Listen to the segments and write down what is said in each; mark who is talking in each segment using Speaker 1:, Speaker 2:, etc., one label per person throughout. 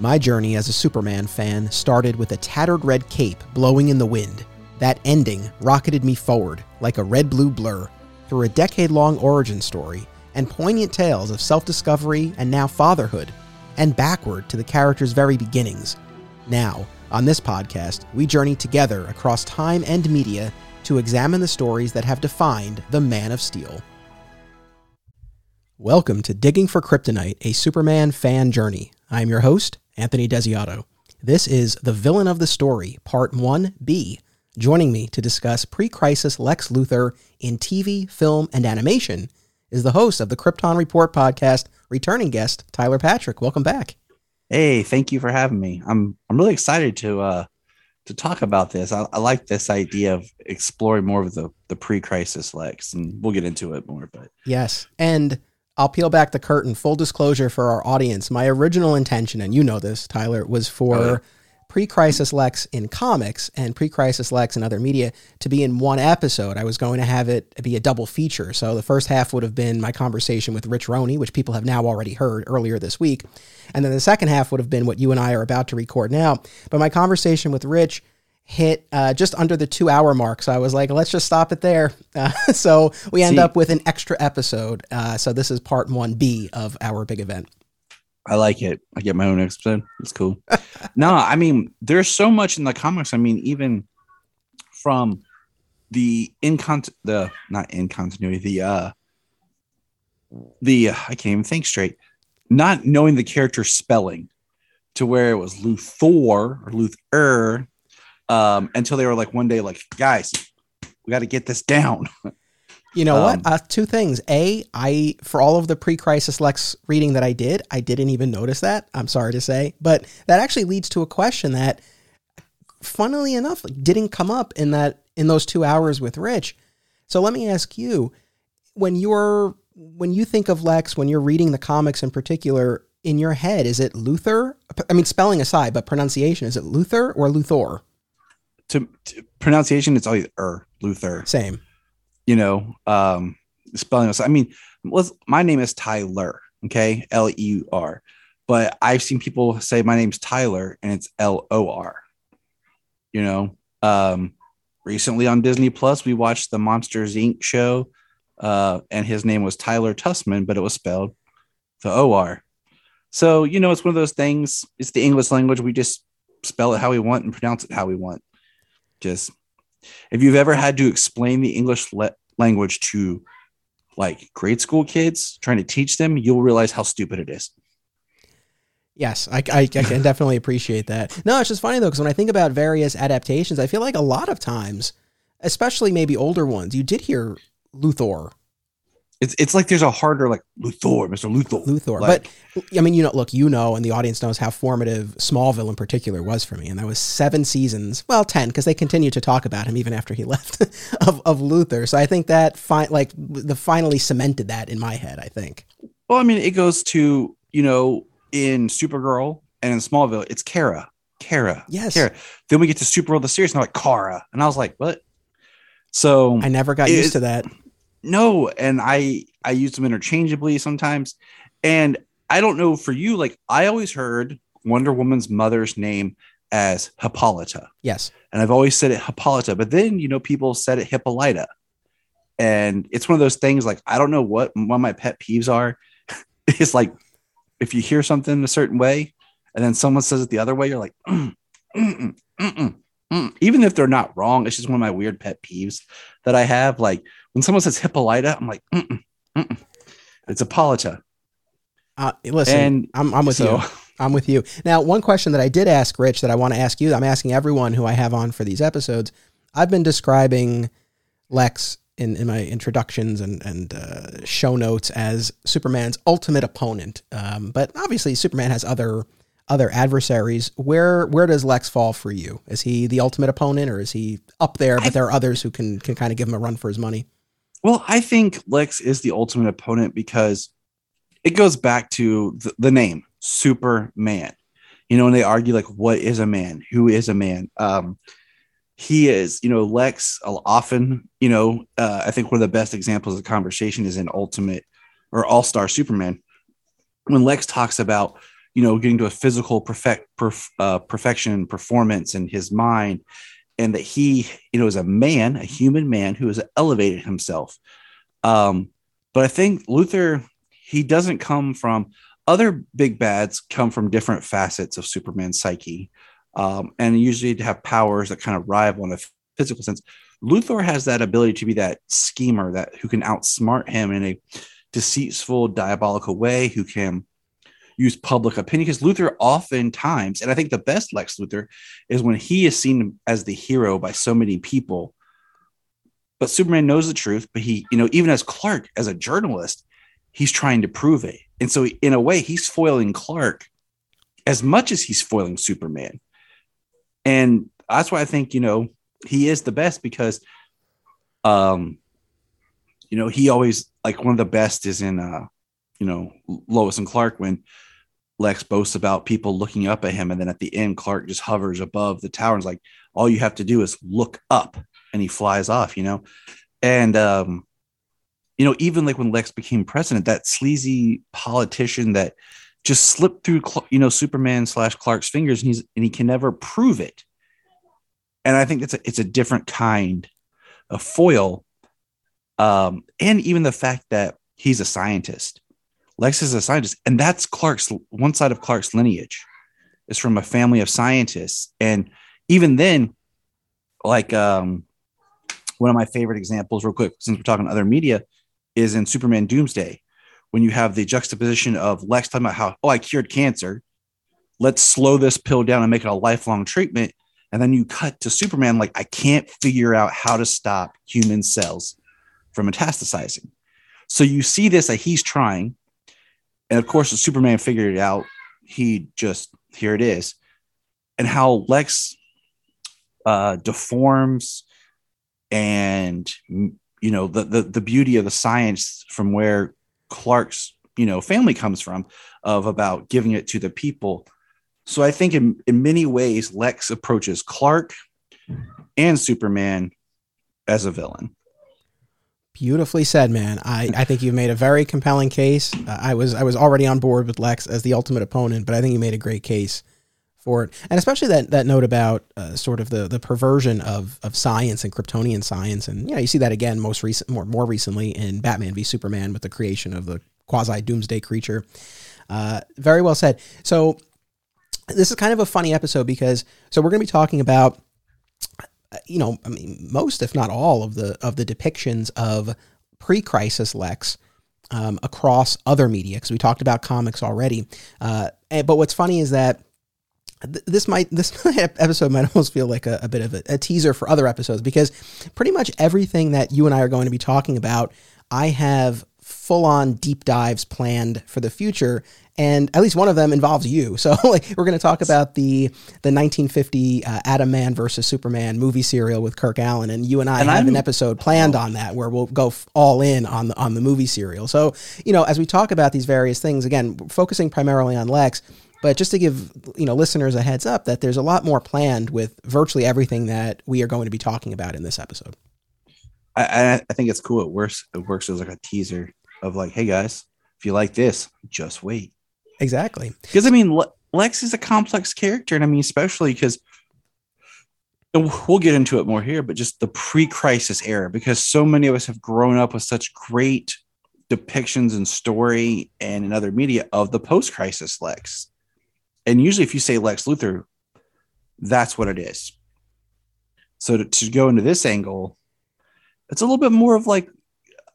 Speaker 1: My journey as a Superman fan started with a tattered red cape blowing in the wind. That ending rocketed me forward like a red blue blur through a decade long origin story and poignant tales of self discovery and now fatherhood, and backward to the character's very beginnings. Now, on this podcast, we journey together across time and media to examine the stories that have defined the Man of Steel. Welcome to Digging for Kryptonite, a Superman fan journey. I am your host, Anthony Desiato. This is The Villain of the Story, Part 1B. Joining me to discuss pre crisis Lex Luthor in TV, film, and animation is the host of the Krypton Report podcast, returning guest Tyler Patrick. Welcome back.
Speaker 2: Hey, thank you for having me. I'm I'm really excited to uh to talk about this. I, I like this idea of exploring more of the the pre-crisis Lex, and we'll get into it more. But
Speaker 1: yes, and I'll peel back the curtain. Full disclosure for our audience: my original intention, and you know this, Tyler, was for oh, yeah pre-crisis Lex in comics and pre-crisis Lex in other media to be in one episode. I was going to have it be a double feature. So the first half would have been my conversation with Rich Roney, which people have now already heard earlier this week, and then the second half would have been what you and I are about to record now. But my conversation with Rich hit uh, just under the two hour mark. So I was like, let's just stop it there. Uh, so we end See, up with an extra episode. Uh, so this is part 1B of our big event.
Speaker 2: I like it. I get my own episode. It's cool. no, I mean, there's so much in the comics. I mean, even from the incont the not in continuity, the uh the uh, I can't even think straight. Not knowing the character spelling to where it was Luthor or Luther um until they were like one day like, guys, we got to get this down.
Speaker 1: You know um, what? Uh, two things. A, I for all of the pre-crisis Lex reading that I did, I didn't even notice that. I'm sorry to say, but that actually leads to a question that, funnily enough, didn't come up in that in those two hours with Rich. So let me ask you, when you're when you think of Lex, when you're reading the comics in particular, in your head, is it Luther? I mean, spelling aside, but pronunciation, is it Luther or Luthor?
Speaker 2: To, to pronunciation, it's always er, Luther.
Speaker 1: Same
Speaker 2: you know, um, spelling. I mean, my name is Tyler, okay, L E R, but I've seen people say my name's Tyler and it's L O R. You know, um, recently on Disney Plus, we watched the Monsters Inc. show, uh, and his name was Tylor Tuskmon, but it was spelled the O R. So, you know, it's one of those things. It's the English language. We just spell it how we want and pronounce it how we want. Just if you've ever had to explain the English le- language to like grade school kids, trying to teach them, you'll realize how stupid it is.
Speaker 1: Yes, I, I, I can definitely appreciate that. No, it's just funny though, because when I think about various adaptations, I feel like a lot of times, especially maybe older ones, you did hear Luthor
Speaker 2: it's it's like there's a harder like Luthor, Mr. Luthor.
Speaker 1: Luthor. Like, but I mean, you know, look, you know, and the audience knows how formative Smallville in particular was for me. And that was seven seasons, well, 10, because they continued to talk about him even after he left of, of Luthor. So I think that fi- like the finally cemented that in my head, I think.
Speaker 2: Well, I mean, it goes to, you know, in Supergirl and in Smallville, it's Kara. Kara.
Speaker 1: Yes.
Speaker 2: Kara. Then we get to Supergirl the series, and they're like Kara. And I was like, what? So
Speaker 1: I never got it, used to that
Speaker 2: no and i i use them interchangeably sometimes. And i don't know for you like i always heard wonder woman's mother's name as hippolyta.
Speaker 1: Yes.
Speaker 2: And i've always said it hippolyta but then you know people said it hippolyta. And it's one of those things like i don't know what one of my pet peeves are. It's like if you hear something a certain way and then someone says it the other way you're like mm, mm, mm, even if they're not wrong it's just one of my weird pet peeves that i have like when someone says Hippolyta, I'm like, mm-mm, mm-mm. it's Hippolyta.
Speaker 1: Uh, listen, and I'm, I'm with so, you. I'm with you. Now, one question that I did ask Rich that I want to ask you, I'm asking everyone who I have on for these episodes. I've been describing Lex in, in my introductions and, and uh, show notes as Superman's ultimate opponent. Um, but obviously, Superman has other other adversaries. Where where does Lex fall for you? Is he the ultimate opponent, or is he up there? But there are others who can can kind of give him a run for his money.
Speaker 2: Well, I think Lex is the ultimate opponent because it goes back to the, the name Superman. You know, and they argue like, what is a man? Who is a man? Um, he is, you know, Lex often, you know, uh, I think one of the best examples of conversation is in Ultimate or All Star Superman when Lex talks about, you know, getting to a physical perfect perf, uh, perfection, performance in his mind, and that he, you know, is a man, a human man who has elevated himself. Um, but I think Luther, he doesn't come from other big bads come from different facets of Superman's psyche, um, and usually to have powers that kind of rival in a physical sense. Luthor has that ability to be that schemer that who can outsmart him in a deceitful, diabolical way, who can use public opinion. Because Luther oftentimes, and I think the best Lex Luthor is when he is seen as the hero by so many people. But Superman knows the truth, but he, you know, even as Clark, as a journalist, he's trying to prove it. And so, in a way, he's foiling Clark as much as he's foiling Superman. And that's why I think, you know, he is the best because, um, you know, he always like one of the best is in, uh, you know, Lois and Clark when Lex boasts about people looking up at him. And then at the end, Clark just hovers above the tower and is like, all you have to do is look up and he flies off, you know? And, um, you know, even like when Lex became president, that sleazy politician that just slipped through, you know, Superman slash Clark's fingers, and he's and he can never prove it. And I think it's a it's a different kind of foil, um, and even the fact that he's a scientist. Lex is a scientist, and that's Clark's one side of Clark's lineage is from a family of scientists, and even then, like um, one of my favorite examples, real quick, since we're talking other media, is in Superman Doomsday, when you have the juxtaposition of Lex talking about how, oh, I cured cancer. Let's slow this pill down and make it a lifelong treatment. And then you cut to Superman, like, I can't figure out how to stop human cells from metastasizing. So you see this that he's trying. And of course, Superman figured it out. He just, here it is. And how Lex uh, deforms and you know the, the the beauty of the science from where Clark's you know family comes from of about giving it to the people. So I think in in many ways Lex approaches Clark and Superman as a villain.
Speaker 1: Beautifully said, man. I, I think you made a very compelling case. Uh, I was I was already on board with Lex as the ultimate opponent, but I think you made a great case for it, and especially that that note about uh, sort of the the perversion of of science and Kryptonian science, and you know you see that again most recent more more recently in Batman v Superman with the creation of the quasi doomsday creature. Uh, very well said. So this is kind of a funny episode because so we're going to be talking about you know I mean most if not all of the of the depictions of pre-crisis Lex. Um, across other media, because we talked about comics already. Uh, but what's funny is that this might this episode might almost feel like a, a bit of a, a, teaser for other episodes because pretty much everything that you and I are going to be talking about, I have full on deep dives planned for the future, and at least one of them involves you. So like, we're going to talk about the the 1950 uh, Atom Man versus Superman movie serial with Kirk Alyn, and you and I and have I'm, an episode planned on that where we'll go f- all in on the on the movie serial. So you know, as we talk about these various things, again, focusing primarily on Lex but just to give you know listeners a heads up that there's a lot more planned with virtually everything that we are going to be talking about in this episode.
Speaker 2: I, I think it's cool. It works. It works as like a teaser of like, hey guys, if you like this, just wait.
Speaker 1: Exactly.
Speaker 2: Because I mean, Lex is a complex character, and I mean, especially because we'll get into it more here, but just the pre-crisis era, because so many of us have grown up with such great depictions and story and in other media of the post-crisis Lex and usually if you say Lex Luthor, that's what it is. So to, to go into this angle, it's a little bit more of like,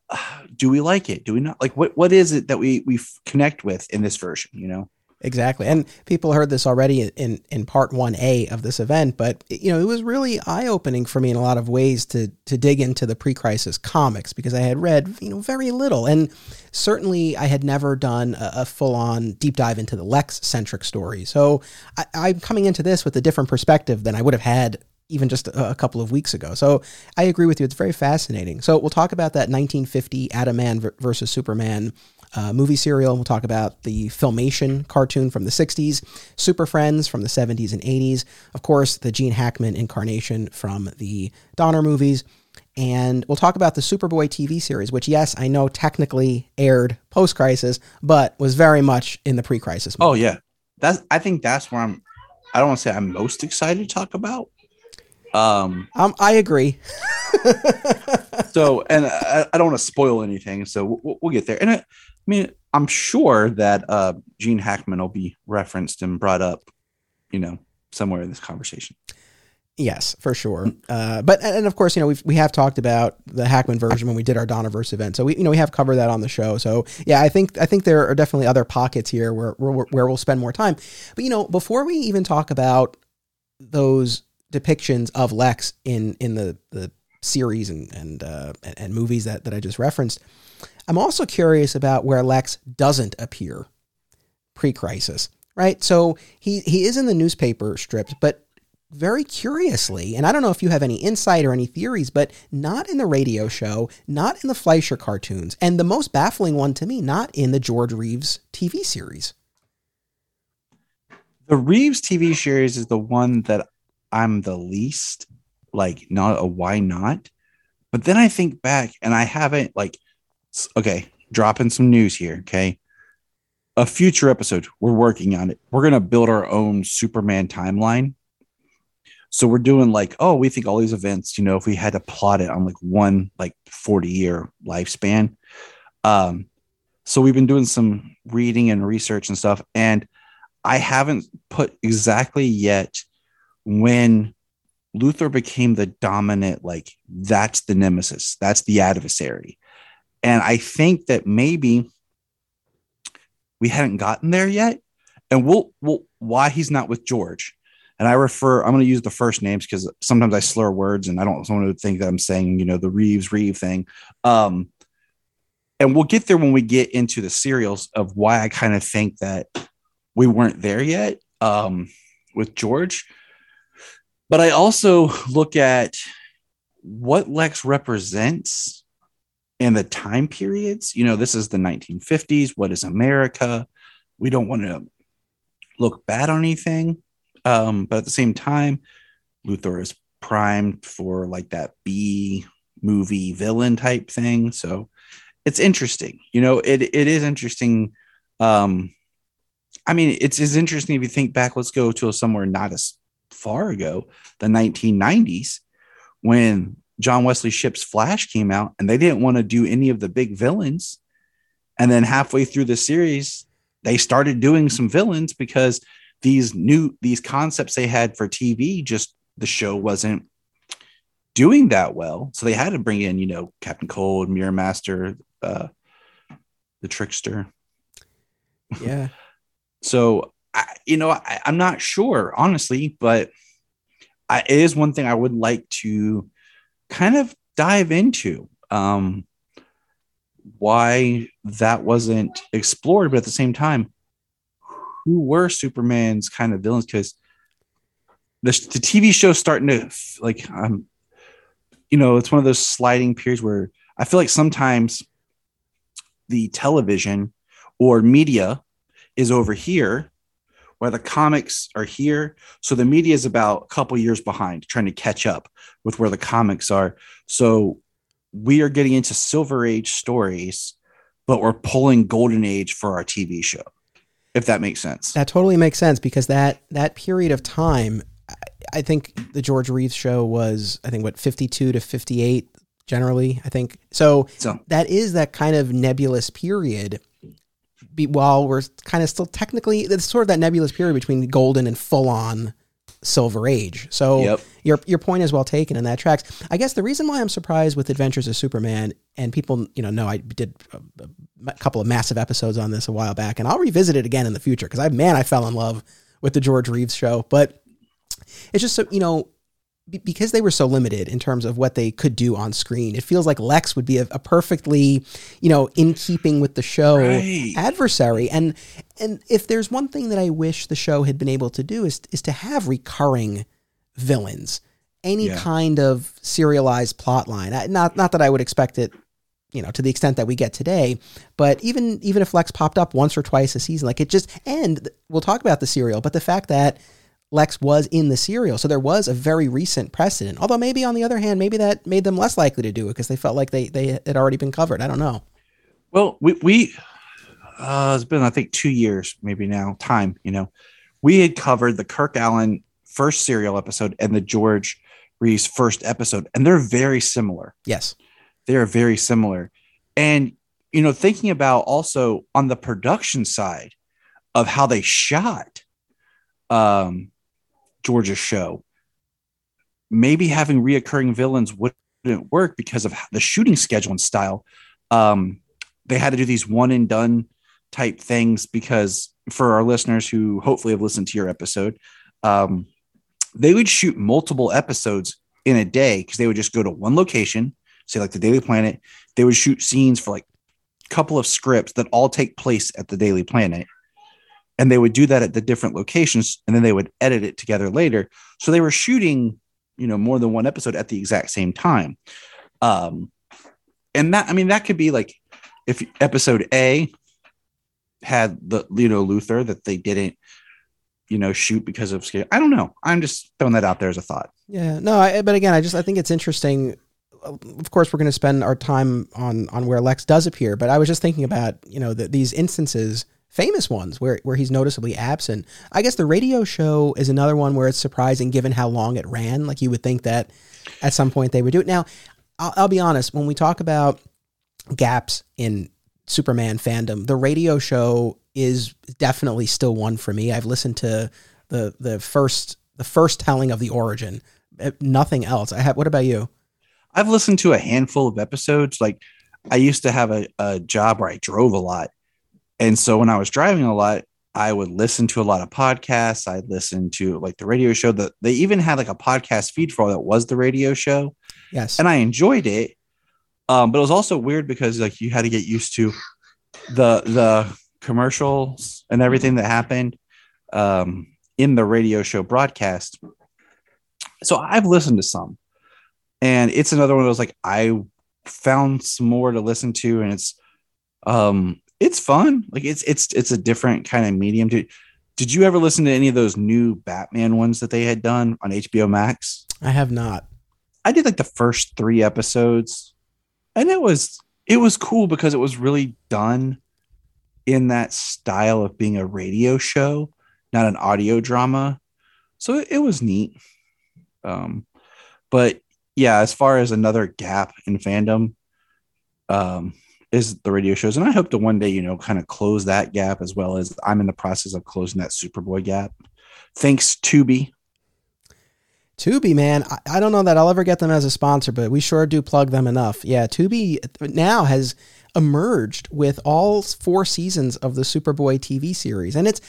Speaker 2: do we like it? Do we not like what? What is it that we we connect with in this version? You know.
Speaker 1: Exactly. And people heard this already in, in part 1A of this event, but you know, it was really eye-opening for me in a lot of ways to to dig into the pre-crisis comics because I had read, you know, very little and certainly I had never done a, a full-on deep dive into the Lex-centric story. So I, I'm coming into this with a different perspective than I would have had even just a, couple of weeks ago. So I agree with you. It's very fascinating. So we'll talk about that 1950 Atom Man versus Superman uh, movie serial. We'll talk about the Filmation cartoon from the 60s, Super Friends from the 70s and 80s, of course, the Gene Hackman incarnation from the Donner movies. And we'll talk about the Superboy TV series, which, yes, I know technically aired post crisis, but was very much in the pre crisis.
Speaker 2: Oh, yeah. that's I think that's where I'm. I don't want to say I'm most excited to talk about. Um,
Speaker 1: um I agree.
Speaker 2: so, and I, I don't want to spoil anything, so we'll, we'll get there. And I, I mean, I'm sure that uh, Gene Hackman will be referenced and brought up, you know, somewhere in this conversation.
Speaker 1: Yes, for sure. Uh, but and of course, you know we've we have talked about the Hackman version when we did our Donnerverse event, so we you know we have covered that on the show. So yeah, I think I think there are definitely other pockets here where where, where we'll spend more time. But you know, before we even talk about those depictions of Lex in in the the series and and uh, and movies that that I just referenced, I'm also curious about where Lex doesn't appear pre-crisis. Right, so he he is in the newspaper strips, but very curiously, and I don't know if you have any insight or any theories, but not in the radio show, not in the Fleischer cartoons, and the most baffling one to me, not in the George Reeves TV series.
Speaker 2: The Reeves TV series is the one that I'm the least like, not a why not. But then I think back and I haven't like, okay, dropping some news here. Okay. A future episode, we're working on it. We're going to build our own Superman timeline so we're doing like, oh, we think all these events, you know, if we had to plot it on like one like 40 year lifespan. Um, so we've been doing some reading and research and stuff. And I haven't put exactly yet when Luther became the dominant, like that's the nemesis, that's the adversary. And I think that maybe we hadn't gotten there yet. And we'll, we'll why he's not with George and I refer, I'm going to use the first names because sometimes I slur words and I don't want to think that I'm saying, you know, the Reeves Reeve thing. Um, and we'll get there when we get into the serials of why I kind of think that we weren't there yet um, with George. But I also look at what Lex represents in the time periods. You know, this is the 1950s. What is America? We don't want to look bad on anything. Um, but at the same time, Luthor is primed for like that B movie villain type thing. So it's interesting. You know, it it is interesting. Um, I mean, it's as interesting if you think back. Let's go to somewhere not as far ago, the 1990s, when John Wesley Shipp's Flash came out, and they didn't want to do any of the big villains. And then halfway through the series, they started doing some villains because these new these concepts they had for TV just the show wasn't doing that well. So they had to bring in, you know, Captain Cold, Mirror Master, uh, the Trickster.
Speaker 1: Yeah.
Speaker 2: so I, you know, I, am not sure honestly, but I, it is one thing I would like to kind of dive into. Um, why that wasn't explored, but at the same time, who were Superman's kind of villains because the, the TV show starting to like um you know it's one of those sliding periods where I feel like sometimes the television or media is over here where the comics are here so the media is about a couple years behind trying to catch up with where the comics are so we are getting into silver age stories but we're pulling golden age for our tv show if that makes sense.
Speaker 1: That totally makes sense because that that period of time, I think the George Reeves show was I think what fifty two to fifty eight generally. I think so, so. That is that kind of nebulous period. Be, while we're kind of still technically, it's sort of that nebulous period between golden and full on Silver Age. So yep. your your point is well taken, and that tracks. I guess the reason why I'm surprised with Adventures of Superman, and people, you know, know I did a, a couple of massive episodes on this a while back, and I'll revisit it again in the future because I man, I fell in love with the George Reeves show, but it's just so you know because they were so limited in terms of what they could do on screen, it feels like Lex would be a, a perfectly, you know, in keeping with the show right. adversary. And and if there's one thing that I wish the show had been able to do is is to have recurring villains, any yeah. kind of serialized plot line. Not not that I would expect it, you know, to the extent that we get today, but even even if Lex popped up once or twice a season, like it just and we'll talk about the serial, but the fact that Lex was in the serial. So there was a very recent precedent. Although maybe on the other hand, maybe that made them less likely to do it because they felt like they, they had already been covered. I don't know.
Speaker 2: Well, we, we uh, it's been I think two years, maybe now. Time, you know, we had covered the Kirk Alyn first serial episode and the George Reeves first episode, and they're very similar.
Speaker 1: Yes,
Speaker 2: they are very similar. And you know, thinking about also on the production side of how they shot um, George's show, maybe having reoccurring villains wouldn't work because of the shooting schedule and style. Um, they had to do these one and done type things because for our listeners who hopefully have listened to your episode, um, they would shoot multiple episodes in a day because they would just go to one location, say like the Daily Planet. They would shoot scenes for like a couple of scripts that all take place at the Daily Planet. And they would do that at the different locations and then they would edit it together later. So they were shooting, you know, more than one episode at the exact same time. Um, and that, I mean, that could be like if episode A had the, you know, Luther that they didn't you know shoot because of scale. I don't know. I'm just throwing that out there as a thought.
Speaker 1: Yeah, no, I, but again, I just I think it's interesting. Of course, we're going to spend our time on on where Lex does appear, but I was just thinking about you know the, these instances, famous ones where where he's noticeably absent. I guess the radio show is another one where it's surprising given how long it ran. Like you would think that at some point they would do it. Now, I'll, I'll be honest when we talk about gaps in Superman fandom, the radio show is definitely still one for me. I've listened to the the first the first telling of the origin, eh, nothing else. I have. What about you?
Speaker 2: I've listened to a handful of episodes. Like I used to have a, a job where I drove a lot, and so when I was driving a lot, I would listen to a lot of podcasts. I'd listen to like the radio show. That they even had like a podcast feed for all that was the radio show.
Speaker 1: Yes,
Speaker 2: and I enjoyed it. Um, but it was also weird because like you had to get used to the the commercials and everything that happened um, in the radio show broadcast. So I've listened to some, and it's another one of those like I found some more to listen to, and it's um it's fun. Like it's it's it's a different kind of medium. Did did you ever listen to any of those new Batman ones that they had done on HBO Max?
Speaker 1: I have not.
Speaker 2: I did like the first three episodes, and it was it was cool because it was really done in that style of being a radio show, not an audio drama. So it, it was neat. Um, but yeah, as far as another gap in fandom, um, is the radio shows, and I hope to one day, you know, kind of close that gap as well as I'm in the process of closing that Superboy gap. Thanks, Tubi.
Speaker 1: Tubi, man, I, I don't know that I'll ever get them as a sponsor, but we sure do plug them enough. Yeah, Tubi now has emerged with all four seasons of the Superboy TV series. And it's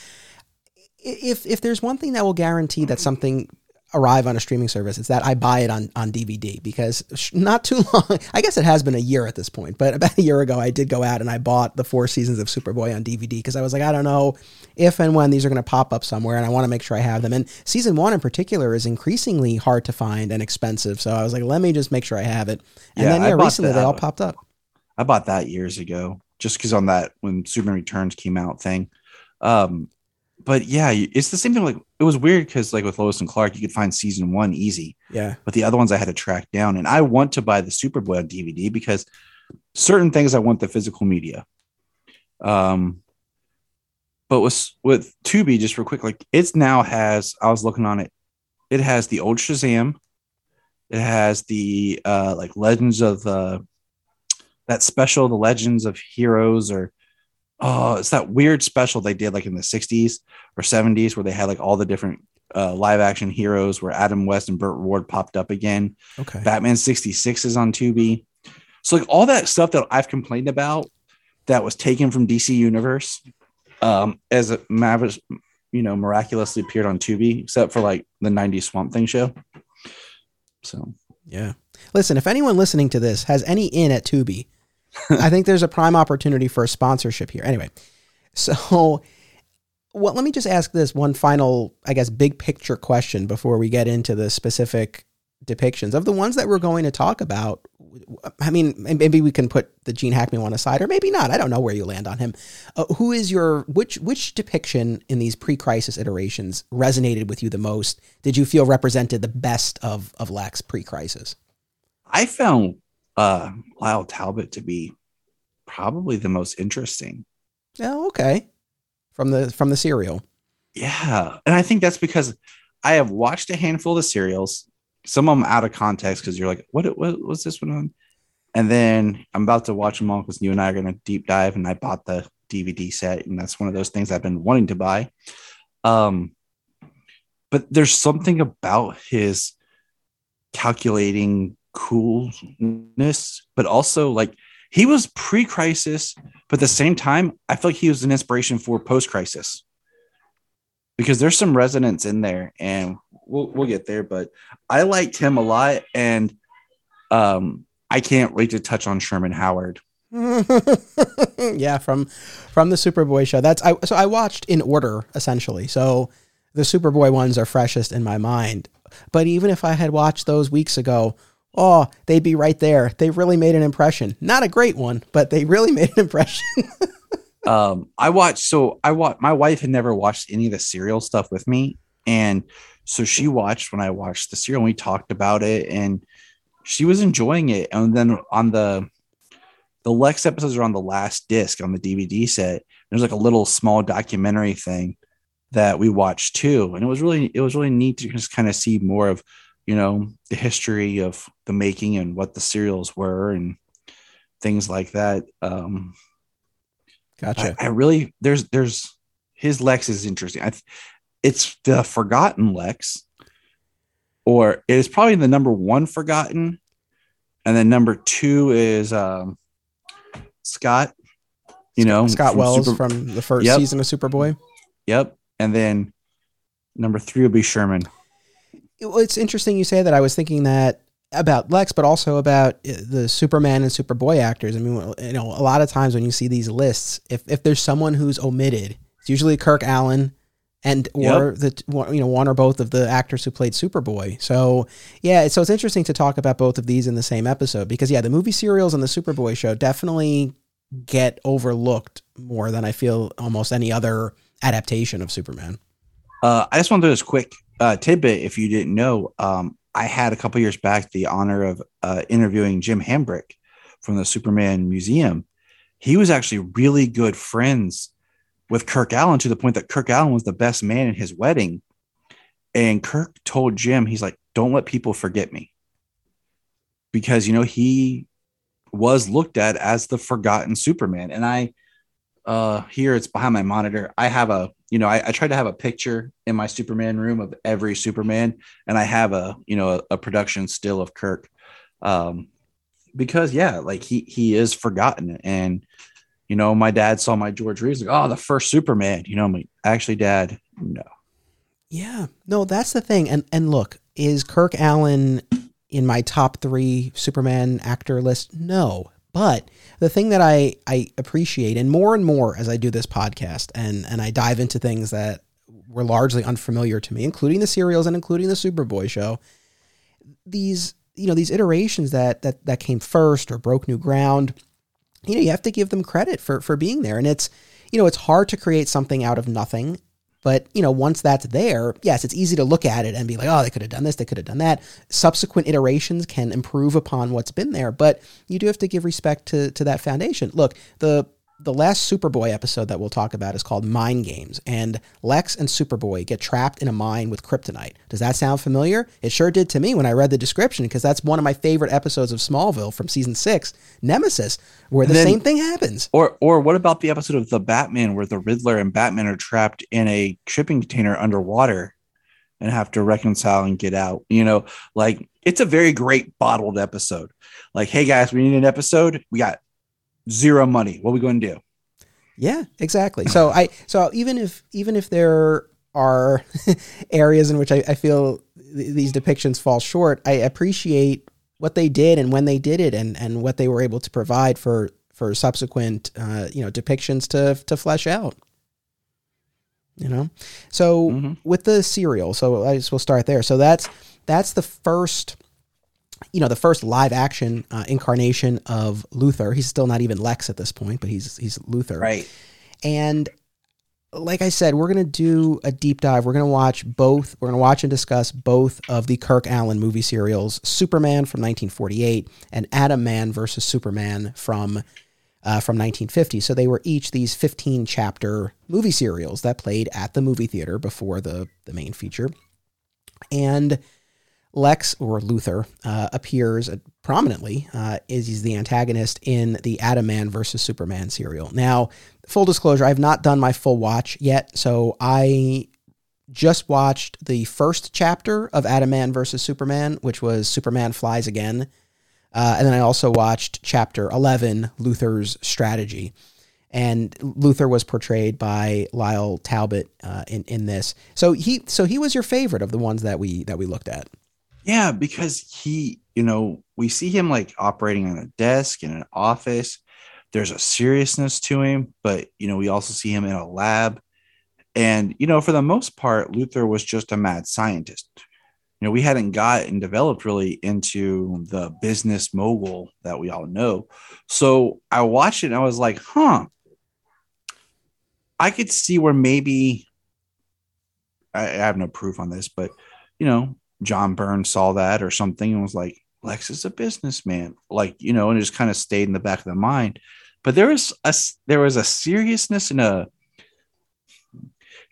Speaker 1: if if there's one thing that will guarantee that something arrive on a streaming service, it's that I buy it on on DVD because not too long. I guess it has been a year at this point, but about a year ago, I did go out and I bought the four seasons of Superboy on DVD because I was like, I don't know if and when these are going to pop up somewhere, and I want to make sure I have them. And season one in particular is increasingly hard to find and expensive, so I was like, let me just make sure I have it. And yeah, then yeah, recently they all popped up.
Speaker 2: I bought that years ago just because on that when Superman Returns came out thing. Um, but yeah, it's the same thing. Like it was weird because like with Lois and Clark, you could find season one easy.
Speaker 1: Yeah.
Speaker 2: But the other ones I had to track down, and I want to buy the Superboy on DVD because certain things I want the physical media. Um, but with with Tubi, just real quick, like it's now has. I was looking on it. It has the old Shazam. It has the uh like Legends of the that special, the Legends of Heroes, or oh, it's that weird special they did like in the 60s or 70s where they had like all the different uh, live action heroes where Adam West and Burt Ward popped up again.
Speaker 1: Okay.
Speaker 2: Batman 66 is on Tubi. So like all that stuff that I've complained about that was taken from DC Universe um, as a Mavis, you know, miraculously appeared on Tubi, except for like the 90s Swamp Thing show. So
Speaker 1: yeah. Listen, if anyone listening to this has any in at Tubi, I think there's a prime opportunity for a sponsorship here. Anyway, so well, let me just ask this one final, I guess, big picture question before we get into the specific depictions of the ones that we're going to talk about. I mean, maybe we can put the Gene Hackman one aside, or maybe not. I don't know where you land on him. Uh, who is your which which depiction in these pre-crisis iterations resonated with you the most? Did you feel represented the best of of Lex pre-crisis?
Speaker 2: I found uh, Lyle Talbot to be probably the most interesting.
Speaker 1: Oh, okay. From the from the serial.
Speaker 2: Yeah, and I think that's because I have watched a handful of serials, some of them out of context because you're like, what, what was this one on? And then I'm about to watch them all because you and I are going to deep dive, and I bought the DVD set, and that's one of those things I've been wanting to buy. Um, but there's something about his calculating coolness, but also like he was pre-crisis, but at the same time, I feel like he was an inspiration for post-crisis because there's some resonance in there, and we'll we'll get there. But I liked him a lot, and um, I can't wait to touch on Sherman Howard.
Speaker 1: yeah, from from the Superboy show. That's I so I watched in order essentially. So the Superboy ones are freshest in my mind. But even if I had watched those weeks ago, oh, they'd be right there. They really made an impression. Not a great one, but they really made an impression.
Speaker 2: um, I watched so I watched my wife had never watched any of the serial stuff with me. And so she watched when I watched the serial and we talked about it and she was enjoying it. And then on the the Lex episodes are on the last disc on the DVD set. There's like a little small documentary thing that we watched too, and it was really it was really neat to just kind of see more of you know the history of the making and what the serials were and things like that. Um,
Speaker 1: gotcha.
Speaker 2: I, I really there's there's his Lex is interesting. I, it's the forgotten Lex, or it is probably the number one forgotten, and then number two is um, Scott. You know,
Speaker 1: Scott from Wells Super- from the first yep. season of Superboy.
Speaker 2: Yep, and then number three will be Sherman.
Speaker 1: Well, it's interesting you say that. I was thinking that about Lex, but also about uh, the Superman and Superboy actors. I mean, you know, a lot of times when you see these lists, if if there's someone who's omitted, it's usually Kirk Alyn and or yep. the you know one or both of the actors who played Superboy. So yeah, so it's interesting to talk about both of these in the same episode because yeah, the movie serials and the Superboy show definitely get overlooked more than I feel almost any other adaptation of Superman.
Speaker 2: Uh, I just want to do this quick uh, tidbit. If you didn't know, um, I had a couple years back the honor of uh, interviewing Jim Hambrick from the Superman Museum. He was actually really good friends with Kirk Alyn to the point that Kirk Alyn was the best man in his wedding. And Kirk told Jim, he's like, don't let people forget me. Because, you know, he was looked at as the forgotten Superman. And I, uh, here it's behind my monitor. I have a, you know, I, I try to have a picture in my Superman room of every Superman. And I have a, you know, a, a production still of Kirk. Um, because yeah, like he, he is forgotten. And, you know, my dad saw my George Reeves, like, oh, the first Superman. You know, I'm like, actually, Dad, no.
Speaker 1: Yeah, no, that's the thing. And and look, is Kirk Alyn in my top three Superman actor list? No, but the thing that I I appreciate, and more and more as I do this podcast, and and I dive into things that were largely unfamiliar to me, including the serials and including the Superboy show. These you know these iterations that that that came first or broke new ground you know, you have to give them credit for for being there. And it's, you know, it's hard to create something out of nothing. But, you know, once that's there, yes, it's easy to look at it and be like, oh, they could have done this, they could have done that. Subsequent iterations can improve upon what's been there, but you do have to give respect to to that foundation. Look, the the last Superboy episode that we'll talk about is called Mind Games, and Lex and Superboy get trapped in a mine with kryptonite. Does that sound familiar? It sure did to me when I read the description, because that's one of my favorite episodes of Smallville from season six, Nemesis, where the then, same thing happens.
Speaker 2: Or, or what about the episode of the Batman where the Riddler and Batman are trapped in a shipping container underwater and have to reconcile and get out? You know, like it's a very great bottled episode. Like, hey guys, we need an episode. We got zero money. What are we going to do?
Speaker 1: Yeah, exactly. So I so even if even if there are areas in which I, I feel th- these depictions fall short, I appreciate what they did and when they did it and and what they were able to provide for for subsequent uh, you know depictions to to flesh out. You know, so mm-hmm. with the serial, so I just will start there. So that's that's the first you know, the first live action uh, incarnation of Luther. He's still not even Lex at this point, but he's he's Luthor.
Speaker 2: Right.
Speaker 1: And like I said, we're gonna do a deep dive. We're gonna watch both. We're gonna watch and discuss both of the Kirk Alyn movie serials: Superman from 1948 and Atom Man versus Superman from uh, from 1950. So they were each these 15 chapter movie serials that played at the movie theater before the, the main feature. And Lex or Luthor uh, appears prominently uh, is he's the antagonist in the Atom Man versus Superman serial. Now, full disclosure, I have not done my full watch yet, so I just watched the first chapter of Atom Man versus Superman, which was Superman Flies Again. Uh, and then I also watched chapter 11, Luther's Strategy. And Luther was portrayed by Lyle Talbot uh, in in this. So he so he was your favorite of the ones that we that we looked at.
Speaker 2: Yeah, because he, you know, we see him like operating on a desk in an office. There's a seriousness to him, but you know, we also see him in a lab. And you know, for the most part, Luther was just a mad scientist you know, we hadn't got and developed really into the business mogul that we all know. So I watched it and I was like, huh, I could see where maybe I, have no proof on this, but you know, John Byrne saw that or something and was like, Lex is a businessman, like, you know, and it just kind of stayed in the back of the mind. But there was a there was a seriousness and a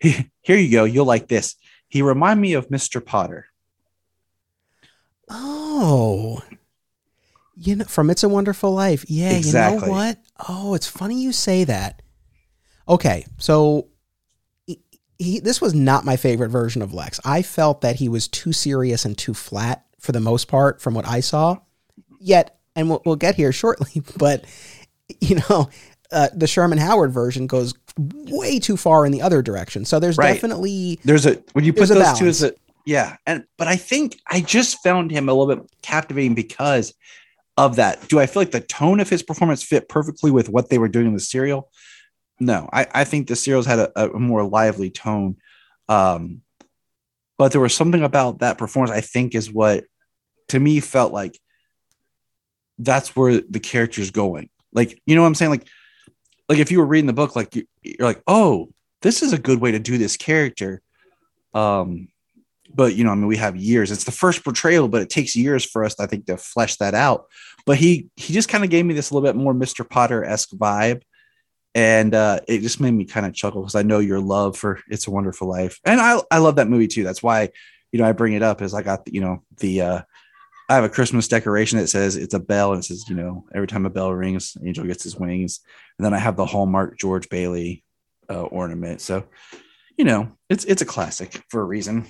Speaker 2: here you go, you'll like this. He reminded me of Mr. Potter
Speaker 1: Oh. You know, from It's a Wonderful Life. Yeah, exactly. you know what? Oh, it's funny you say that. Okay, so he, this was not my favorite version of Lex. I felt that he was too serious and too flat for the most part from what I saw. Yet, and we'll, we'll get here shortly, but you know, uh, the Sherman Howard version goes way too far in the other direction. So there's right. definitely
Speaker 2: there's a when you put those two as a yeah, and but I think I just found him a little bit captivating because of that. Do I feel like the tone of his performance fit perfectly with what they were doing in the serial? No, I, I think the serials had a, a more lively tone. Um, but there was something about that performance I think is what to me felt like that's where the character's going. Like, you know what I'm saying? Like, like if you were reading the book, like you, you're like, oh, this is a good way to do this character. Um, but you know, I mean, we have years. It's the first portrayal, but it takes years for us, I think, to flesh that out. But he he just kind of gave me this a little bit more Mr. Potter esque vibe, and uh, it just made me kind of chuckle because I know your love for It's a Wonderful Life, and I I love that movie too. That's why you know I bring it up is I got you know the uh, I have a Christmas decoration that says it's a bell and it says you know every time a bell rings, angel gets his wings, and then I have the Hallmark George Bailey uh, ornament. So you know it's it's a classic for a reason.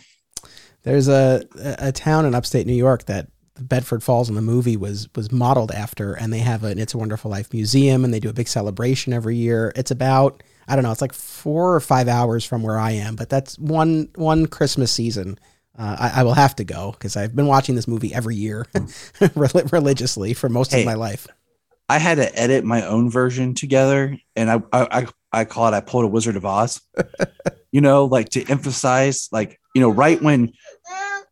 Speaker 1: There's a a town in upstate New York that Bedford Falls in the movie was was modeled after, and they have an It's a Wonderful Life museum, and they do a big celebration every year. It's about I don't know, it's like four or five hours from where I am, but that's one one Christmas season. Uh, I, I, will have to go because I've been watching this movie every year religiously for most hey, of my life.
Speaker 2: I had to edit my own version together, and I I, I call it I pulled a Wizard of Oz. you know, like to emphasize, like you know, right when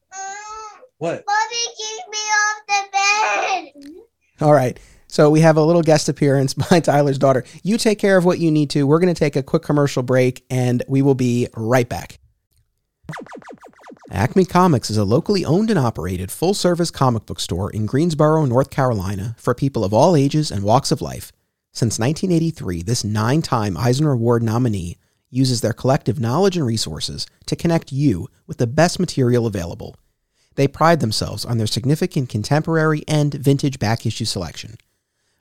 Speaker 2: what? Mommy, keep me off
Speaker 1: the bed. All right. So we have a little guest appearance by Tyler's daughter. You take care of what you need to. We're going to take a quick commercial break and we will be right back. Acme Comics is a locally owned and operated full service comic book store in Greensboro, North Carolina for people of all ages and walks of life. Since 1983, this nine time Eisner Award nominee uses their collective knowledge and resources to connect you with the best material available. They pride themselves on their significant contemporary and vintage back issue selection.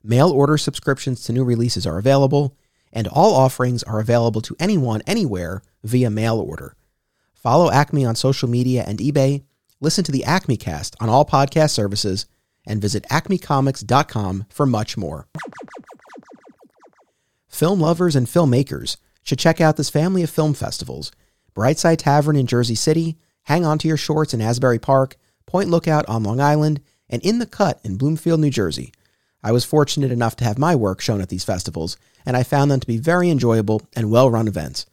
Speaker 1: Mail order subscriptions to new releases are available, and all offerings are available to anyone anywhere via mail order. Follow Acme on social media and eBay, listen to the Acme Cast on all podcast services, and visit acmecomics.com for much more. Film lovers and filmmakers should check out this family of film festivals Brightside Tavern in Jersey City, Hang On to Your Shorts in Asbury Park, Point Lookout on Long Island, and In the Cut in Bloomfield, New Jersey. I was fortunate enough to have my work shown at these festivals, and I found them to be very enjoyable and well run events.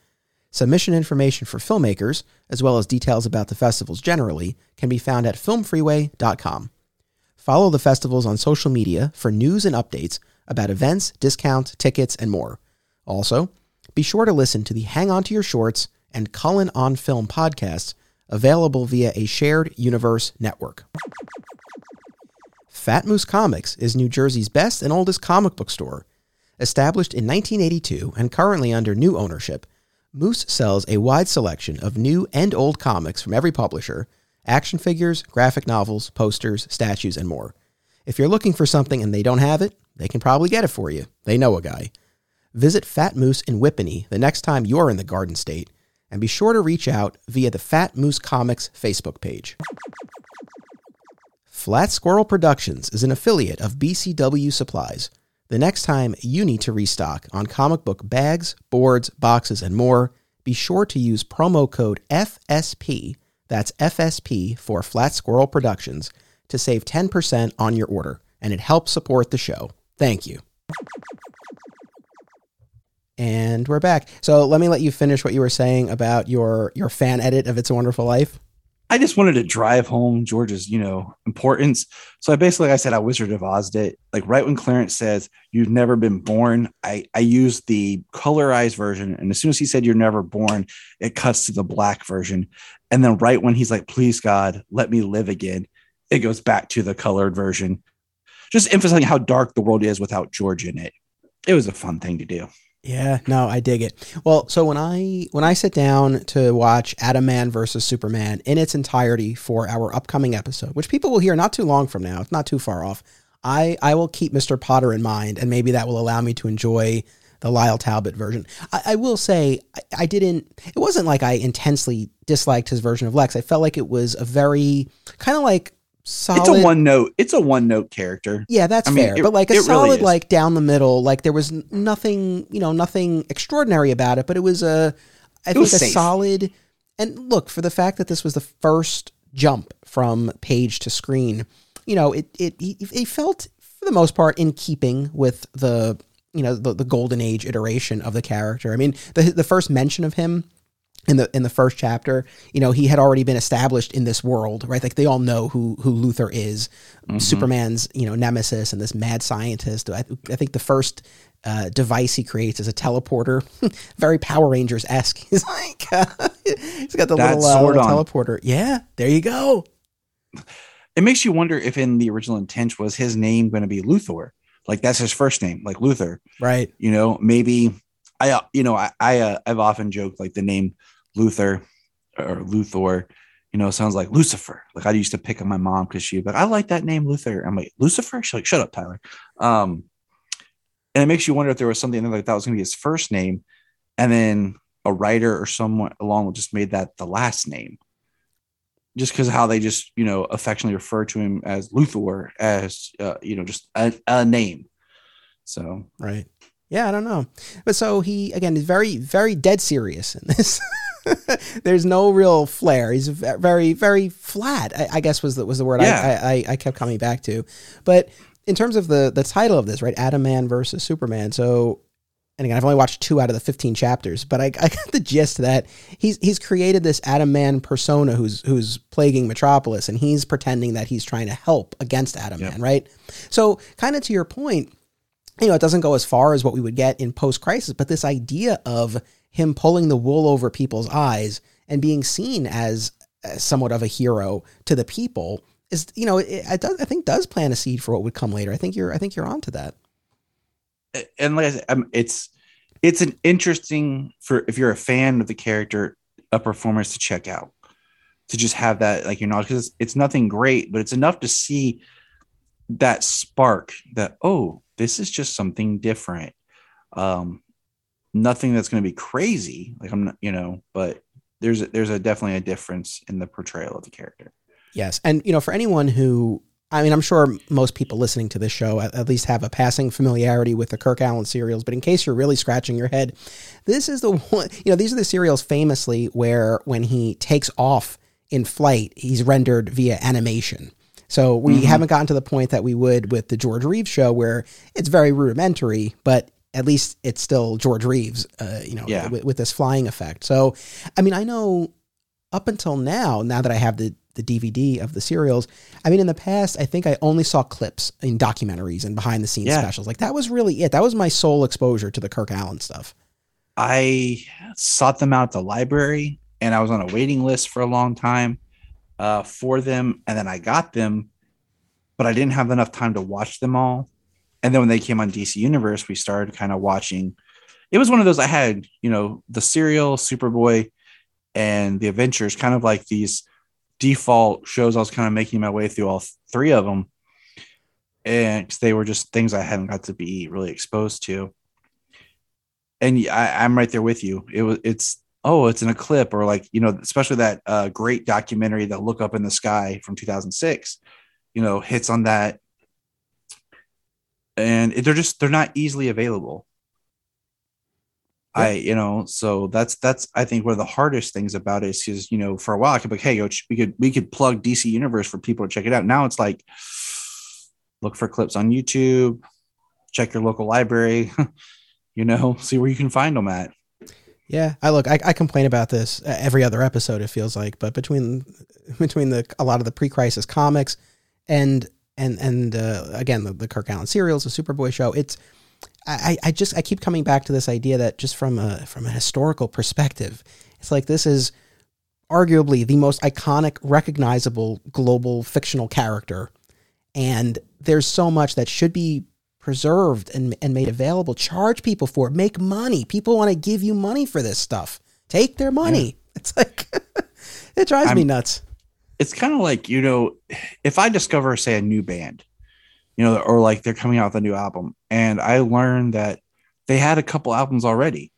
Speaker 1: Submission information for filmmakers, as well as details about the festivals generally, can be found at filmfreeway.com. Follow the festivals on social media for news and updates about events, discounts, tickets, and more. Also, be sure to listen to the Hang On to Your Shorts and Cullen on Film podcasts available via a shared universe network. Fat Moose Comics is New Jersey's best and oldest comic book store. Established in 1982 and currently under new ownership, Moose sells a wide selection of new and old comics from every publisher action figures, graphic novels, posters, statues, and more. If you're looking for something and they don't have it, they can probably get it for you. They know a guy. Visit Fat Moose in Whippany the next time you're in the Garden State, and be sure to reach out via the Fat Moose Comics Facebook page. Flat Squirrel Productions is an affiliate of BCW Supplies. The next time you need to restock on comic book bags, boards, boxes, and more, be sure to use promo code FSP, that's FSP for Flat Squirrel Productions, to save 10% on your order, and it helps support the show. Thank you. And we're back. So let me let you finish what you were saying about your your fan edit of It's a Wonderful Life.
Speaker 2: I just wanted to drive home George's, you know, importance. So I basically, like I said, I Wizard of Oz it. Like right when Clarence says, "You've never been born," I I used the colorized version, and as soon as he said, "You're never born," it cuts to the black version, and then right when he's like, "Please God, let me live again," it goes back to the colored version, just emphasizing how dark the world is without George in it. It was a fun thing to do.
Speaker 1: Yeah, no, I dig it. Well, so when I when I sit down to watch Atom Man versus Superman in its entirety for our upcoming episode, which people will hear not too long from now, it's not too far off. I I will keep Mr. Potter in mind, and maybe that will allow me to enjoy the Lyle Talbot version. I, I will say I, I didn't. It wasn't like I intensely disliked his version of Lex. I felt like it was a very kind of like solid.
Speaker 2: It's a one note. It's a one note character.
Speaker 1: Yeah, that's
Speaker 2: I mean,
Speaker 1: fair.
Speaker 2: it-
Speaker 1: but like a
Speaker 2: it really
Speaker 1: solid, like down the middle. Like there was nothing, you know, nothing extraordinary about it. But it was a, I think, a
Speaker 2: safe.
Speaker 1: solid. And look for the fact that this was the first jump from page to screen. You know, it it it felt for the most part in keeping with the you know the, the golden age iteration of the character. I mean, the the first mention of him in the in the first chapter, you know, he had already been established in this world, right? Like they all know who who Luthor is, Superman's you know nemesis, and this mad scientist. I, I think the first uh, device he creates is a teleporter, very Power Rangers esque. He's like, uh, he's got the
Speaker 2: That
Speaker 1: little, uh, little teleporter. Yeah, there you go.
Speaker 2: It makes you wonder if in the original intent was his name going to be Luthor, like that's his first name, like Luther.
Speaker 1: Right.
Speaker 2: You know, maybe I, uh, you know, I, I uh, I've often joked like the name Luther or Luthor, you know, sounds like Lucifer. Like I used to pick on my mom because she, but I like that name Luther. I'm like Lucifer. She's like, shut up, Tylor. Um, and it makes you wonder if there was something in there like that was going to be his first name, and then a writer or someone along just made that the last name. Just because of how they just you know affectionately refer to him as Luthor as uh, you know just a, a name. So
Speaker 1: Right. Yeah, I don't know. But so he again is very, very dead serious in this. There's no real flair. He's very, very flat. I, I guess was the was the word
Speaker 2: Yeah.
Speaker 1: I, I I- kept coming back to. But in terms of the the title of this, right, Atom Man versus Superman. So, and again, I've only watched two out of the 15 chapters, but I, I got the gist that he's he's created this Atom Man persona who's who's plaguing Metropolis, and he's pretending that he's trying to help against Atom
Speaker 2: Yep.
Speaker 1: Man, right? So, kind of to your point you know, it doesn't go as far as what we would get in post crisis, but this idea of him pulling the wool over people's eyes and being seen as, as somewhat of a hero to the people is, you know, it, it does, I think does plant a seed for what would come later. I think you're, I think you're onto that.
Speaker 2: and like I said, it's it's an interesting for if you're a fan of the character, a performance to check out, to just have that like you know because it's, it's nothing great, but it's enough to see that spark that oh this is just something different, um, nothing that's going to be crazy like I'm not you know, but there's a, there's a definitely a difference in the portrayal of the character.
Speaker 1: Yes. And, you know, for anyone who, I mean, I'm sure most people listening to this show at, at least have a passing familiarity with the Kirk Alyn serials, but in case you're really scratching your head, this is the one, you know, these are the serials famously where when he takes off in flight, he's rendered via animation. So we
Speaker 2: Mhm.
Speaker 1: haven't gotten to the point that we would with the George Reeves show where it's very rudimentary, but at least it's still George Reeves, uh, you know,
Speaker 2: Yeah.
Speaker 1: with, with this flying effect. So, I mean, I know up until now, now that I have the the DVD of the serials, I mean, in the past, I think I only saw clips in documentaries and behind the scenes
Speaker 2: Yeah.
Speaker 1: specials. Like that was really it. That was my sole exposure to the Kirk Alyn stuff.
Speaker 2: I sought them out at the library and I was on a waiting list for a long time uh, for them. And then I got them, but I didn't have enough time to watch them all. And then when they came on DC Universe, we started kind of watching. It was one of those I had, you know, the serial, Superboy, and the Adventures, kind of like these default shows. I was kind of making my way through all three of them, and they were just things I hadn't got to be really exposed to. And I, I'm right there with you. It was, it's oh, it's in a clip, or like you know, especially that uh, great documentary, "The Look Up in the Sky" from 2006. You know, hits on that and they're just they're not easily available. Yeah. i you know so that's that's i think one of the hardest things about it is because you know for a while i could be like hey yo, we could we could plug dc universe for people to check it out. Now it's like look for clips on youtube check your local library you know see where you can find them at.
Speaker 1: Yeah i look I, I complain about this every other episode it feels like but between between the a lot of the pre-crisis comics and and and uh, again the, the Kirk Alyn serials, the Superboy show. It's I, I just I keep coming back to this idea that just from a from a historical perspective, it's like this is arguably the most iconic, recognizable global fictional character, and there's so much that should be preserved and, and made available. Charge people for it. Make money. People want to give you money for this stuff. Take their money. Yeah. It's like it drives I'm, me nuts
Speaker 2: it's kind of like you know if i discover say a new band you know or like they're coming out with a new album and i learn that they had a couple albums already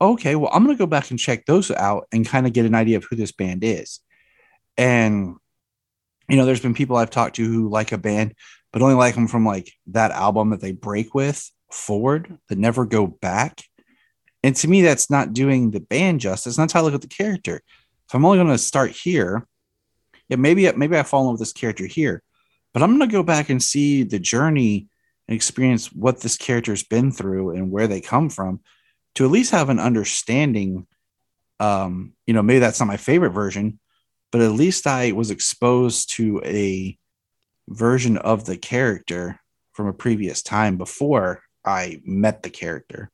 Speaker 2: okay well i'm going to go back and check those out and kind of get an idea of who this band is. And you know there's been people i've talked to who like a band but only like them from like that album that they break with forward that never go back. And to me that's not doing the band justice. That's how i look at the character. If i'm only going to start here yeah, maybe maybe I fall in love with this character here, but I'm gonna go back and see the journey and experience what this character's been through and where they come from to at least have an understanding. Um, you know, maybe that's not my favorite version, but at least I was exposed to a version of the character from a previous time before I met the character.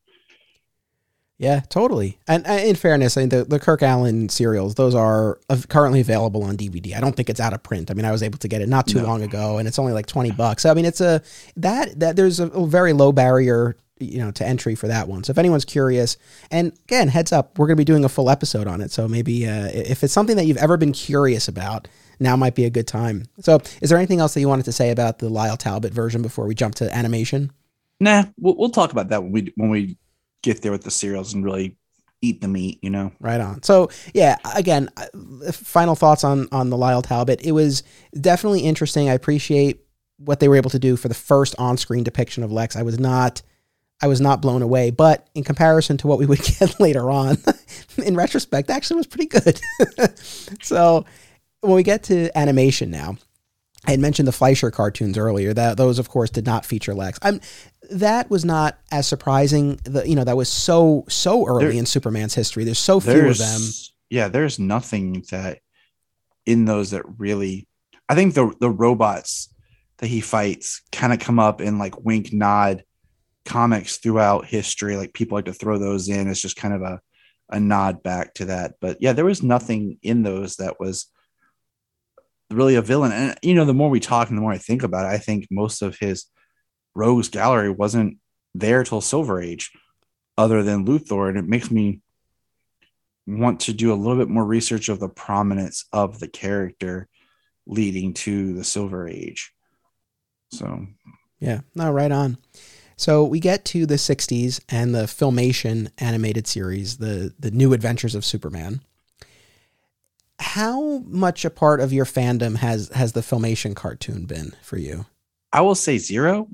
Speaker 1: Yeah, totally. And, and, in fairness, I mean, the, the Kirk Alyn serials, those are currently available on DVD. I don't think it's out of print. I mean, I was able to get it not too no. long ago, and it's only like twenty bucks. So, I mean, it's a that that there's a, a, very low barrier, you know, to entry for that one. So, if anyone's curious, and again, heads up, we're going to be doing a full episode on it. So maybe uh, if it's something that you've ever been curious about, now might be a good time. So, is there anything else that you wanted to say about the Lyle Talbot version before we jump to animation?
Speaker 2: Nah, we'll, we'll talk about that when we when we get there with the serials and really eat the meat, you know.
Speaker 1: Right on. So yeah, again, uh, final thoughts on on the Lyle Talbot. It was definitely interesting. I appreciate what they were able to do for the first on-screen depiction of Lex. I was not I was not blown away, but in comparison to what we would get later on, in retrospect, actually was pretty good. so when we get to animation now, I had mentioned the Fleischer cartoons earlier. That those, of course, did not feature Lex. I'm that was not as surprising. The you know that was so so early there, in Superman's history. There's so few of them.
Speaker 2: Yeah, there's nothing that in those that really. I think the the robots that he fights kind of come up in like wink nod comics throughout history. Like people like to throw those in as just kind of a a nod back to that. But yeah, there was nothing in those that was really a villain. And you know, the more we talk and the more I think about it, I think most of his rogues gallery wasn't there till Silver Age, other than Luthor, and it makes me want to do a little bit more research of the prominence of the character leading to the Silver Age. So,
Speaker 1: yeah, no, right on. So we get to the 60s and the Filmation animated series, the the New Adventures of Superman how much a part of your fandom has has the filmation cartoon been for you
Speaker 2: i will say zero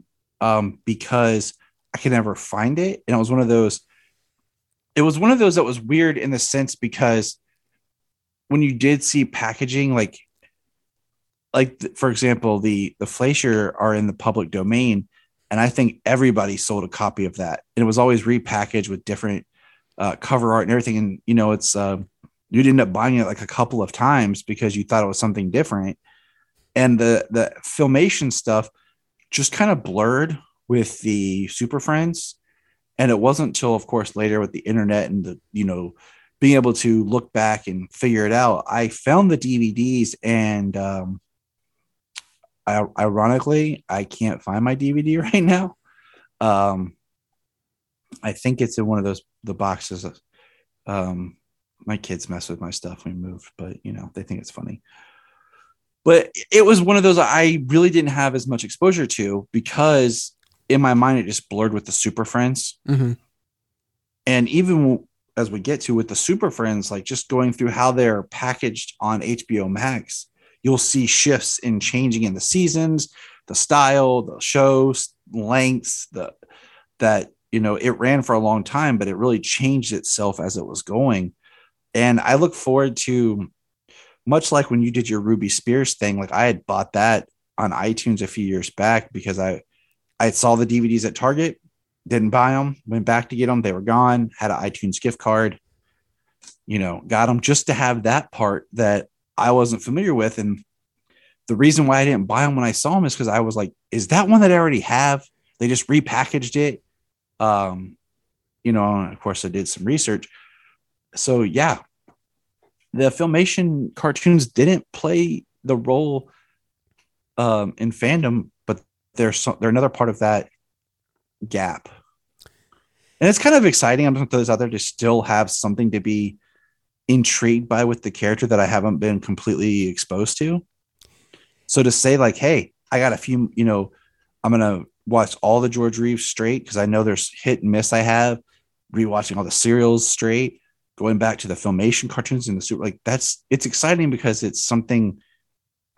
Speaker 2: um, because i could never find it. And it was one of those it was one of those that was weird in the sense because when you did see packaging like like for example the the fleischer are in the public domain and i think everybody sold a copy of that. And it was always repackaged with different uh, cover art and everything. And you know it's um, you'd end up buying it like a couple of times because you thought it was something different. And the the filmation stuff just kind of blurred with the super friends and it wasn't until of course later with the internet and the you know being able to look back and figure it out i found the dvds and um, I, ironically, I can't find my DVD right now. Um, I think it's in one of those the boxes. Um, my kids mess with my stuff when we moved, but you know they think it's funny. But it was one of those I really didn't have as much exposure to because in my mind it just blurred with the Super Friends,
Speaker 1: Mm-hmm.
Speaker 2: and even as we get to with the Super Friends, like just going through how they're packaged on HBO Max, you'll see shifts in changing in the seasons, the style, the shows, lengths, the that you know it ran for a long time, but it really changed itself as it was going. And I look forward to much like when you did your Ruby Spears thing, like I had bought that on iTunes a few years back because I I saw the DVDs at Target, didn't buy them, went back to get them, they were gone, had an iTunes gift card, you know, got them just to have that part that I wasn't familiar with. And the reason why I didn't buy them when I saw them is because I was like, is that one that I already have? They just repackaged it. Um, you know, of course I did some research. So yeah, the filmation cartoons didn't play the role um, in fandom, but they're so, they're another part of that gap. And it's kind of exciting. I'm going to this out there to still have something to be intrigued by with the character that I haven't been completely exposed to. So to say like, hey, I got a few, you know, I'm gonna watch all the George Reeves straight because I know there's hit and miss I have, rewatching all the serials straight, going back to the filmation cartoons and the super like that's it's exciting because it's something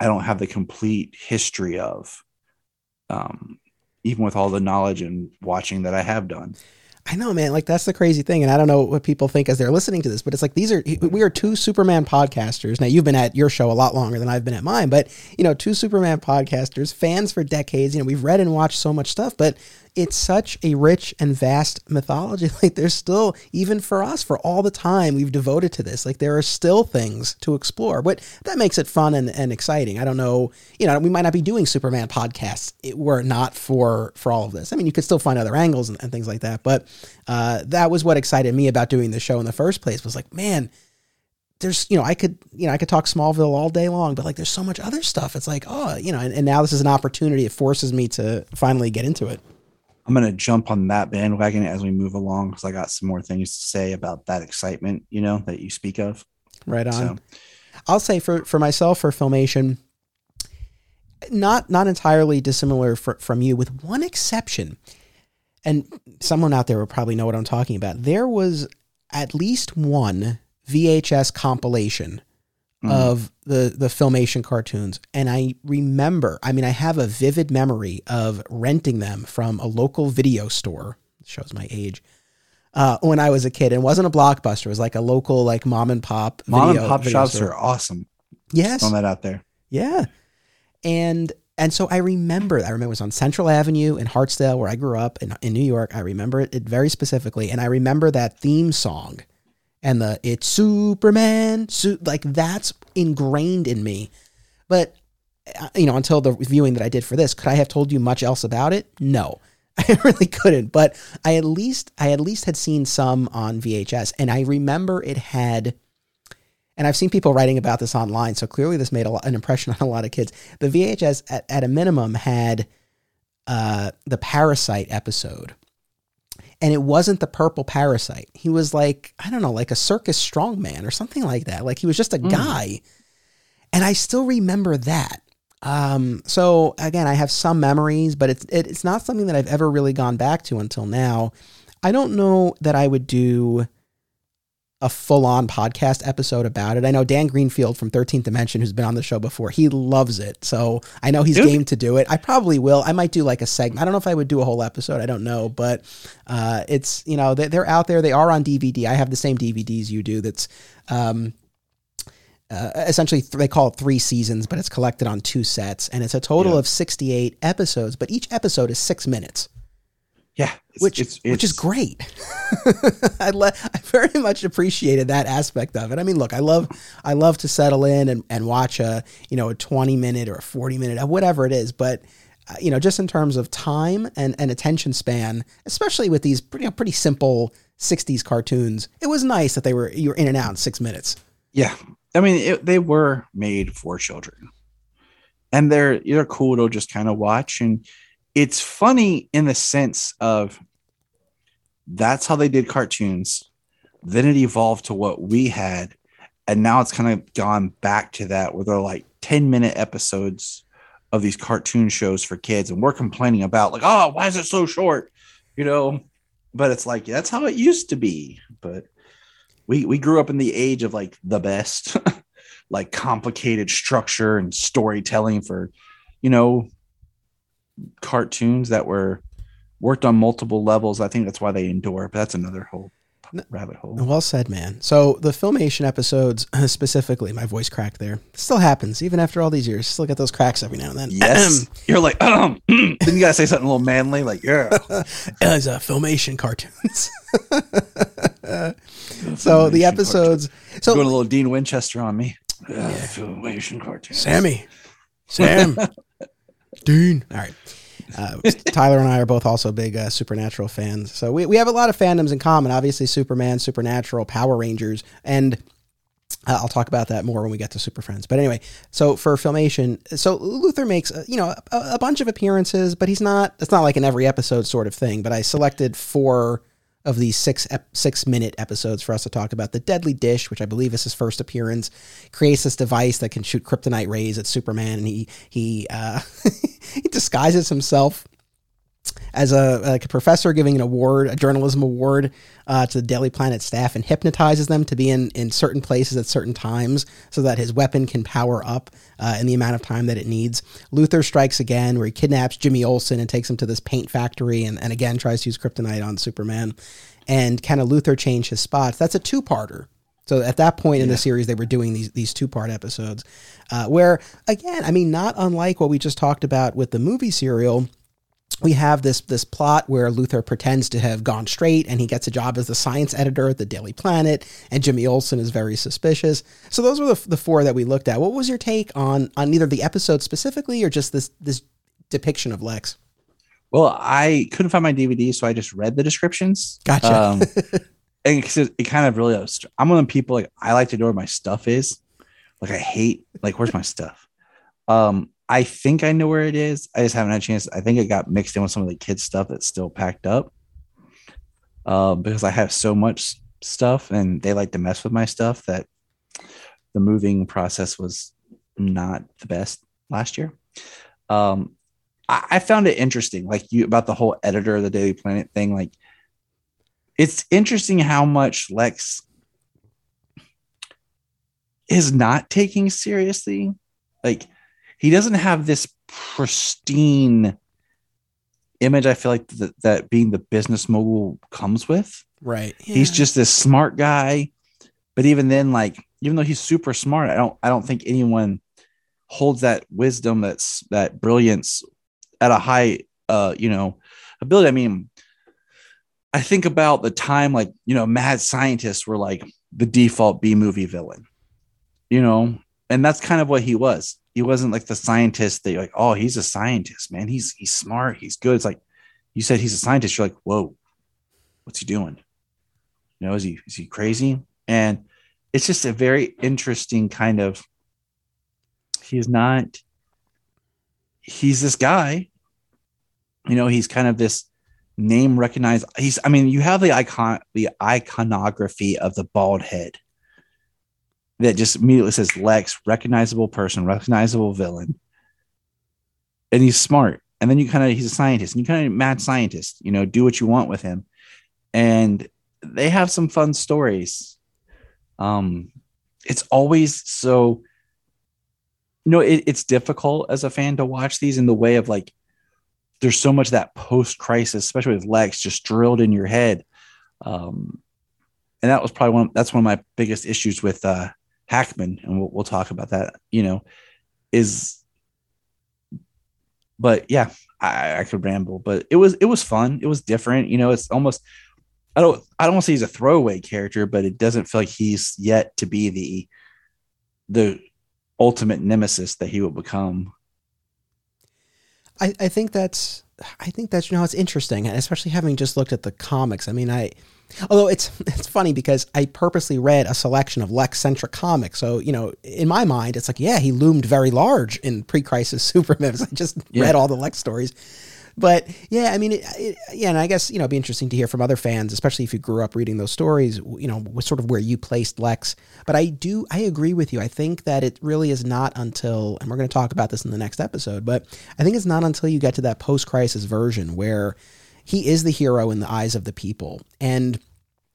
Speaker 2: I don't have the complete history of. Um, even with all the knowledge and watching that I have done.
Speaker 1: I know, man. Like that's the crazy thing, and I don't know what people think as they're listening to this, but it's like these are we are two Superman podcasters. Now you've been at your show a lot longer than I've been at mine, but you know, two Superman podcasters, fans for decades. You know, we've read and watched so much stuff, but it's such a rich and vast mythology. Like there's still, even for us, for all the time we've devoted to this, like there are still things to explore. But that makes it fun and, and exciting. I don't know, you know, we might not be doing Superman podcasts it were not for for all of this. I mean, you could still find other angles and, and things like that. But uh, that was what excited me about doing the show in the first place. Was like, man, there's you know I could you know I could talk Smallville all day long, but like there's so much other stuff. It's like oh you know, and, and now this is an opportunity. It forces me to finally get into it.
Speaker 2: I'm going to jump on that bandwagon as we move along because I got some more things to say about that excitement, you know, that you speak of.
Speaker 1: Right on. So. I'll say for, for myself, for Filmation, not not entirely dissimilar for, from you, with one exception. And someone out there will probably know what I'm talking about. There was at least one VHS compilation mm. of the the filmation cartoons. And i remember i mean i have a vivid memory of renting them from a local video store. Shows my age. Uh, when i was a kid it wasn't a blockbuster. It was like a local like mom and pop
Speaker 2: mom video, and pop shops store. are awesome.
Speaker 1: Yes.
Speaker 2: on that out there.
Speaker 1: Yeah. And and so I remember, I remember it was on Central Avenue in Hartsdale, where I grew up in, in New York. I remember it, very specifically. And I remember that theme song and the it's Superman, su- like that's ingrained in me. But uh, you know, until the viewing that I did for this, could I have told you much else about it? No. I really couldn't, but I at least I at least had seen some on VHS and I remember it had and I've seen people writing about this online, so clearly this made a lot, an impression on a lot of kids. The VHS at, at a minimum had uh, the Parasite episode and it wasn't the purple parasite. He was like, I don't know, like a circus strongman or something like that. Like he was just a mm. guy. And I still remember that. Um, so again, I have some memories, but it's it, it's not something that I've ever really gone back to until now. I don't know that I would do a full on podcast episode about it. I know Dan Greenfield from 13th Dimension, who's been on the show before, he loves it. So I know he's Dude. game to do it. I probably will. I might do like a segment. I don't know if I would do a whole episode. I don't know. But uh, it's, you know, they're, out there. They are on DVD. I have the same DVDs you do that's. Um, uh, essentially, th- they call it three seasons, but it's collected on two sets, and it's a total yeah. of 68 episodes. But each episode is six minutes.
Speaker 2: Yeah,
Speaker 1: it's, which it's, it's, which is great. I le- I very much appreciated that aspect of it. I mean, look, I love I love to settle in and, and watch a you know a twenty minute or a forty minute whatever it is, but uh, you know just in terms of time and, and attention span, especially with these pretty you know, pretty simple '60s cartoons, it was nice that they were you were in and out in six minutes.
Speaker 2: Yeah, I mean it, they were made for children, and they're they're cool to just kind of watch and it's funny in the sense of that's how they did cartoons. Then it evolved to what we had and now it's kind of gone back to that where they're like 10 minute episodes of these cartoon shows for kids and we're complaining about like oh why is it so short? You know? But it's like that's how it used to be. But we we grew up in the age of like the best like complicated structure and storytelling for you know cartoons that were worked on multiple levels i think that's why they endure but that's another whole rabbit hole.
Speaker 1: Well said, man. So the filmation episodes specifically, my voice cracked there. Still happens even after all these years. Still get those cracks every now and then.
Speaker 2: Yes, you're like, um. then you gotta say something a little manly, like, yeah.
Speaker 1: As uh, filmation cartoons. so the episodes. Cartoon. So
Speaker 2: going a little Dean Winchester on me. Yeah, filmation cartoons.
Speaker 1: Sammy, Sam, Dean. All right. Uh, Tylor and I are both also big uh, Supernatural fans, so we we have a lot of fandoms in common. Obviously, Superman, Supernatural, Power Rangers, and uh, I'll talk about that more when we get to Super Friends. But anyway, so for Filmation, so Luthor makes uh, you know a, a bunch of appearances, but he's not. It's not like an every episode sort of thing. But I selected four of these six ep- six minute episodes for us to talk about. The Deadly Dish, which I believe is his first appearance, creates this device that can shoot kryptonite rays at Superman, and he he uh, he disguises himself as a like a professor giving an award, a journalism award uh, to the Daily Planet staff, and hypnotizes them to be in in certain places at certain times, so that his weapon can power up uh, in the amount of time that it needs. Luthor strikes again, where he kidnaps Jimmy Olsen and takes him to this paint factory, and, and again tries to use kryptonite on Superman. And kind of Luthor change his spots. That's a two parter. So at that point yeah. in the series, they were doing these these two part episodes, uh, where again, I mean, not unlike what we just talked about with the movie serial we have this this plot where Luthor pretends to have gone straight and he gets a job as the science editor at the Daily Planet and Jimmy Olsen is very suspicious. So those were the, the four that we looked at. What was your take on on either the episode specifically or just this this depiction of Lex?
Speaker 2: Well, I couldn't find my DVD, so I just read the descriptions.
Speaker 1: Gotcha. Um,
Speaker 2: and it, it kind of really, I'm one of the people like I like to know where my stuff is. Like I hate like where's my stuff. Um, I think I know where it is. I just haven't had a chance. I think it got mixed in with some of the kids' stuff that's still packed up. Uh, because I have so much stuff and they like to mess with my stuff that the moving process was not the best last year. Um, I, I found it interesting, like you about the whole editor of the Daily Planet thing. Like, it's interesting how much Lex is not taking seriously. Like, he doesn't have this pristine image. I feel like that, that being the business mogul comes with.
Speaker 1: Right.
Speaker 2: Yeah. He's just this smart guy, but even then, like even though he's super smart, I don't I don't think anyone holds that wisdom that's that brilliance at a high uh you know ability. I mean, I think about the time like you know mad scientists were like the default B movie villain, you know, and that's kind of what he was he wasn't like the scientist that you're like, oh, he's a scientist, man. He's he's smart, he's good. It's like you said he's a scientist. You're like, whoa, what's he doing? You know, is he is he crazy? And it's just a very interesting kind of he's not he's this guy, you know, he's kind of this name recognized. He's I mean, you have the icon the iconography of the bald head that just immediately says Lex, recognizable person, recognizable villain. And he's smart. And then you kind of, he's a scientist and you kind of mad scientist, you know, do what you want with him. And they have some fun stories. Um, it's always so, you know, it, it's difficult as a fan to watch these in the way of like, there's so much that post crisis, especially with Lex, just drilled in your head. Um, and that was probably one. That's one of my biggest issues with uh, Hackman, and we'll, we'll talk about that, you know, is, but yeah, I, I could ramble, but it was, it was fun. It was different. You know, it's almost, I don't, I don't want to say he's a throwaway character, but it doesn't feel like he's yet to be the, the ultimate nemesis that he will become.
Speaker 1: I, I think that's, I think that's, you know, it's interesting, especially having just looked at the comics. I mean, I, Although it's it's funny because I purposely read a selection of Lex centric comics. So, you know, in my mind, it's like, yeah, he loomed very large in pre crisis Superman. I just
Speaker 2: Yeah.
Speaker 1: read all the Lex stories. But yeah, I mean, it, it, yeah, and I guess, you know, it'd be interesting to hear from other fans, especially if you grew up reading those stories, you know, was sort of where you placed Lex. But I do, I agree with you. I think that it really is not until, and we're going to talk about this in the next episode, but I think it's not until you get to that post crisis version where he is the hero in the eyes of the people. And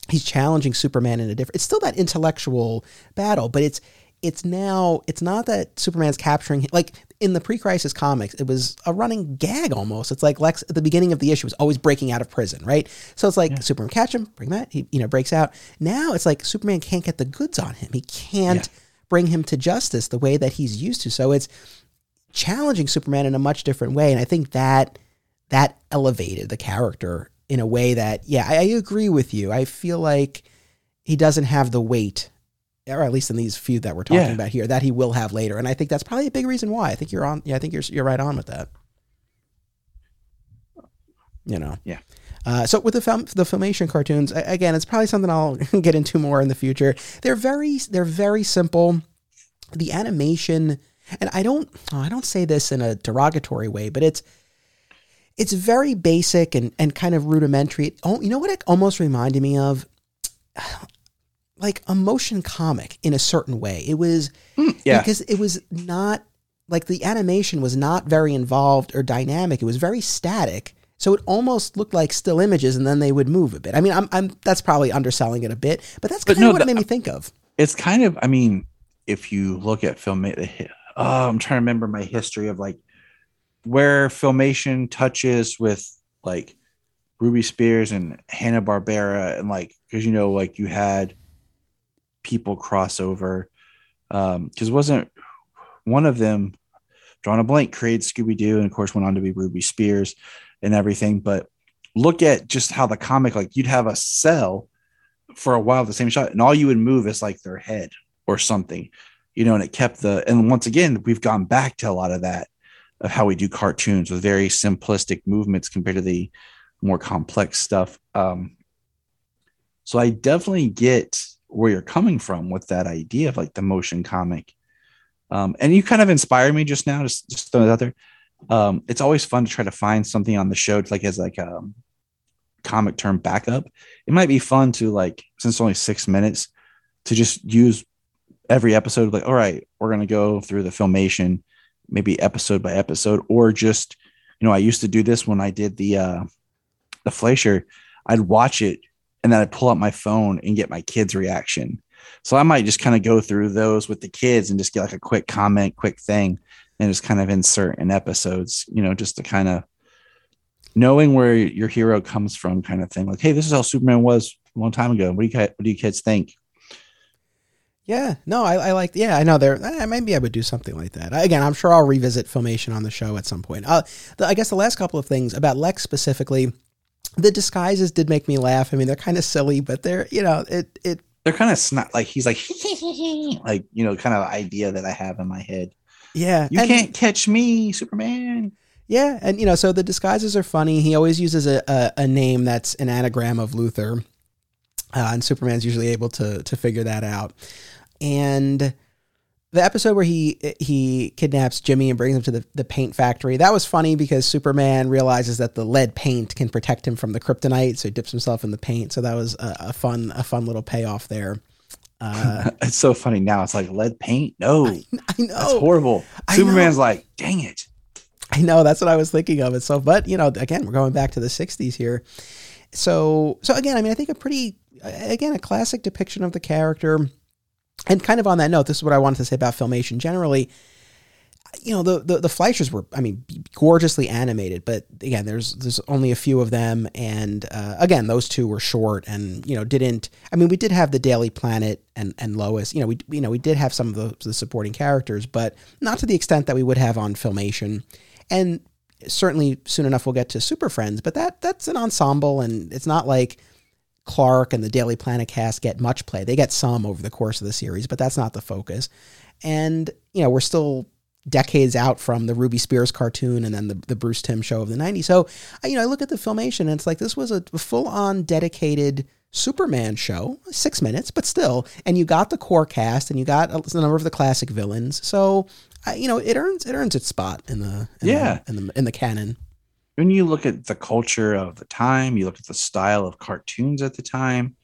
Speaker 1: he's challenging Superman in a different. It's still that intellectual battle, but it's it's now it's not that Superman's capturing like in the pre-crisis comics. It was a running gag almost. It's like Lex at the beginning of the issue was always breaking out of prison, right? So it's like Superman catch him, bring that he you know breaks out. Now it's like Superman can't get the goods on him. He can't bring him to justice the way that he's used to. So it's challenging Superman in a much different way, and I think that that elevated the character in a way that, yeah, I, I agree with you. I feel like he doesn't have the weight, or at least in these few that we're talking
Speaker 2: Yeah.
Speaker 1: about here, that he will have later. And I think that's probably a big reason why. I think you're on. Yeah, I think you're you're right on with that. You know.
Speaker 2: Yeah.
Speaker 1: Uh, so with the film, the filmation cartoons, again, it's probably something I'll get into more in the future. They're very, they're very simple. The animation, and I don't, oh, I don't say this in a derogatory way, but it's, it's very basic and, and kind of rudimentary. Oh, you know what it almost reminded me of? Like a motion comic in a certain way. It was hmm,
Speaker 2: Yeah.
Speaker 1: because it was not like the animation was not very involved or dynamic. It was very static. So it almost looked like still images and then they would move a bit. I mean, I'm, I'm that's probably underselling it a bit, but that's
Speaker 2: But
Speaker 1: kind of
Speaker 2: no,
Speaker 1: what it made me think of.
Speaker 2: it's kind of i mean if you look at film the oh, i'm trying to remember my history of like where filmation touches with like ruby spears and hanna barbera and like because you know like you had people cross over um because wasn't one of them drawn a blank created scooby-doo and of course went on to be ruby spears and everything but look at just how the comic like you'd have a cell for a while the same shot and all you would move is like their head or something you know and it kept the and once again we've gone back to a lot of that of how we do cartoons with very simplistic movements compared to the more complex stuff. Um so i definitely get where you're coming from with that idea of like the motion comic. Um and you kind of inspired me just now just just throwing it out there. Um it's always fun to try to find something on the show to like as like a comic term backup. It might be fun to like since it's only six minutes to just use every episode like all right we're to go through the filmation maybe episode by episode or just you know i used to do this when i did the uh the fleischer. I'd watch it and then i'd pull out my phone and get my kids reaction. So i might just kind of go through those with the kids and just get like a quick comment quick thing and just kind of insert in episodes you know just to kind of knowing where your hero comes from kind of thing. Like hey this is how superman was a long time ago. What do you what do you kids think
Speaker 1: Yeah, no, I, I like. Yeah, I know there. eh, maybe I would do something like that. Again, I'm sure I'll revisit filmation on the show at some point. Uh, the, I guess the last couple of things about Lex specifically, the disguises did make me laugh. I mean, they're kind of silly, but they're you know it it
Speaker 2: they're kind of snot like he's like like you know kind of idea that i have in my head
Speaker 1: yeah
Speaker 2: you
Speaker 1: and-
Speaker 2: can't catch me superman
Speaker 1: Yeah, and you know, so the disguises are funny. He always uses a, a, a name that's an anagram of Luthor, uh, and Superman's usually able to to figure that out. And the episode where he he kidnaps Jimmy and brings him to the, the paint factory that was funny because Superman realizes that the lead paint can protect him from the kryptonite, so he dips himself in the paint. So that was a, a fun a fun little payoff there. Uh,
Speaker 2: it's so funny now it's like lead paint no
Speaker 1: I know
Speaker 2: that's horrible
Speaker 1: I
Speaker 2: superman's like dang it
Speaker 1: I know that's what I was thinking of. It so, but you know, again, we're going back to the '60s here. So, so again, I mean, I think a pretty, again, a classic depiction of the character. And kind of on that note, this is what I wanted to say about filmation generally. You know, the the, the Fleischers were, I mean, gorgeously animated, but again, there's there's only a few of them, and uh, again, those two were short, and you know, didn't. I mean, we did have the Daily Planet and and Lois. You know, we you know we did have some of the, the supporting characters, but not to the extent that we would have on Filmation and certainly soon enough we'll get to Super Friends, but that that's an ensemble, and it's not like Clark and the Daily Planet cast get much play. They get some over the course of the series, but that's not the focus. And you know, we're still decades out from the Ruby Spears cartoon and then the, the Bruce Timm show of the 90s. So, you know, I look at the filmation and it's like this was a full on dedicated Superman show, six minutes, but still, and you got the core cast and you got a number of the classic villains. So, uh, you know, it earns it earns its spot in the in
Speaker 2: Yeah.
Speaker 1: the, in the in the canon.
Speaker 2: When you look at the culture of the time, you look at the style of cartoons at the time,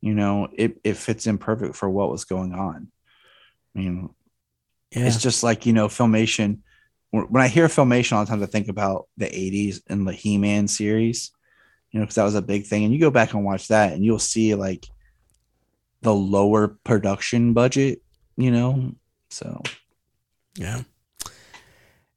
Speaker 2: you know, it, it fits in perfect for what was going on. I mean,
Speaker 1: Yeah,
Speaker 2: it's just like, you know, Filmation. When when I hear Filmation, all the time I think about the 80s and the He Man series, you know, because that was a big thing. And you go back and watch that, and you'll see like the lower production budget, you know. So,
Speaker 1: Yeah.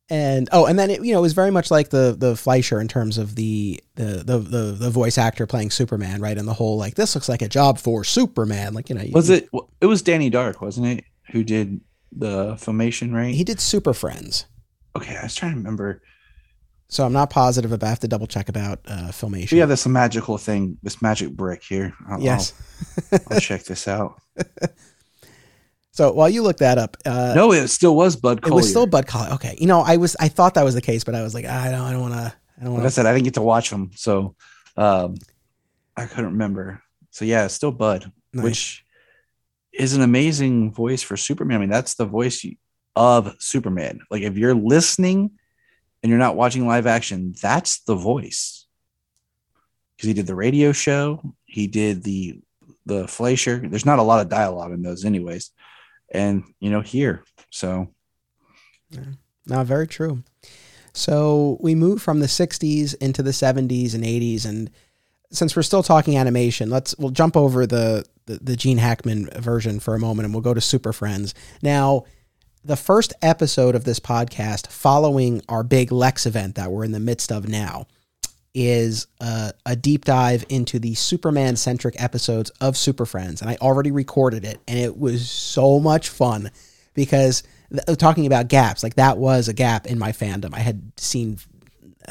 Speaker 1: And oh, and then it you know it was very much like the the Fleischer in terms of the the the the, the voice actor playing Superman, right? And the whole like this looks like a job for Superman, like you know.
Speaker 2: was it, it was Danny Dark, wasn't it? Who did the Filmation, right?
Speaker 1: He did Super Friends,
Speaker 2: okay, I was trying to remember.
Speaker 1: so I'm not positive. But I have to double check about uh, filmation.
Speaker 2: We have this magical thing, this magic brick here. I'll,
Speaker 1: yes.
Speaker 2: I'll, I'll check this out.
Speaker 1: So while you look that up, uh,
Speaker 2: no, it still was Bud
Speaker 1: it was still Bud Collyer. Okay, you know I was I thought that was the case, but I was like I don't I don't want to I don't
Speaker 2: like I said, I didn't get to watch them, so um, I couldn't remember. So yeah, it's still Bud, which is an amazing voice for Superman. I mean, that's the voice of Superman. Like if you're listening and you're not watching live action, that's the voice. Because he did the radio show, he did the the Fleischer. There's not a lot of dialogue in those, anyways. And you know, here, so
Speaker 1: No, very true. So we move from the 60s into the 70s and 80s, and since we're still talking animation, let's we'll jump over the the, the Gene Hackman version for a moment, and we'll go to Super Friends. Now, the first episode of this podcast, following our big Lex event that we're in the midst of now, is a, a deep dive into the Superman centric episodes of Super Friends, and I already recorded it, and it was so much fun because th- talking about gaps, like that was a gap in my fandom. I had seen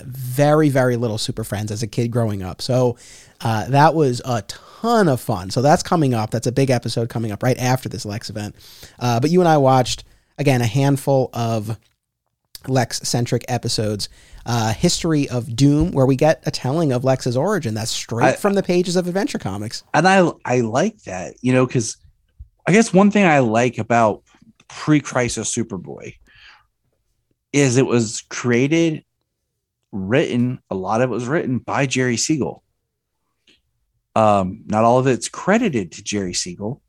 Speaker 1: very very little Super Friends as a kid growing up, so uh, that was a ton of fun. So that's coming up. That's a big episode coming up right after this Lex event. Uh, but you and I watched again a handful of Lex centric episodes. Uh, History of Doom, where we get a telling of Lex's origin that's straight
Speaker 2: I-
Speaker 1: from the pages of Adventure Comics.
Speaker 2: and I I like that, you know, because I guess one thing I like about pre-crisis Superboy is it was created, written. A lot of it was written by Jerry Siegel. Um, not all of it's credited to Jerry Siegel,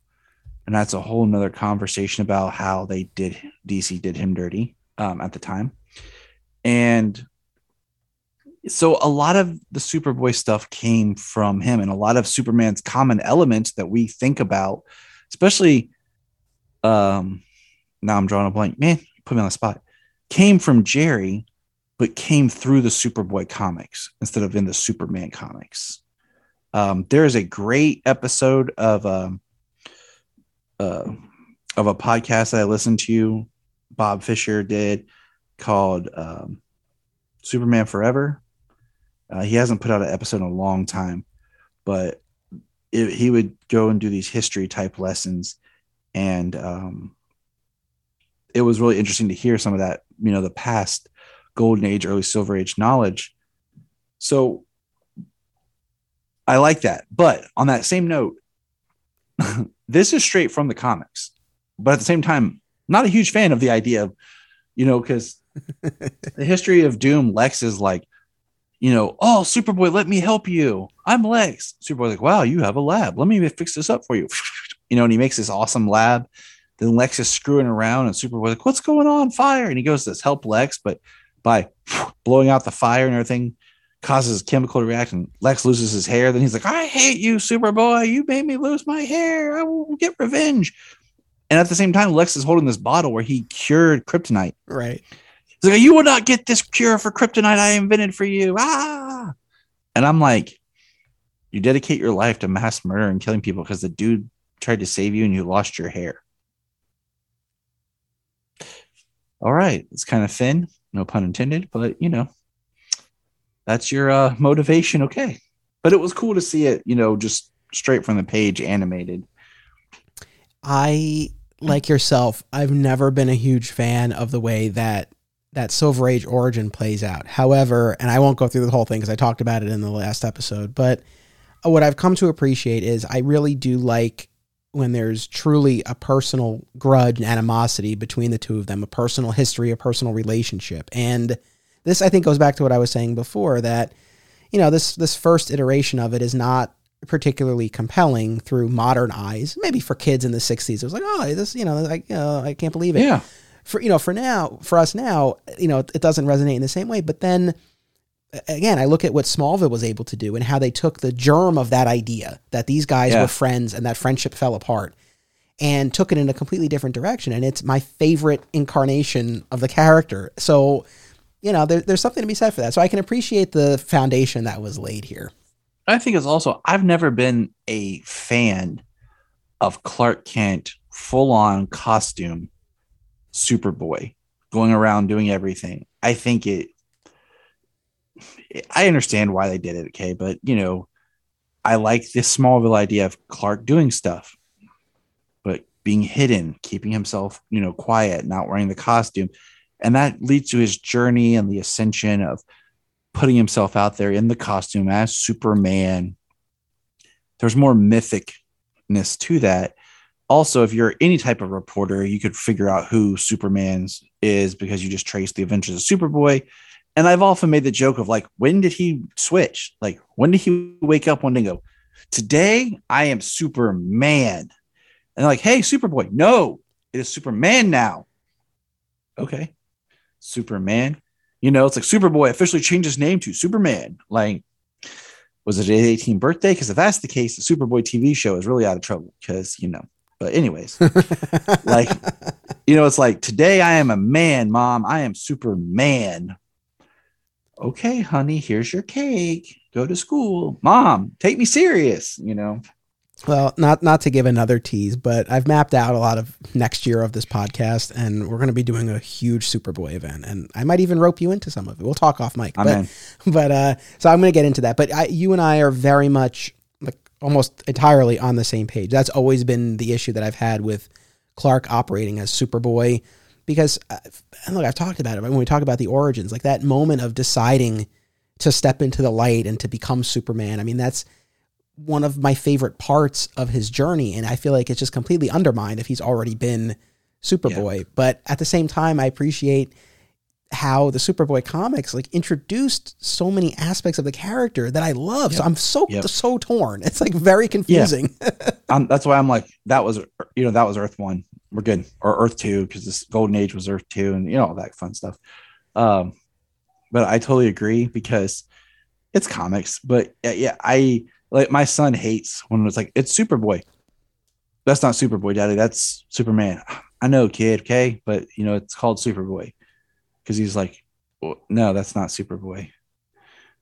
Speaker 2: and that's a whole nother conversation about how they did DC did him dirty um, at the time, and so a lot of the Superboy stuff came from him, and a lot of Superman's common elements that we think about, especially, um, now I'm drawing a blank. Man, put me on the spot. Came from Jerry, but came through the Superboy comics instead of in the Superman comics. Um, there is a great episode of um, uh, of a podcast that I listened to. Bob Fisher did called um, Superman Forever. Uh, he hasn't put out an episode in a long time, but it, he would go and do these history type lessons, and um, it was really interesting to hear some of that. You know, the past golden age, early silver age knowledge. So I like that. But on that same note, this is straight from the comics, but at the same time, not a huge fan of the idea of, you know, because the history of Doom, Lex is like, you know, oh, Superboy, let me help you. I'm Lex. Superboy's like, wow, you have a lab. Let me fix this up for you. You know, and he makes this awesome lab. Then Lex is screwing around, and Superboy's like, what's going on? Fire. And he goes to this help Lex, but by blowing out the fire and everything, causes a chemical reaction. Lex loses his hair. Then he's like, I hate you, Superboy. You made me lose my hair. I will get revenge. And at the same time, Lex is holding this bottle where he cured kryptonite.
Speaker 1: Right.
Speaker 2: He's like, You will not get this cure for kryptonite I invented for you. Ah. And I'm like, You dedicate your life to mass murder and killing people because the dude tried to save you and you lost your hair. All right. It's kind of thin, no pun intended, but you know, that's your uh, motivation. Okay. But it was cool to see it, you know, just straight from the page animated.
Speaker 1: I like yourself. I've never been a huge fan of the way that that Silver Age origin plays out. However, and I won't go through the whole thing because I talked about it in the last episode, but uh, what I've come to appreciate is I really do like when there's truly a personal grudge and animosity between the two of them, a personal history, a personal relationship. And this I think goes back to what I was saying before that you know, this this first iteration of it is not particularly compelling through modern eyes. Maybe for kids in the 60s it was like, "Oh, this, you know, like, you know, I can't believe it."
Speaker 2: Yeah.
Speaker 1: For you know, for now, for us now, you know, it doesn't resonate in the same way, but then again, I look at what Smallville was able to do and how they took the germ of that idea that these guys
Speaker 2: Yeah.
Speaker 1: were friends and that friendship fell apart and took it in a completely different direction. And it's my favorite incarnation of the character. So, you know, there, there's something to be said for that. So I can appreciate the foundation that was laid here.
Speaker 2: I think it's also I've never been a fan of Clark Kent full on costume Superboy going around doing everything. I think it I understand why they did it, okay, but you know, I like this Smallville idea of Clark doing stuff, but being hidden, keeping himself, you know, quiet, not wearing the costume. And that leads to his journey and the ascension of putting himself out there in the costume as Superman. There's more mythicness to that. Also, if you're any type of reporter, you could figure out who Superman's is because you just trace the adventures of Superboy. And I've often made the joke of like, when did he switch? Like, when did he wake up one day and go, Today I am Superman? And like, Hey, Superboy, no, it is Superman now. Okay, Superman. You know, it's like Superboy officially changed his name to Superman. Like, was it his 18th birthday? Because if that's the case, the Superboy TV show is really out of trouble. Because you know, but anyways, like, you know, it's like today I am a man, mom. I am Superman. Okay, honey, here's your cake. Go to school, mom. Take me serious. You know,
Speaker 1: Well, not not to give another tease, but I've mapped out a lot of next year of this podcast, and we're going to be doing a huge Superboy event, and I might even rope you into some of it. We'll talk off mic, but but uh, so I'm going to get into that. But I, you and I are very much like almost entirely on the same page. That's always been the issue that I've had with Clark operating as Superboy, because uh, and look, I've talked about it when we talk about the origins, like that moment of deciding to step into the light and to become Superman. I mean, that's one of my favorite parts of his journey, and I feel like it's just completely undermined if he's already been Superboy. But at the same time, I appreciate how the Superboy comics like introduced so many aspects of the character that I love. So I'm so
Speaker 2: Yep.
Speaker 1: so torn. It's like very confusing.
Speaker 2: um, that's why I'm like, that was, you know, that was Earth One. We're good, or Earth Two, because this Golden Age was Earth Two, and you know all that fun stuff. Um, but I totally agree because it's comics. But yeah, I like my son hates when it's like it's Superboy. That's not Superboy, Daddy. That's Superman. I know, kid. Okay, but you know it's called Superboy because he's like, no, that's not Superboy.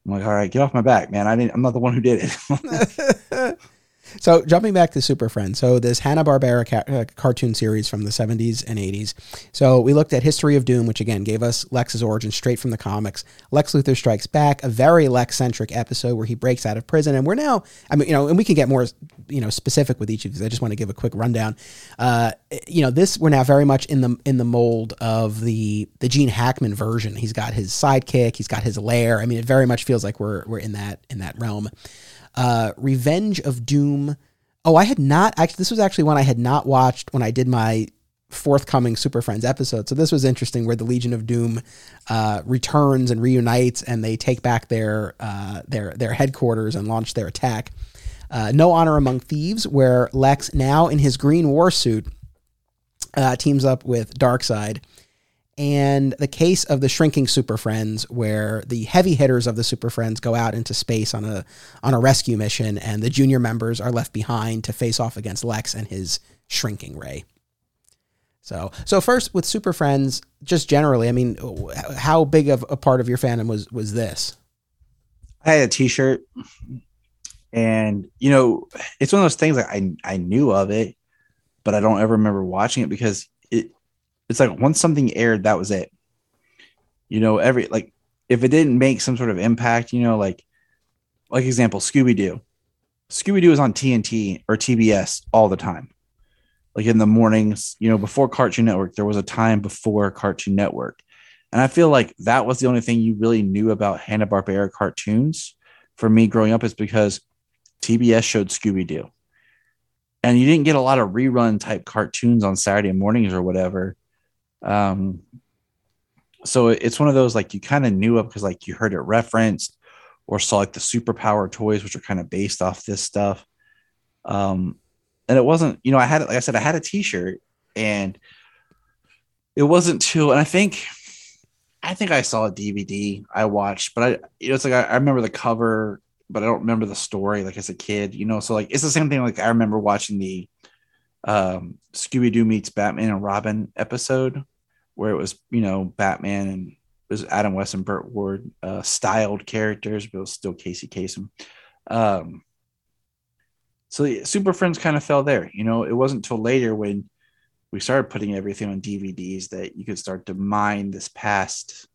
Speaker 2: I'm like, all right, get off my back, man. I didn't. I'm not the one who did it.
Speaker 1: so jumping back to Super Friends, so this Hanna Barbera ca- uh, cartoon series from the 70s and 80s. So we looked at History of Doom, which again gave us Lex's origin straight from the comics. Lex Luthor Strikes Back, a very Lex centric episode where he breaks out of prison, and we're now, I mean, you know, and we can get more, you know, specific with each of these. I just want to give a quick rundown. Uh, you know, this we're now very much in the in the mold of the the Gene Hackman version. He's got his sidekick, he's got his lair. I mean, it very much feels like we're we're in that in that realm uh, Revenge of Doom. Oh, I had not actually. This was actually one I had not watched when I did my forthcoming Super Friends episode. So this was interesting, where the Legion of Doom uh, returns and reunites, and they take back their uh, their their headquarters and launch their attack. Uh, no Honor Among Thieves, where Lex, now in his green war suit, uh, teams up with Darkseid and the case of the shrinking super friends where the heavy hitters of the super friends go out into space on a on a rescue mission and the junior members are left behind to face off against Lex and his shrinking ray. So, so first with super friends just generally, I mean, how big of a part of your fandom was was this?
Speaker 2: I had a T-shirt, and you know, it's one of those things like I I knew of it, but I don't ever remember watching it because it it's like once something aired, that was it. You know, every like if it didn't make some sort of impact, you know, like like example, Scooby Doo. Scooby Doo is on TNT or TBS all the time. Like in the mornings, you know, before Cartoon Network, there was a time before Cartoon Network. And I feel like that was the only thing you really knew about Hanna-Barbera cartoons for me growing up is because TBS showed Scooby Doo. And you didn't get a lot of rerun type cartoons on Saturday mornings or whatever. Um, so it's one of those like you kind of knew it because like you heard it referenced or saw like the superpower toys, which are kind of based off this stuff. Um, and it wasn't, you know, I had, like I said, I had a t-shirt and it wasn't too, and I think, I think I saw a DVD I watched, but I, you know, it's like, I, I remember the cover, but I don't remember the story like as a kid, you know? So like, it's the same thing. Like I remember watching the, um, Scooby-Doo meets Batman and Robin episode where it was, you know, Batman and it was Adam West and Burt Ward uh, styled characters, but it was still Casey Kasem. Um, so yeah, Super Friends kind of fell there. You know, it wasn't until later when we started putting everything on DVDs that you could start to mine this past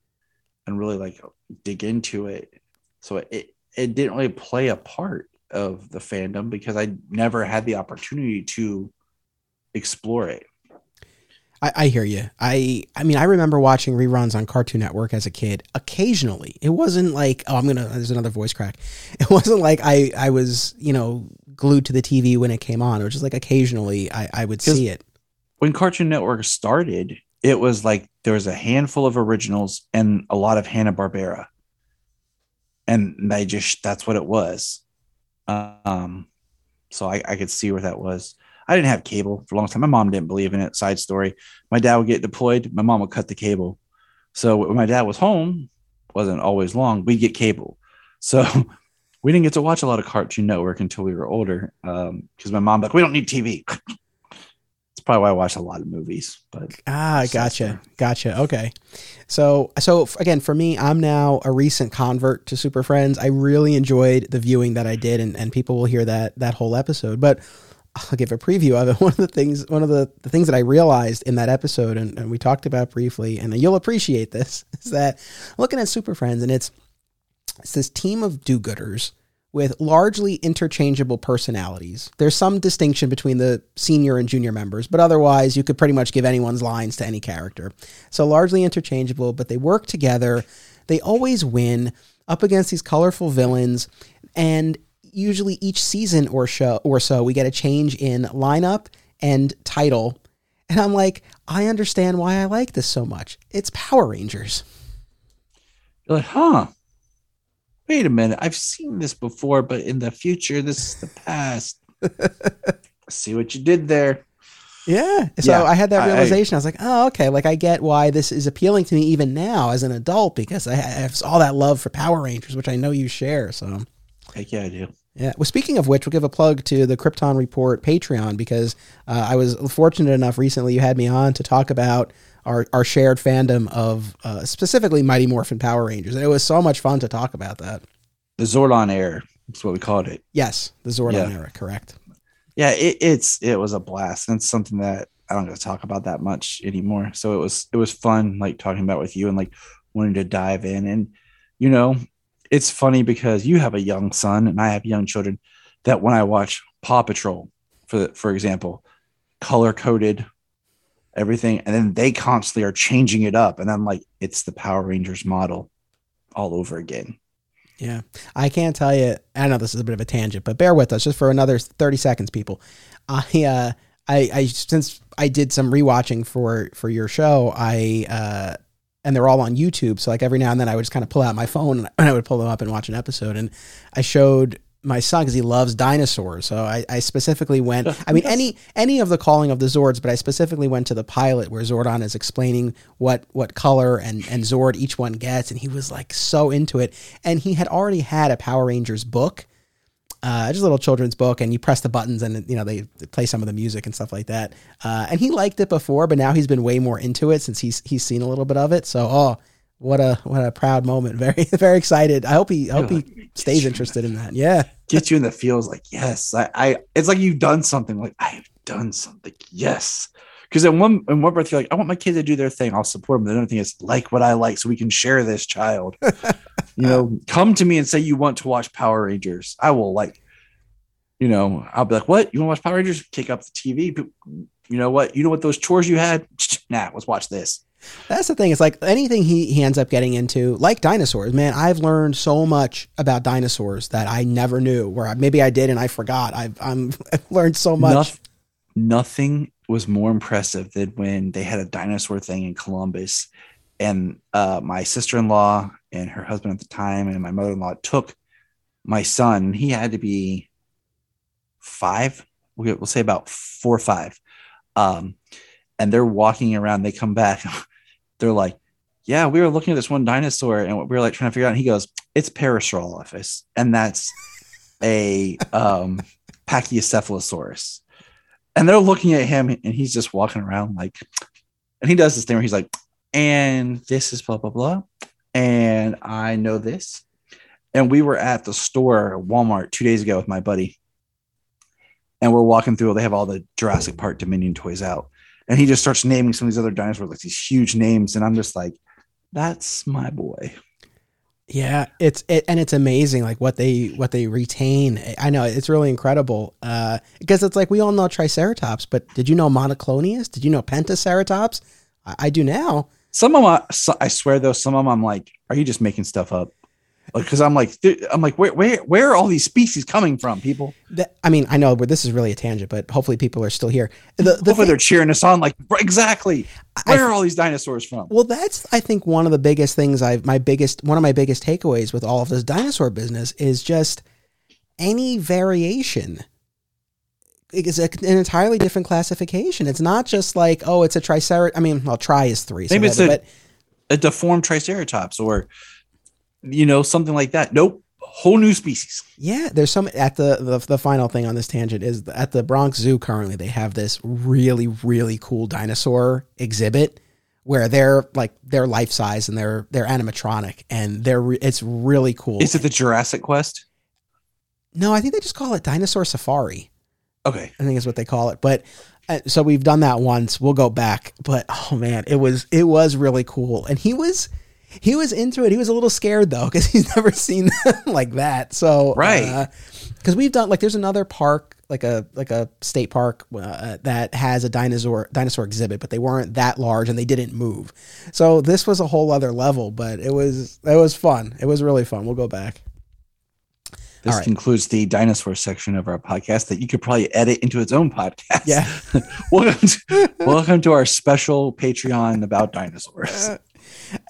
Speaker 2: and really like dig into it. So it it didn't really play a part of the fandom because I never had the opportunity to explore it.
Speaker 1: I, I hear you. I I mean, I remember watching reruns on Cartoon Network as a kid. Occasionally, it wasn't like, oh, I'm gonna. There's another voice crack. It wasn't like I I was you know glued to the TV when it came on. It was just like occasionally I I would see it.
Speaker 2: When Cartoon Network started, it was like there was a handful of originals and a lot of Hanna Barbera, and they just that's what it was. Um, so I, I could see where that was. I didn't have cable for a long time. My mom didn't believe in it. Side story: my dad would get deployed. My mom would cut the cable. So when my dad was home, wasn't always long. We'd get cable. So we didn't get to watch a lot of Cartoon Network until we were older. Because um, my mom like, we don't need TV. It's probably why I watch a lot of movies. But
Speaker 1: ah, gotcha, gotcha. Okay, so so again, for me, I'm now a recent convert to Super Friends. I really enjoyed the viewing that I did, and, and people will hear that that whole episode. But I'll give a preview of it. One of the things, one of the, the things that I realized in that episode, and, and we talked about briefly, and you'll appreciate this, is that looking at Super Friends, and it's it's this team of do-gooders with largely interchangeable personalities. There's some distinction between the senior and junior members, but otherwise, you could pretty much give anyone's lines to any character. So largely interchangeable, but they work together. They always win up against these colorful villains, and usually each season or show or so we get a change in lineup and title. And I'm like, I understand why I like this so much. It's Power Rangers.
Speaker 2: You're like, huh? Wait a minute. I've seen this before, but in the future, this is the past. See what you did there.
Speaker 1: Yeah. So yeah, I had that realization. I, I, was like, oh, okay. Like I get why this is appealing to me even now as an adult because I have all that love for Power Rangers, which I know you share. So,
Speaker 2: heck yeah, I do.
Speaker 1: Yeah. Well, speaking of which, we'll give a plug to the Krypton Report Patreon because uh, I was fortunate enough recently you had me on to talk about our, our shared fandom of uh, specifically Mighty Morphin Power Rangers. And it was so much fun to talk about that.
Speaker 2: The Zordon era. That's what we called it.
Speaker 1: Yes, the Zordon yeah. era. Correct.
Speaker 2: Yeah, it, it's it was a blast, and it's something that I don't get to talk about that much anymore. So it was it was fun, like talking about with you and like wanting to dive in. And you know, it's funny because you have a young son and I have young children that when I watch Paw Patrol, for for example, color coded everything, and then they constantly are changing it up, and I'm like, it's the Power Rangers model all over again.
Speaker 1: Yeah, I can't tell you. I know this is a bit of a tangent, but bear with us just for another thirty seconds, people. I uh, I, I since I did some rewatching for for your show, I uh, and they're all on YouTube. So like every now and then I would just kind of pull out my phone and I would pull them up and watch an episode. And I showed my son because he loves dinosaurs. So I, I specifically went. I mean, yes. any any of the calling of the Zords, but I specifically went to the pilot where Zordon is explaining what what color and and Zord each one gets, and he was like so into it. And he had already had a Power Rangers book uh, just a little children's book, and you press the buttons, and you know they, play some of the music and stuff like that. Uh, and he liked it before, but now he's been way more into it since he's he's seen a little bit of it. So, oh, what a what a proud moment! Very very excited. I hope he I hope he stays interested in that. Yeah,
Speaker 2: get you in the feels like yes, I, I it's like you've done something. Like I've done something. Yes. Because in one in one breath, you're like, I want my kid to do their thing. I'll support them. The other thing is like what I like, so we can share this child. you know, come to me and say you want to watch Power Rangers. I will like, you know, I'll be like, what? You want to watch Power Rangers? Kick up the TV. You know what? You know what those chores you had? Nah, let's watch this.
Speaker 1: That's the thing. It's like anything he, he ends up getting into, like dinosaurs, man, I've learned so much about dinosaurs that I never knew, where I, maybe I did and I forgot. I've, I'm, I've learned so much.
Speaker 2: Noth- nothing was more impressive than when they had a dinosaur thing in Columbus. And uh, my sister in law and her husband at the time, and my mother in law took my son. He had to be five, we'll say about four or five. Um, and they're walking around. They come back. they're like, "Yeah, we were looking at this one dinosaur, and we were like trying to figure out." And he goes, "It's Parasaurolophus, and that's a um, Pachycephalosaurus." And they're looking at him, and he's just walking around like, and he does this thing where he's like, "And this is blah blah blah," and I know this. And we were at the store, Walmart, two days ago with my buddy, and we're walking through. They have all the Jurassic Park Dominion toys out, and he just starts naming some of these other dinosaurs like these huge names, and I'm just like, that's my boy.
Speaker 1: Yeah, it's it, and it's amazing like what they what they retain. I know it's really incredible uh, because it's like we all know Triceratops, but did you know Monoclonius? Did you know Pentaceratops? I, I do now.
Speaker 2: Some of them, I swear though, some of them I'm like, are you just making stuff up? Because I'm like I'm like where where where are all these species coming from, people?
Speaker 1: That, I mean, I know, but this is really a tangent. But hopefully, people are still here.
Speaker 2: The, the hopefully, thing, they're cheering us on. Like exactly, where I, are all these dinosaurs from?
Speaker 1: Well, that's I think one of the biggest things I've my biggest one of my biggest takeaways with all of this dinosaur business is just any variation. is an entirely different classification. It's not just like oh, it's a triceratops. I mean, well, tri is three.
Speaker 2: So Maybe it's a, but, a deformed triceratops or you know, something like that. Nope. Whole new species.
Speaker 1: Yeah, there's some at the, the the final thing on this tangent is at the Bronx Zoo currently they have this really really cool dinosaur exhibit where they're like they're life size and they're they're animatronic and they're re- it's really cool.
Speaker 2: Is it the Jurassic Quest?
Speaker 1: No, I think they just call it Dinosaur Safari.
Speaker 2: Okay,
Speaker 1: I think is what they call it. But uh, so we've done that once. We'll go back. But oh man, it was it was really cool, and he was he was into it. He was a little scared though because he's never seen them like that. So
Speaker 2: right,
Speaker 1: because uh, we've done like there's another park like a like a state park uh, that has a dinosaur dinosaur exhibit, but they weren't that large and they didn't move. So this was a whole other level, but it was it was fun. It was really fun. We'll go back.
Speaker 2: This right. concludes the dinosaur section of our podcast that you could probably edit into its own podcast.
Speaker 1: Yeah.
Speaker 2: welcome, to, welcome to our special Patreon about dinosaurs.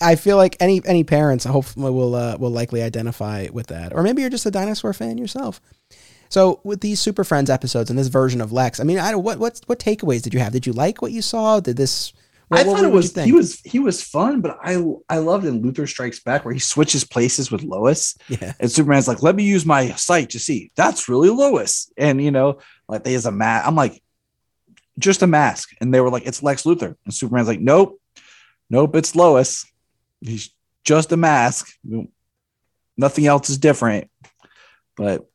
Speaker 1: I feel like any any parents hopefully will uh, will likely identify with that, or maybe you're just a dinosaur fan yourself. So with these Super Friends episodes and this version of Lex, I mean, I what what what takeaways did you have? Did you like what you saw? Did this?
Speaker 2: What, I thought it was he was he was fun, but I I loved in Luthor Strikes Back where he switches places with Lois.
Speaker 1: Yeah,
Speaker 2: and Superman's like, "Let me use my sight to see." That's really Lois, and you know, like they has a mask. I'm like, just a mask, and they were like, "It's Lex Luthor," and Superman's like, "Nope, nope, it's Lois." He's just a mask. Nothing else is different. But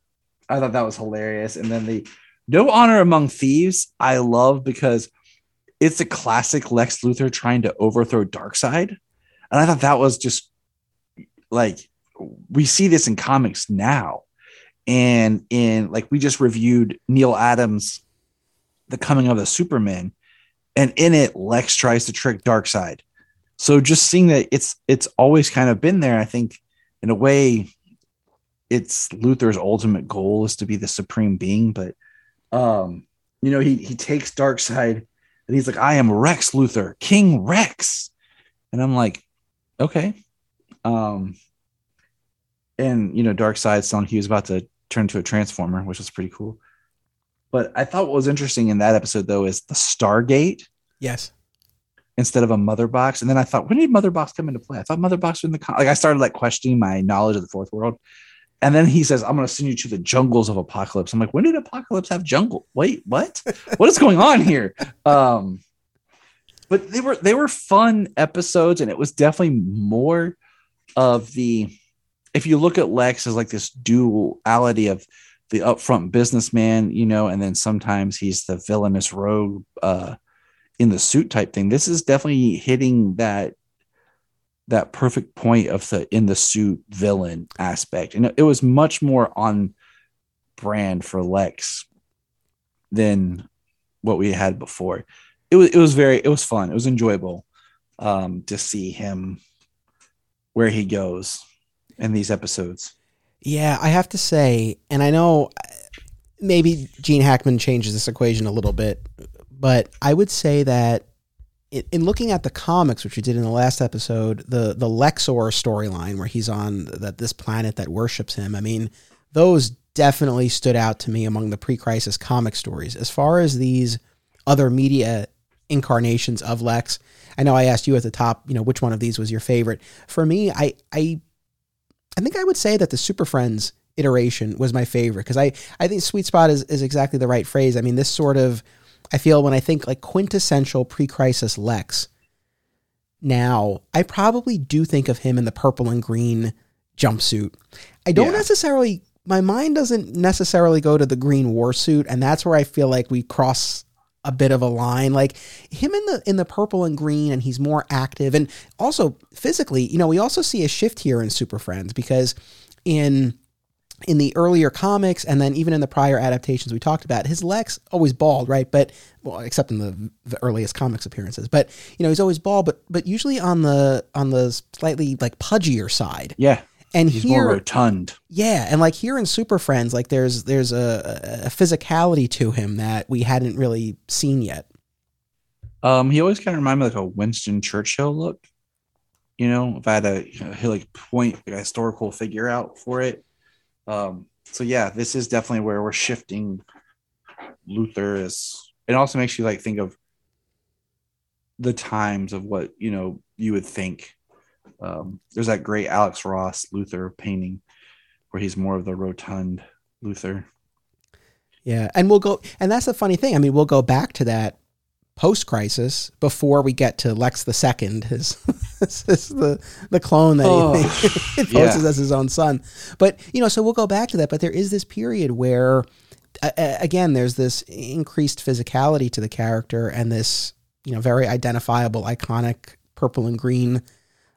Speaker 2: I thought that was hilarious. And then the No Honor Among Thieves, I love because it's a classic Lex Luthor trying to overthrow Darkseid. And I thought that was just like we see this in comics now. And in like we just reviewed Neal Adams' The Coming of the Superman. And in it, Lex tries to trick Darkseid so just seeing that it's it's always kind of been there i think in a way it's luthor's ultimate goal is to be the supreme being but um you know he he takes Darkseid and he's like i am rex luthor king rex. And i'm like okay. Um and you know Darkseid telling he was about to turn into a transformer which was pretty cool. But i thought what was interesting in that episode though is the stargate.
Speaker 1: Yes
Speaker 2: instead of a mother box. And then I thought, when did mother box come into play? I thought mother box was in the con- like I started like questioning my knowledge of the fourth world. And then he says, I'm going to send you to the jungles of Apokolips. I'm like, when did Apokolips have jungle? Wait, what? what is going on here? Um, but they were they were fun episodes, and it was definitely more of the. If you look at Lex as like this duality of the upfront businessman, you know, and then sometimes he's the villainous rogue uh, in the suit type thing. This is definitely hitting that that perfect point of the in the suit villain aspect, and it was much more on brand for Lex than what we had before. It was it was very it was fun. It was enjoyable. um, to see him where he goes in these episodes.
Speaker 1: Yeah, I have to say, and I know maybe Gene Hackman changes this equation a little bit, but I would say that in, in looking at the comics, which we did in the last episode, the the Lexor storyline where he's on that this planet that worships him. I mean, those definitely stood out to me among the pre-crisis comic stories. As far as these other media incarnations of Lex, I know I asked you at the top, you know, which one of these was your favorite. For me, I I I think I would say that the Super Friends iteration was my favorite because I I think sweet spot is is exactly the right phrase. I mean, this sort of I feel when I think like quintessential pre-crisis Lex. Now, I probably do think of him in the purple and green jumpsuit. I don't
Speaker 2: Yeah.
Speaker 1: necessarily my mind doesn't necessarily go to the green war suit and that's where I feel like we cross a bit of a line like him in the in the purple and green and he's more active and also physically you know we also see a shift here in super friends because in in the earlier comics and then even in the prior adaptations we talked about his lex always bald right but well except in the, the earliest comics appearances but you know he's always bald but but usually on the on the slightly like pudgier side
Speaker 2: Yeah,
Speaker 1: and
Speaker 2: he's
Speaker 1: here
Speaker 2: more rotund.
Speaker 1: yeah, and like here in Super Friends, like there's there's a, a physicality to him that we hadn't really seen yet.
Speaker 2: Um, he always kind of reminded me of like a Winston Churchill look. You know, if I had a, you know, like point like a historical figure out for it. Um, so yeah, this is definitely where we're shifting. Luthor is. It also makes you like think of the times of what you know you would think. Um, there's that great Alex Ross Luthor painting where he's more of the rotund Luthor.
Speaker 1: Yeah, and we'll go, and that's the funny thing. I mean, we'll go back to that post crisis before we get to Lex the Second, his, his the the clone that
Speaker 2: Oh,
Speaker 1: he, he poses
Speaker 2: yeah.
Speaker 1: as his own son. But you know, so we'll go back to that. But there is this period where, uh, uh, again, there's this increased physicality to the character and this you know very identifiable, iconic purple and green.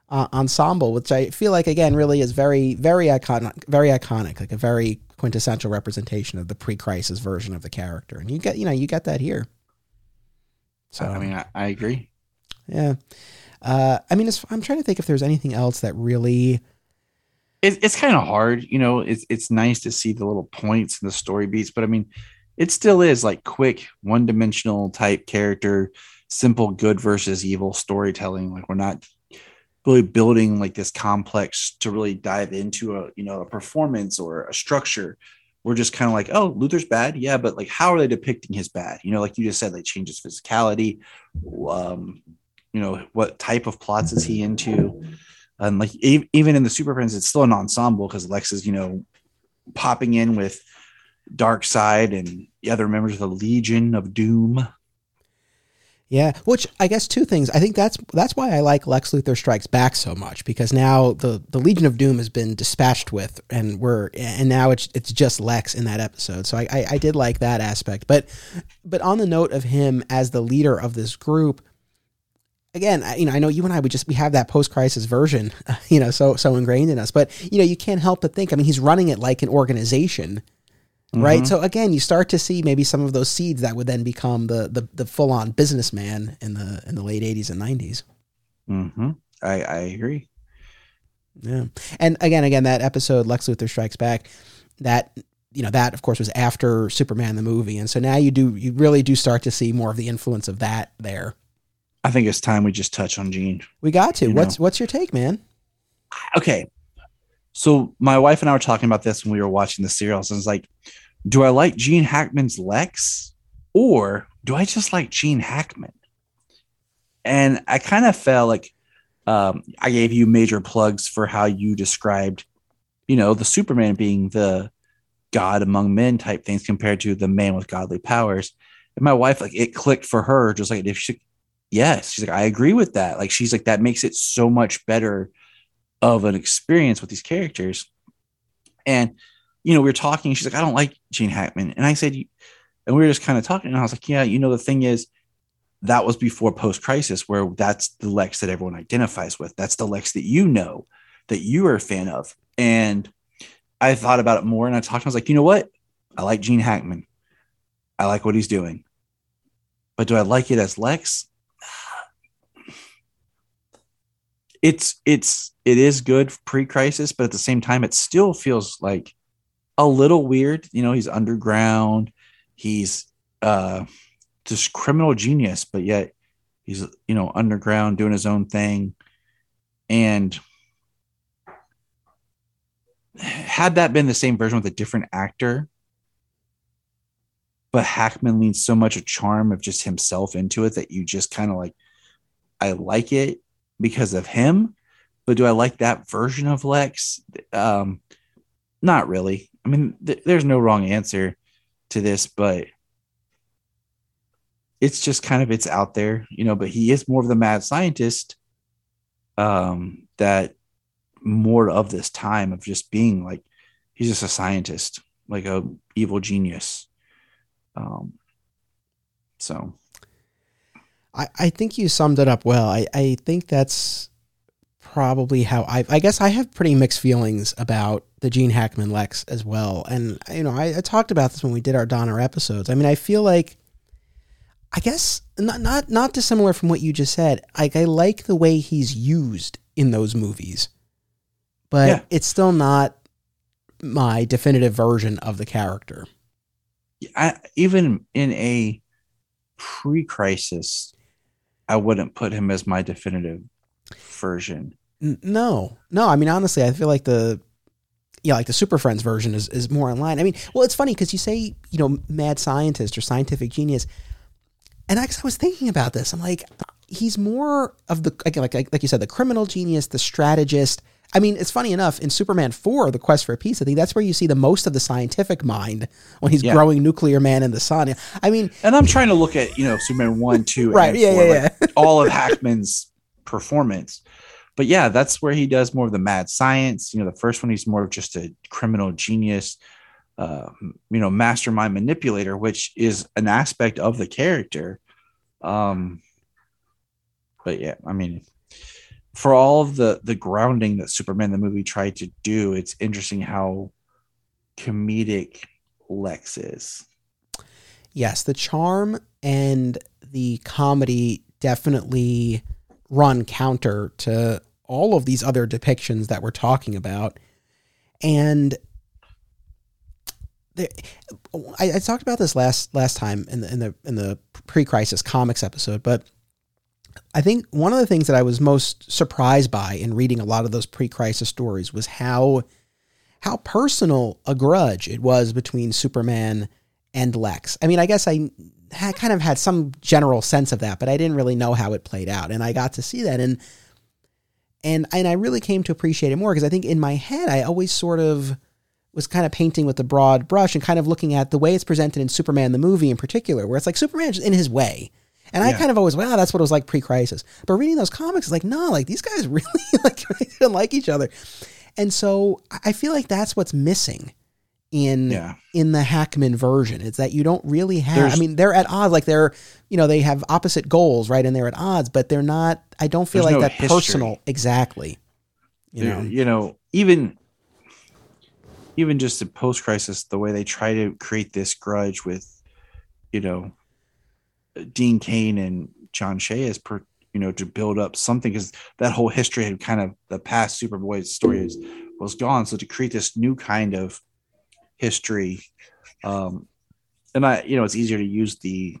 Speaker 1: Uh, ensemble, which I feel like again really is very, very iconic, very iconic, like a very quintessential representation of the pre-crisis version of the character, and you get, you know, you get that here. So
Speaker 2: I mean, I, I agree.
Speaker 1: yeah, uh, I mean, it's, I'm trying to think if there's anything else that really,
Speaker 2: it, it's kind of hard, you know. It's it's nice to see the little points and the story beats, but I mean, it still is like quick, one dimensional type character, simple good versus evil storytelling. Like we're not really building like this complex to really dive into a you know a performance or a structure. We're just kind of like, oh, Luthor's bad, yeah, but like, how are they depicting his bad? You know, like you just said, they change his physicality. Um, you know, what type of plots is he into? and like e- even in the super friends it's still an ensemble because lex is you know popping in with Darkseid and the other members of the legion of doom
Speaker 1: yeah. Which I guess two things. I think that's that's why I like Lex Luthor Strikes Back so much because now the the Legion of Doom has been dispatched with, and we're and now it's it's just Lex in that episode. So I I, I did like that aspect, but but on the note of him as the leader of this group. Again, you know, I know you and I would just we have that post-crisis version, you know, so so ingrained in us. But you know, you can't help but think. I mean, he's running it like an organization, right?
Speaker 2: Mhm.
Speaker 1: So again, you start to see maybe some of those seeds that would then become the the, the full on businessman in the in the late eighties and nineties.
Speaker 2: Mhm. I, I agree
Speaker 1: Yeah, and again, again, that episode Lex Luthor Strikes Back, that you know that of course was after Superman the movie, and so now you do you really do start to see more of the influence of that there.
Speaker 2: i think it's time we just touch on gene
Speaker 1: We got to.
Speaker 2: You
Speaker 1: What's what's your take, man?
Speaker 2: okay so my wife and i were talking about this when we were watching the serials and it's like do i like gene hackman's lex or do i just like gene hackman? And i kind of felt like um, i gave you major plugs for how you described you know the superman being the god among men type things compared to the man with godly powers. And my wife like it clicked for her just like if she yes she's like i agree with that. Like she's like that makes it so much better of an experience with these characters. And, you know, we were talking, she's like, I don't like Gene Hackman. And I said, and we were just kind of talking, and I was like, yeah, you know, the thing is, that was before post crisis, where that's the Lex that everyone identifies with. That's the Lex that you know, that you are a fan of. And I thought about it more and I talked, I was like, you know what? I like Gene Hackman. I like what he's doing. But do I like it as Lex? It's it's it is good pre-crisis, but at the same time, it still feels like a little weird. You know, he's underground, he's uh just criminal genius, but yet he's you know underground doing his own thing. And had that been the same version with a different actor, but Hackman leans so much a charm of just himself into it that you just kind of like, I like it because of him. But do I like that version of Lex? Um, not really. I mean, th- there's no wrong answer to this, but it's just kind of it's out there, you know. But he is more of the mad scientist um, that more of this time of just being like he's just a scientist, like a evil genius. Um, so
Speaker 1: I, I think you summed it up well. I, I think that's probably how I I guess I have pretty mixed feelings about the Gene Hackman Lex as well. And you know, I, I talked about this when we did our Donner episodes. I mean, I feel like I guess not not not dissimilar from what you just said. Like I like the way he's used in those movies. But yeah. it's still not my definitive version of the character.
Speaker 2: I, even in a pre-crisis, I wouldn't put him as my definitive version.
Speaker 1: No, no. I mean, honestly, I feel like the yeah, like the Super Friends version is is more in line. I mean, well, it's funny because you say you know mad scientist or scientific genius, and I, I was thinking about this. I'm like, he's more of the like like like you said, the criminal genius, the strategist. I mean, it's funny enough in Superman 4, The Quest for Peace, I think that's where you see the most of the scientific mind when he's yeah. growing nuclear man in the sun. I mean,
Speaker 2: and I'm trying to look at, you know, Superman 1, 2,
Speaker 1: right, yeah, 4, yeah, like
Speaker 2: yeah. all of Hackman's performance. But yeah, that's where he does more of the mad science. You know, the first one, he's more of just a criminal genius, uh, you know, mastermind manipulator, which is an aspect of the character. Um, but yeah, I mean, for all of the the grounding that Superman the movie tried to do, it's interesting how comedic Lex is.
Speaker 1: Yes, the charm and the comedy definitely run counter to all of these other depictions that we're talking about. And I, I, talked about this last last time in the in the in the pre-crisis comics episode, but I think one of the things that I was most surprised by in reading a lot of those pre-crisis stories was how how personal a grudge it was between Superman and Lex. I mean, I guess I had kind of had some general sense of that, but I didn't really know how it played out, and I got to see that and and and I really came to appreciate it more because I think in my head I always sort of was kind of painting with the broad brush and kind of looking at the way it's presented in Superman the movie in particular, where it's like Superman in his way and yeah. I kind of always, wow, that's what it was like pre-crisis. But reading those comics is like, no, like these guys really like didn't like each other. And so I feel like that's what's missing in yeah. in the Hackman version. It's that you don't really have There's, I mean, they're at odds, like they're you know, they have opposite goals, right? And they're at odds, but they're not I don't feel like no that history. personal exactly.
Speaker 2: You know, you know, even even just the post crisis, the way they try to create this grudge with, you know, Dean Cain and John Shea per you know to build up something because that whole history had kind of the past Superboy story was, was gone. So to create this new kind of history, um, and I you know it's easier to use the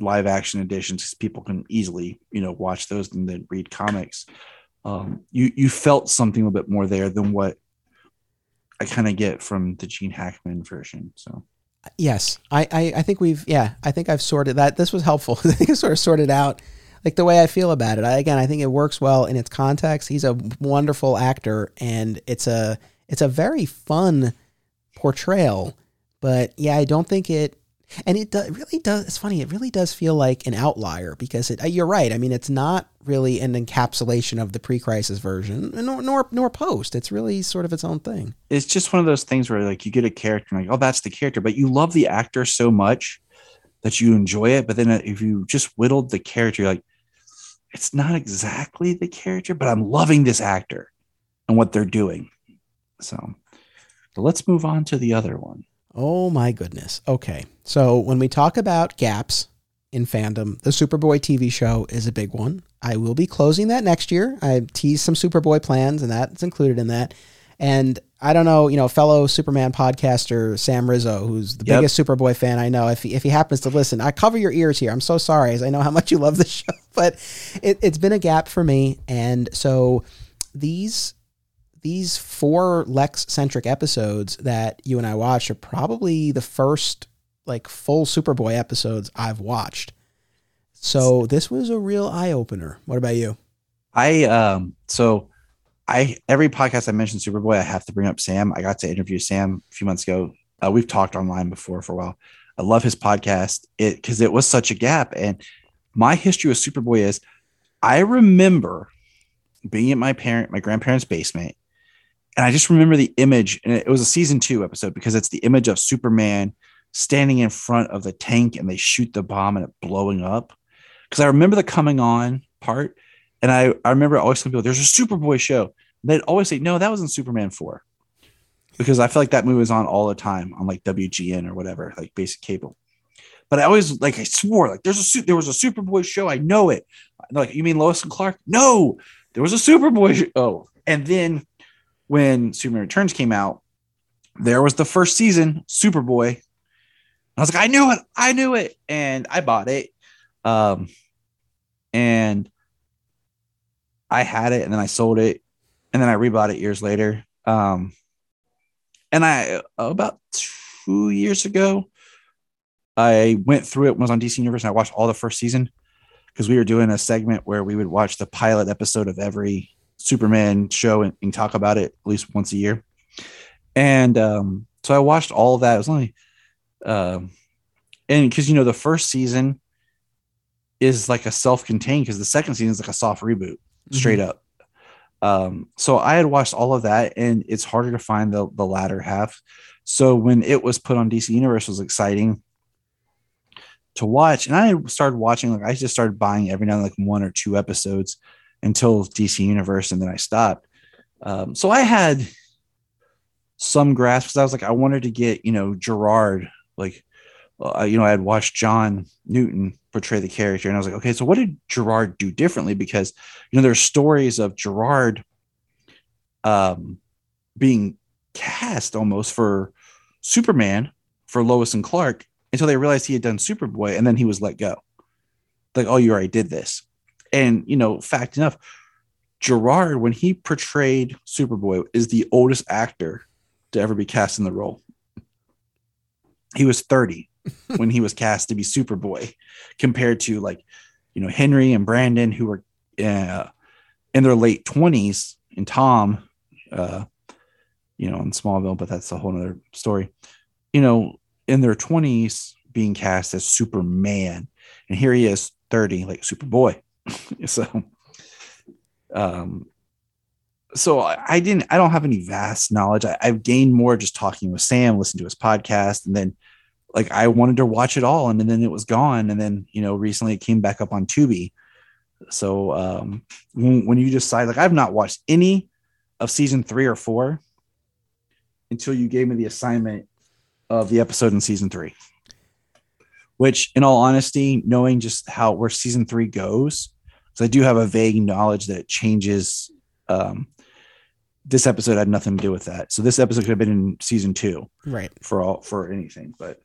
Speaker 2: live action editions because people can easily you know watch those and then read comics. Um, you you felt something a little bit more there than what I kind of get from the Gene Hackman version. So
Speaker 1: Yes, I, I, I think we've yeah I think I've sorted that. This was helpful. I think sort of sorted out like the way I feel about it. I, again, I think it works well in its context. He's a wonderful actor, and it's a it's a very fun portrayal. But yeah, I don't think it and it, do, it really does. It's funny. It really does feel like an outlier because it. Uh, you're right. I mean, it's not really an encapsulation of the pre-crisis version, nor nor nor post. It's really sort of its own thing.
Speaker 2: It's just one of those things where like you get a character, and like, oh, that's the character, but you love the actor so much that you enjoy it. But then uh, if you just whittled the character, like it's not exactly the character, but I'm loving this actor and what they're doing. So, but let's move on to the other one.
Speaker 1: Oh my goodness. Okay. So when we talk about gaps in fandom. The Superboy TV show is a big one. I will be closing that next year. I teased some Superboy plans, and that's included in that. And I don't know, you know, fellow Superman podcaster Sam Rizzo, who's the
Speaker 2: Yep.
Speaker 1: biggest Superboy fan I know. If he, if he happens to listen, I cover your ears here. I'm so sorry, as I know how much you love the show, but it, it's been a gap for me. And so these these four Lex centric episodes that you and I watched are probably the first like full Superboy episodes I've watched. So this was a real eye opener. What about you?
Speaker 2: I um so I every podcast I mention Superboy, I have to bring up Sam. I got to interview Sam a few months ago. Uh, we've talked online before for a while. I love his podcast it because it was such a gap. And my history with Superboy is I remember being at my parent, my grandparents' basement, and I just remember the image, and it was a season two episode because it's the image of Superman standing in front of the tank and they shoot the bomb and it blowing up. Because I remember the coming on part, and I, I remember always telling people there's a Superboy show. They'd always say, no, that was in Superman 4. Because I feel like that movie was on all the time on like WGN or whatever, like basic cable. But I always like I swore like there's a there was a Superboy show. I know it. Like you mean Lois and Clark? No, there was a Superboy show. Oh, and then when Superman Returns came out, there was the first season Superboy. I was like, I knew it, I knew it, and I bought it. Um, and I had it, and then I sold it, and then I rebought it years later. Um, and I about two years ago, I went through it when I was on DC Universe, and I watched all the first season because we were doing a segment where we would watch the pilot episode of every Superman show and, and talk about it at least once a year. And um, so I watched all of that. It was only, um, and because you know the first season is like a self-contained because the second season is like a soft reboot, straight up. Um, so I had watched all of that, and it's harder to find the the latter half. So when it was put on DC Universe, it was exciting to watch, and I started watching. Like I just started buying every now and then, like one or two episodes until DC Universe, and then I stopped. Um, so I had some grasp because I was like, I wanted to get you know Gerard, like uh, you know, I had watched John Newton portray the character, and I was like, okay, so what did Gerard do differently? Because you know, there's stories of Gerard um, being cast almost for Superman for Lois and Clark until they realized he had done Superboy, and then he was let go. Like, oh, you already did this, and you know, fact enough, Gerard when he portrayed Superboy is the oldest actor to ever be cast in the role. He was 30 when he was cast to be Superboy, compared to like, you know, Henry and Brandon who were uh, in their late 20s, and Tom, uh, you know, in Smallville, but that's a whole other story. You know, in their 20s being cast as Superman, and here he is 30, like Superboy. so, um, so I, I didn't i don't have any vast knowledge. I, i've gained more just talking with sam listening to his podcast and then like i wanted to watch it all and then it was gone and then you know recently it came back up on tubi. So um when, when you decide like i've not watched any of season three or four until you gave me the assignment of the episode in season three which in all honesty knowing just how where season three goes because i do have a vague knowledge that it changes um this episode had nothing to do with that. So this episode could have been in season two
Speaker 1: Right.
Speaker 2: for all for anything. But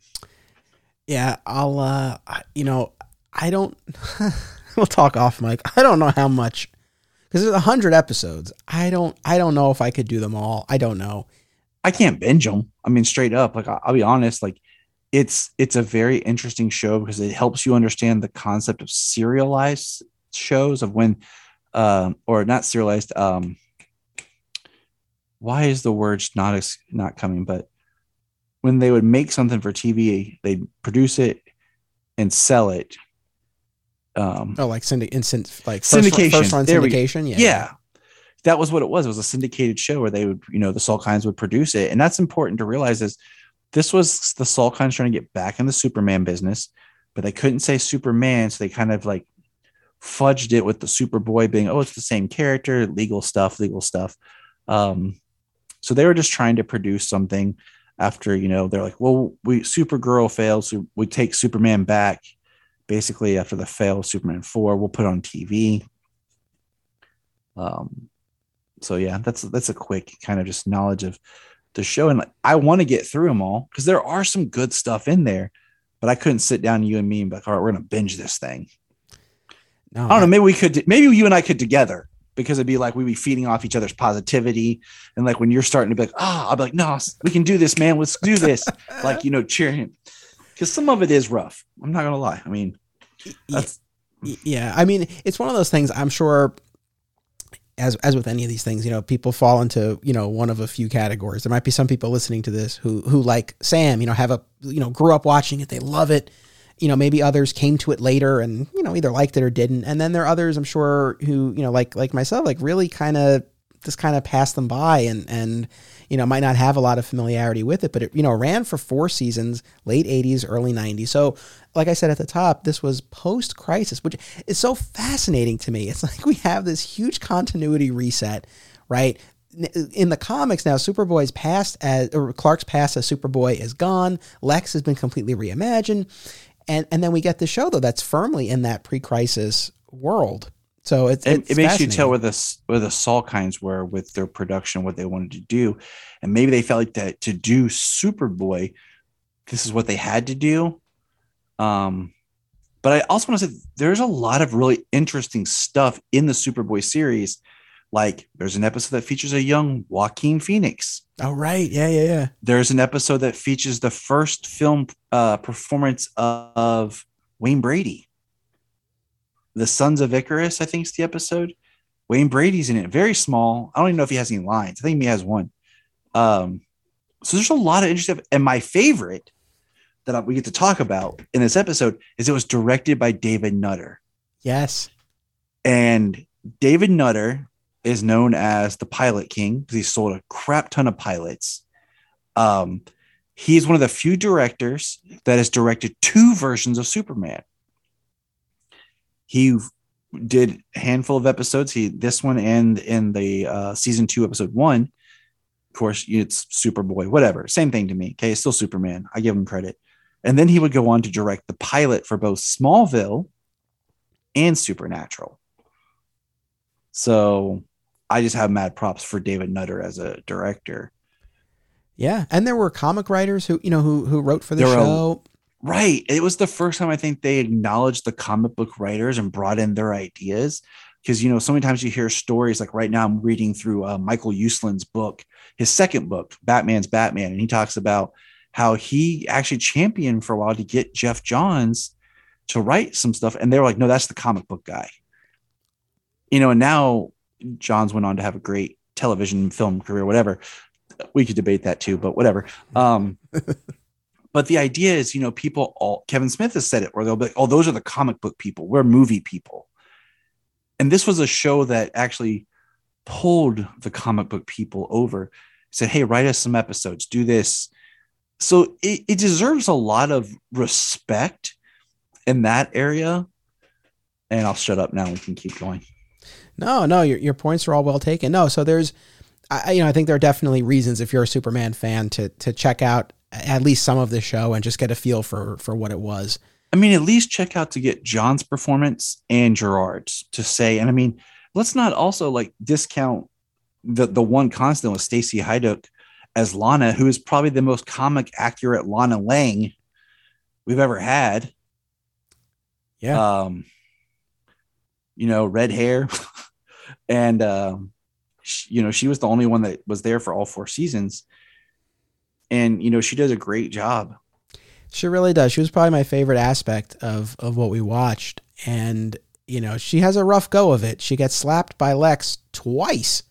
Speaker 1: Yeah, I'll uh you know, I don't we'll talk off mic. I don't know how much cuz there's a 100 episodes. I don't I don't know if I could do them all. I don't know.
Speaker 2: I can't binge them. I mean, straight up, like I'll be honest, like it's it's a very interesting show because it helps you understand the concept of serialized shows of when um or not serialized um why is the word not not coming but when they would make something for tv they'd produce it and sell it um
Speaker 1: Oh, like syndic instant like
Speaker 2: Syndication.
Speaker 1: first, first run
Speaker 2: There we-
Speaker 1: syndication. Yeah.
Speaker 2: yeah. That was what it was. It was a syndicated show where they would, you know, the Salkinds would produce it. And that's important to realize is this was the Salkinds trying to get back in the Superman business, but they couldn't say Superman. So they kind of like fudged it with the Superboy being, oh, it's the same character, legal stuff, legal stuff. Um, so they were just trying to produce something after, you know, they're like, well, we Supergirl failed, so we take Superman back basically after the fail of Superman 4, we'll put on TV. Um, so yeah, that's that's a quick kind of just knowledge of the show, and I want to get through them all because there are some good stuff in there, but I couldn't sit down you and me and be like, all right, we're gonna binge this thing. No, I don't know. Maybe we could. Maybe you and I could together because it'd be like we'd be feeding off each other's positivity. And like when you're starting to be like, ah, oh, I'll be like, no, we can do this, man. Let's do this. like, you know, cheering. Because some of it is rough. I'm not gonna lie. I mean,
Speaker 1: yeah. I mean, it's one of those things. I'm sure as as with any of these things, you know, people fall into you know one of a few categories. There might be some people listening to this who who like Sam, you know, have a you know grew up watching it, they love it. You know, maybe others came to it later and you know either liked it or didn't. And then there are others, I'm sure, who you know like like myself, like really kind of just kind of passed them by and and you know, might not have a lot of familiarity with it, but it, you know, ran for four seasons, late 80s, early 90s. So, like I said at the top, this was post crisis, which is so fascinating to me. It's like we have this huge continuity reset, right? in the comics now, Superboy's past as or Clark's past as Superboy is gone. Lex has been completely reimagined, and and then we get the show though that's firmly in that pre-crisis world. So it's,
Speaker 2: it, it makes you tell where the where the Salkinds were with their production, what they wanted to do, and maybe they felt like that to do Superboy, this is what they had to do. Um, but I also want to say there's a lot of really interesting stuff in the Superboy series. Like there's an episode that features a young Joaquin Phoenix.
Speaker 1: Oh right, yeah, yeah, yeah.
Speaker 2: There's an episode that features the first film uh, performance of Wayne Brady the Sons of Icarus, I think is the episode. Wayne Brady's in it, very small. I don't even know if he has any lines. I think he has one. Um, so there's a lot of interesting. And my favorite that we get to talk about in this episode is it was directed by David Nutter.
Speaker 1: Yes.
Speaker 2: And David Nutter is known as the Pilot King because he sold a crap ton of pilots. Um, he's one of the few directors that has directed two versions of Superman. He did a handful of episodes. He this one and in the uh, season two, episode one. Of course, it's Superboy, whatever. Same thing to me. Okay, still Superman. I give him credit. And then he would go on to direct the pilot for both Smallville and Supernatural. So I just have mad props for David Nutter as a director.
Speaker 1: Yeah, and there were comic writers who you know who who wrote for the there show.
Speaker 2: Right. It was the first time I think they acknowledged the comic book writers and brought in their ideas. Because, you know, so many times you hear stories like right now, I'm reading through uh, Michael Uslan's book, his second book, Batman's Batman. And he talks about how he actually championed for a while to get Geoff Johns to write some stuff. And they were like, no, that's the comic book guy. You know, and now Johns went on to have a great television film career, whatever. We could debate that too, but whatever. Um, But the idea is, you know, people all Kevin Smith has said it, where they'll be like, oh, those are the comic book people. We're movie people. And this was a show that actually pulled the comic book people over, said, hey, write us some episodes, do this. So it, it deserves a lot of respect in that area. And I'll shut up now. We can keep going.
Speaker 1: No, no, your, your points are all well taken. No, so there's, I, you know, I think there are definitely reasons if you're a Superman fan to to check out at least some of the show and just get a feel for for what it was.
Speaker 2: I mean, at least check out to get John's performance and Gerard's to say. And I mean, let's not also like discount the the one constant with Stacy Haiduk as Lana, who is probably the most comic accurate Lana Lang we've ever had.
Speaker 1: Yeah.
Speaker 2: Um, you know, red hair, and um, she, you know, she was the only one that was there for all four seasons and you know she does a great job.
Speaker 1: She really does. She was probably my favorite aspect of of what we watched, and you know she has a rough go of it. She gets slapped by Lex twice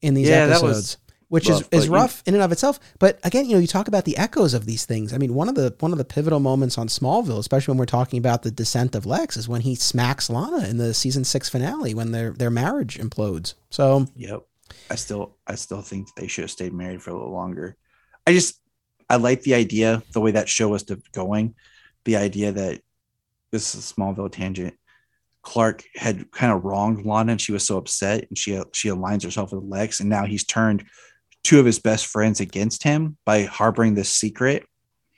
Speaker 1: in these yeah, episodes. Which rough, is, is rough in and of itself, but again, you know, you talk about the echoes of these things. I mean, one of the one of the pivotal moments on Smallville, especially when we're talking about the descent of Lex, is when he smacks Lana in the season six finale when their their marriage implodes. So,
Speaker 2: yep, I still I still think they should have stayed married for a little longer. I just I like the idea, the way that show was going, the idea that this is a Smallville tangent. Clark had kind of wronged Lana, and she was so upset, and she she aligns herself with Lex, and now he's turned two of his best friends against him by harboring this secret.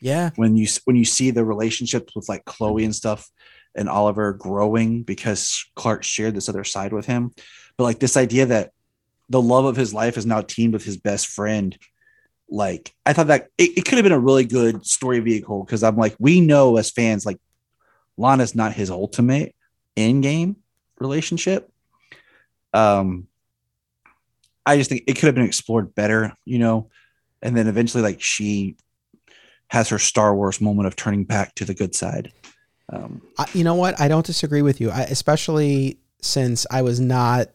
Speaker 1: Yeah.
Speaker 2: when you when you see the relationships with like Chloe and stuff and Oliver growing because Clark shared this other side with him. But like this idea that the love of his life is now teamed with his best friend. Like I thought that it, it could have been a really good story vehicle because I'm like, we know as fans, like Lana's not his ultimate in-game relationship. Um I just think it could have been explored better, you know, and then eventually like she has her Star Wars moment of turning back to the good side. Um,
Speaker 1: you know what? I don't disagree with you, I, especially since I was not,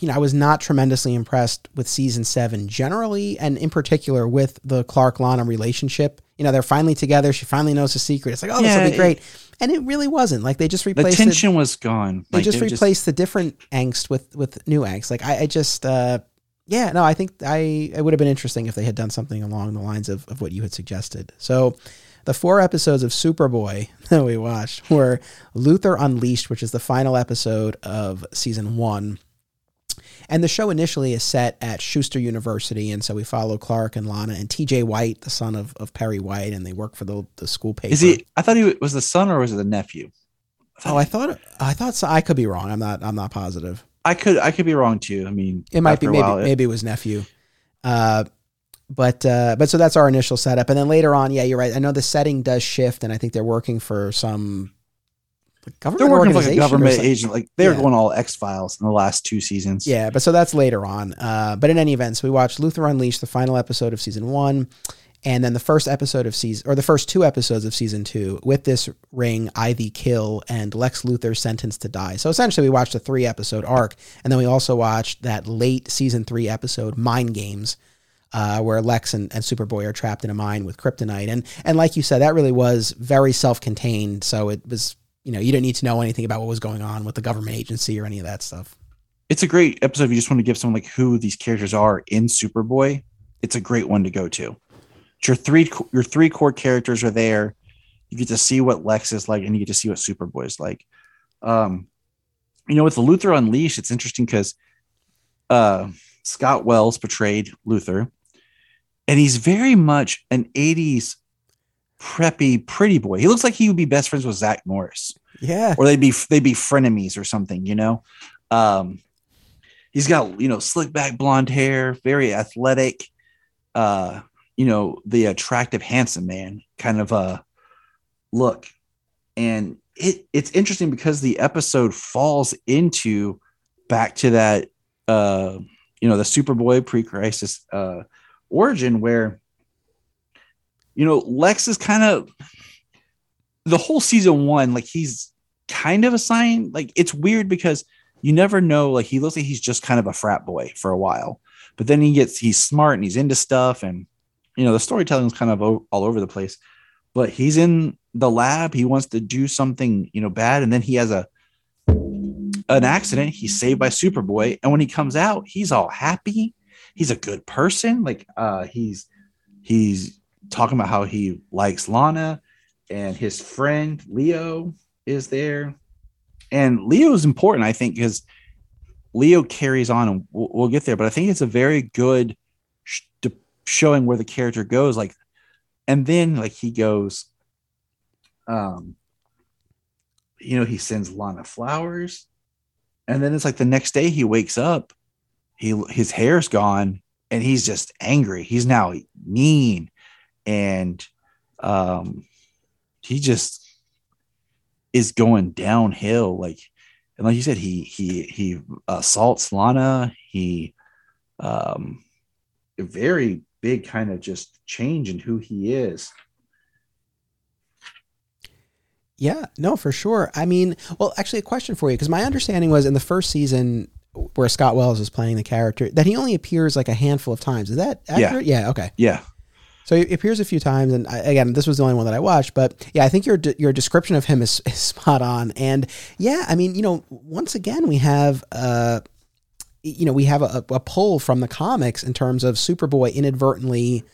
Speaker 1: you know, I was not tremendously impressed with season seven generally, and in particular with the Clark Lana relationship. You know, they're finally together. She finally knows the secret. It's like, oh, this will be
Speaker 2: it-
Speaker 1: great. and it really wasn't. Like they just
Speaker 2: the
Speaker 1: replaced it.
Speaker 2: tension was gone.
Speaker 1: They
Speaker 2: Like,
Speaker 1: just
Speaker 2: they were
Speaker 1: replaced the different angst with with new angst. Like I, I just, uh, yeah, no, I think I it would have been interesting if they had done something along the lines of of what you had suggested. So. The four episodes of Superboy that we watched were Luthor Unleashed, which is the final episode of season one. And the show initially is set at Shuster University. And so we follow Clark and Lana and TJ White, the son of, of Perry White, and they work for the, the school paper.
Speaker 2: Is he? I thought he was the son or was it the nephew?
Speaker 1: Oh, I thought I thought so. I could be wrong. I'm not. I'm not positive.
Speaker 2: I could I could be wrong too. I mean,
Speaker 1: It might be maybe
Speaker 2: while, it-
Speaker 1: maybe it was nephew. Uh, but uh, but so that's our initial setup, and then later on, yeah, you're right. I know the setting does shift, and I think they're working for some government.
Speaker 2: they're working for like a government agent. Like they were
Speaker 1: Yeah.
Speaker 2: going all X Files in the last two seasons.
Speaker 1: Yeah, but so that's later on. Uh, but in any event, so we watched Luthor Unleashed, the final episode of season one, and then the first episode of season, or the first two episodes of season two, with this ring, I Thee kill, and Lex Luthor sentenced to die. So essentially, we watched a three episode arc, and then we also watched that late season three episode, Mind Games. Uh, where Lex and, and Superboy are trapped in a mine with kryptonite, and and like you said, that really was very self-contained. So it was, you know, you didn't need to know anything about what was going on with the government agency or any of that stuff.
Speaker 2: it's a great episode if you just want to give someone like who these characters are in Superboy. It's a great one to go to. Your three your three core characters are there. You get to see what Lex is like, and you get to see what Superboy is like. Um, you know, with the Luthor Unleashed, it's interesting because uh, Scott Wells portrayed Luthor, and he's very much an '80s preppy pretty boy. He looks like he would be best friends with Zach Morris
Speaker 1: Yeah,
Speaker 2: or they'd be they'd be frenemies or something, you know. Um, he's got you know slick back blonde hair, very athletic, uh, you know the attractive handsome man kind of uh look, and it it's interesting because the episode falls into back to that uh you know the Superboy pre-crisis uh origin where you know Lex is kind of the whole season one like he's kind of a sign. Like it's weird because you never know. Like he looks like he's just kind of a frat boy for a while, but then he gets he's smart and he's into stuff, and you know the storytelling is kind of all over the place. But he's in the lab. He wants to do something you know bad, and then he has a an accident. He's saved by Superboy, and when he comes out, he's all happy. He's a good person. Like uh, he's he's talking about how he likes Lana and his friend Leo is there. And Leo is important, I think, because Leo carries on, and we'll, we'll get there. But I think it's a very good sh- showing where the character goes. Like, and then like he goes, um, you know, he sends Lana flowers, and then it's like the next day he wakes up, he his hair's gone, and he's just angry. He's now mean, and um, he just is going downhill like and like you said he he he assaults lana he um a very big kind of just change in who he is
Speaker 1: Yeah, no, for sure. I mean, well, actually, a question for you because my understanding was in the first season where Scott Wells is playing the character that he only appears like a handful of times. Is that
Speaker 2: Yeah.
Speaker 1: Yeah. okay.
Speaker 2: yeah
Speaker 1: So he appears a few times, and I, again, this was the only one that I watched. But yeah, I think your your description of him is, is spot on. And yeah, I mean, you know, once again, we have uh, you know, we have a, a pull from the comics in terms of Superboy inadvertently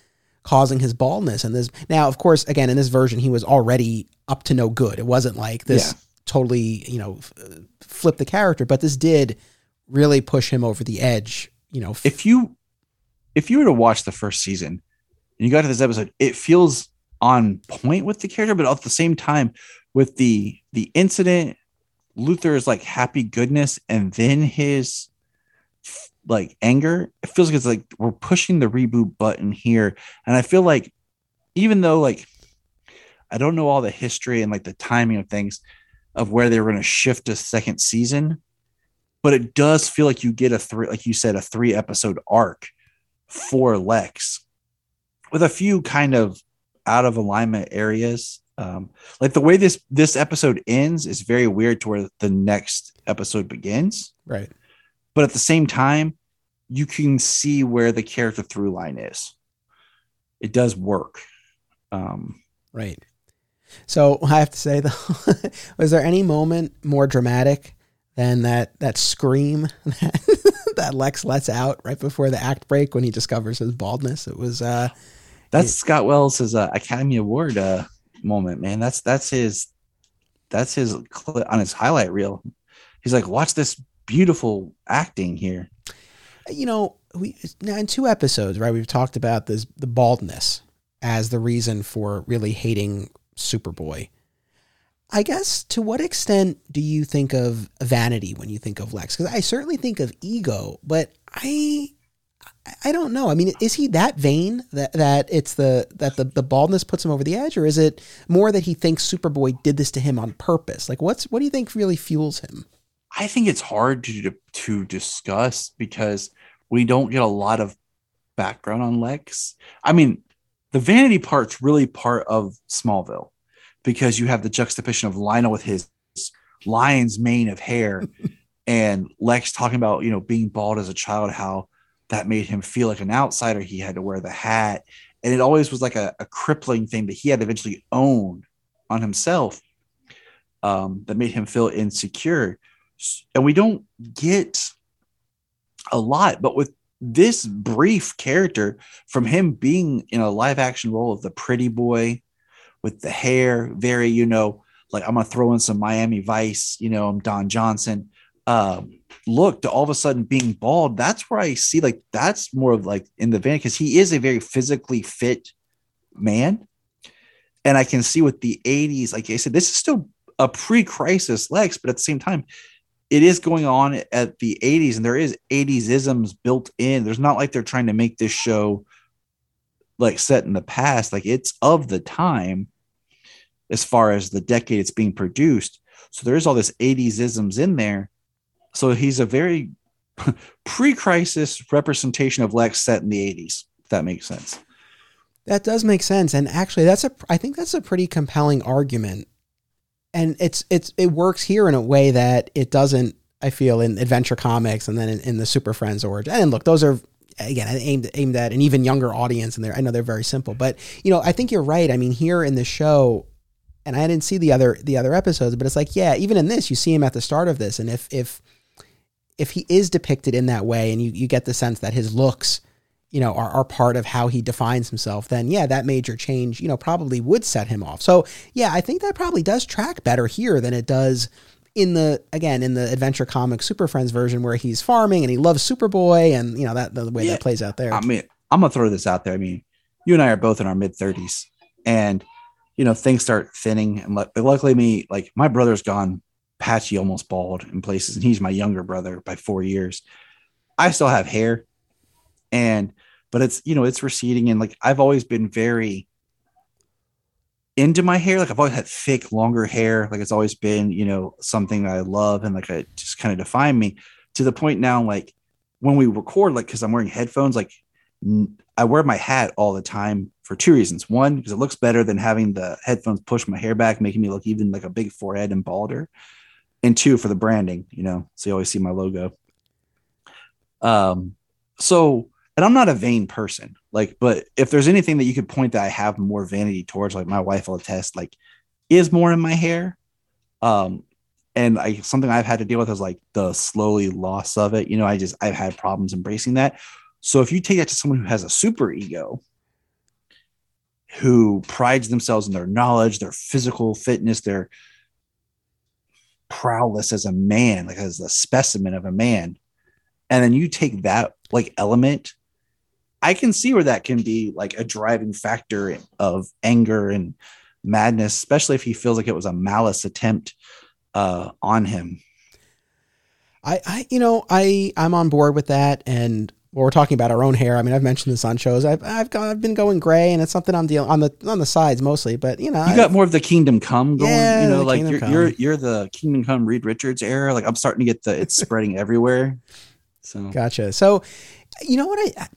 Speaker 1: causing his baldness. And this now, of course, again, in this version, he was already up to no good. It wasn't like this
Speaker 2: Yeah.
Speaker 1: totally, you know, f- flip the character, but this did really push him over the edge. You know, f-
Speaker 2: if you if you were to watch the first season you got to this episode it feels on point with the character, but at the same time, with the the incident, Luthor's like happy goodness, and then his like anger. It feels like it's like we're pushing the reboot button here, and I feel like even though like I don't know all the history and like the timing of things of where they were going to shift a second season, but it does feel like you get a three, like you said, a three episode arc for Lex with a few kind of out of alignment areas. Um, like the way this this episode ends is very weird to where the next episode begins.
Speaker 1: Right.
Speaker 2: But at the same time, you can see where the character through line is. It does work. Um,
Speaker 1: right. So I have to say though, was there any moment more dramatic than that that scream that, that Lex lets out right before the act break when he discovers his baldness? It was uh
Speaker 2: that's it, Scott Wells' uh, Academy Award uh, moment, man. That's that's his that's his clip on his highlight reel. He's like, watch this beautiful acting here.
Speaker 1: You know, we now in two episodes, right? We've talked about this the baldness as the reason for really hating Superboy. I guess to what extent do you think of vanity when you think of Lex? Because I certainly think of ego, but I I don't know. I mean, is he that vain that, that it's the that the, the baldness puts him over the edge, or is it more that he thinks Superboy did this to him on purpose? Like, what's what do you think really fuels him?
Speaker 2: I think it's hard to to discuss because we don't get a lot of background on Lex. I mean, the vanity part's really part of Smallville because you have the juxtaposition of Lionel with his lion's mane of hair and Lex talking about, you know, being bald as a child, how that made him feel like an outsider. He had to wear the hat. And it always was like a, a crippling thing that he had to eventually own on himself um, that made him feel insecure. And we don't get a lot, but with this brief character from him being in a live action role of the pretty boy with the hair, very, you know, like I'm gonna throw in some Miami Vice, you know, I'm Don Johnson. Um, look to all of a sudden being bald, that's where I see like that's more of like in the van because he is a very physically fit man. And I can see with the 80s, like I said, this is still a pre-crisis Lex, but at the same time, it is going on at the 80s and there is 80s isms built in. There's not like they're trying to make this show like set in the past. Like it's of the time as far as the decade it's being produced. So there is all this 80s isms in there so he's a very pre-crisis representation of lex set in the 80s if that makes sense
Speaker 1: that does make sense and actually that's a i think that's a pretty compelling argument and it's it's it works here in a way that it doesn't. I feel in Adventure Comics and then in, in the Super Friends origin. And look, those are again aimed aimed at an even younger audience, and they're I know they're very simple, but you know I think you're right. I mean, here in the show, and I didn't see the other the other episodes, but it's like yeah, even in this, you see him at the start of this, and if if if he is depicted in that way, and you you get the sense that his looks you know, are, are part of how he defines himself, then yeah, that major change, you know, probably would set him off. So yeah, I think that probably does track better here than it does in the again in the Adventure Comics Super Friends version where he's farming and he loves Superboy and you know that the way yeah. that plays out there.
Speaker 2: I mean, I'm gonna throw this out there. I mean, you and I are both in our mid 30s, and you know things start thinning. And luckily, me like my brother's gone patchy, almost bald in places, and he's my younger brother by four years. I still have hair, and but it's you know it's receding and like I've always been very into my hair like I've always had thick longer hair like it's always been you know something I love and like it just kind of define me to the point now like when we record like because I'm wearing headphones like I wear my hat all the time for two reasons. One, because it looks better than having the headphones push my hair back, making me look even like a big forehead and balder. And two, for the branding, you know, so you always see my logo. Um, so and I'm not a vain person, like, but if there's anything that you could point that I have more vanity towards, like my wife will attest, like, is more in my hair. Um, and I something I've had to deal with is like the slowly loss of it. You know, I just I've had problems embracing that. So if you take that to someone who has a super ego, who prides themselves in their knowledge, their physical fitness, their prowess as a man, like as a specimen of a man, and then you take that like element I can see where that can be like a driving factor of anger and madness, especially if he feels like it was a malice attempt uh, on him.
Speaker 1: I, I, you know, I, I'm on board with that. And well, we're talking about our own hair. I mean, I've mentioned this on shows. I've, I've, gone, I've been going gray, and it's something I'm dealing on the on the sides mostly. But you know,
Speaker 2: you got more of the Kingdom Come going.
Speaker 1: Yeah,
Speaker 2: you know, like
Speaker 1: Kingdom
Speaker 2: you're,
Speaker 1: Come.
Speaker 2: you're you're the Kingdom Come Reed Richards era. Like I'm starting to get the it's spreading everywhere. So
Speaker 1: Gotcha. So, you know what I,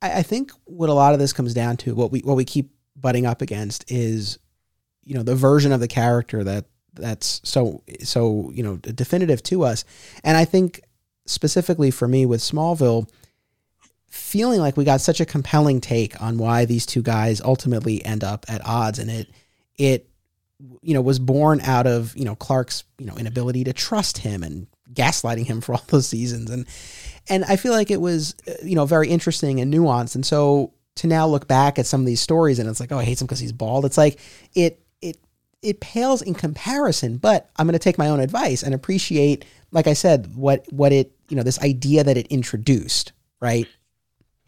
Speaker 1: I I think what a lot of this comes down to what we what we keep butting up against is, you know, the version of the character that that's so so you know definitive to us, and I think specifically for me with Smallville, feeling like we got such a compelling take on why these two guys ultimately end up at odds, and it it you know was born out of you know Clark's you know inability to trust him and gaslighting him for all those seasons. And and I feel like it was uh, you know very interesting and nuanced. And so to now look back at some of these stories and it's like oh I hate him because he's bald. It's like it it it pales in comparison but I'm going to take my own advice and appreciate like I said what what it you know this idea that it introduced right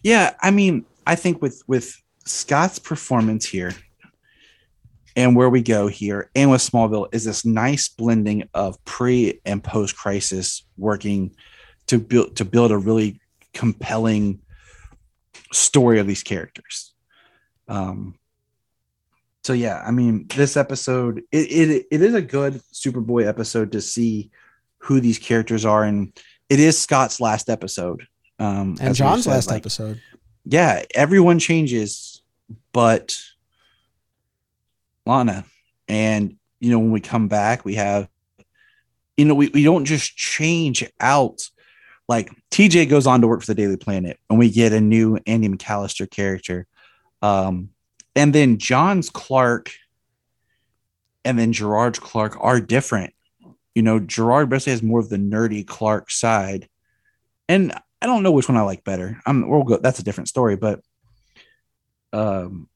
Speaker 2: yeah, I mean, I think with with Scott's performance here and where we go here and with Smallville is this nice blending of pre and post crisis working to build to build a really compelling story of these characters. Um so yeah, I mean this episode it, it it is a good Superboy episode to see who these characters are and it is Scott's last episode. Um
Speaker 1: and John's
Speaker 2: said,
Speaker 1: last
Speaker 2: like,
Speaker 1: episode
Speaker 2: yeah, everyone changes, but Lana. And you know, when we come back, we have, you know, we, we don't just change out. Like TJ goes on to work for the Daily Planet, and we get a new Andy McAllister character. Um, and then John's Clark and then Gerard's Clark are different. You know, Gerard basically has more of the nerdy Clark side. And I don't know which one I like better. I'm we'll go that's a different story, but um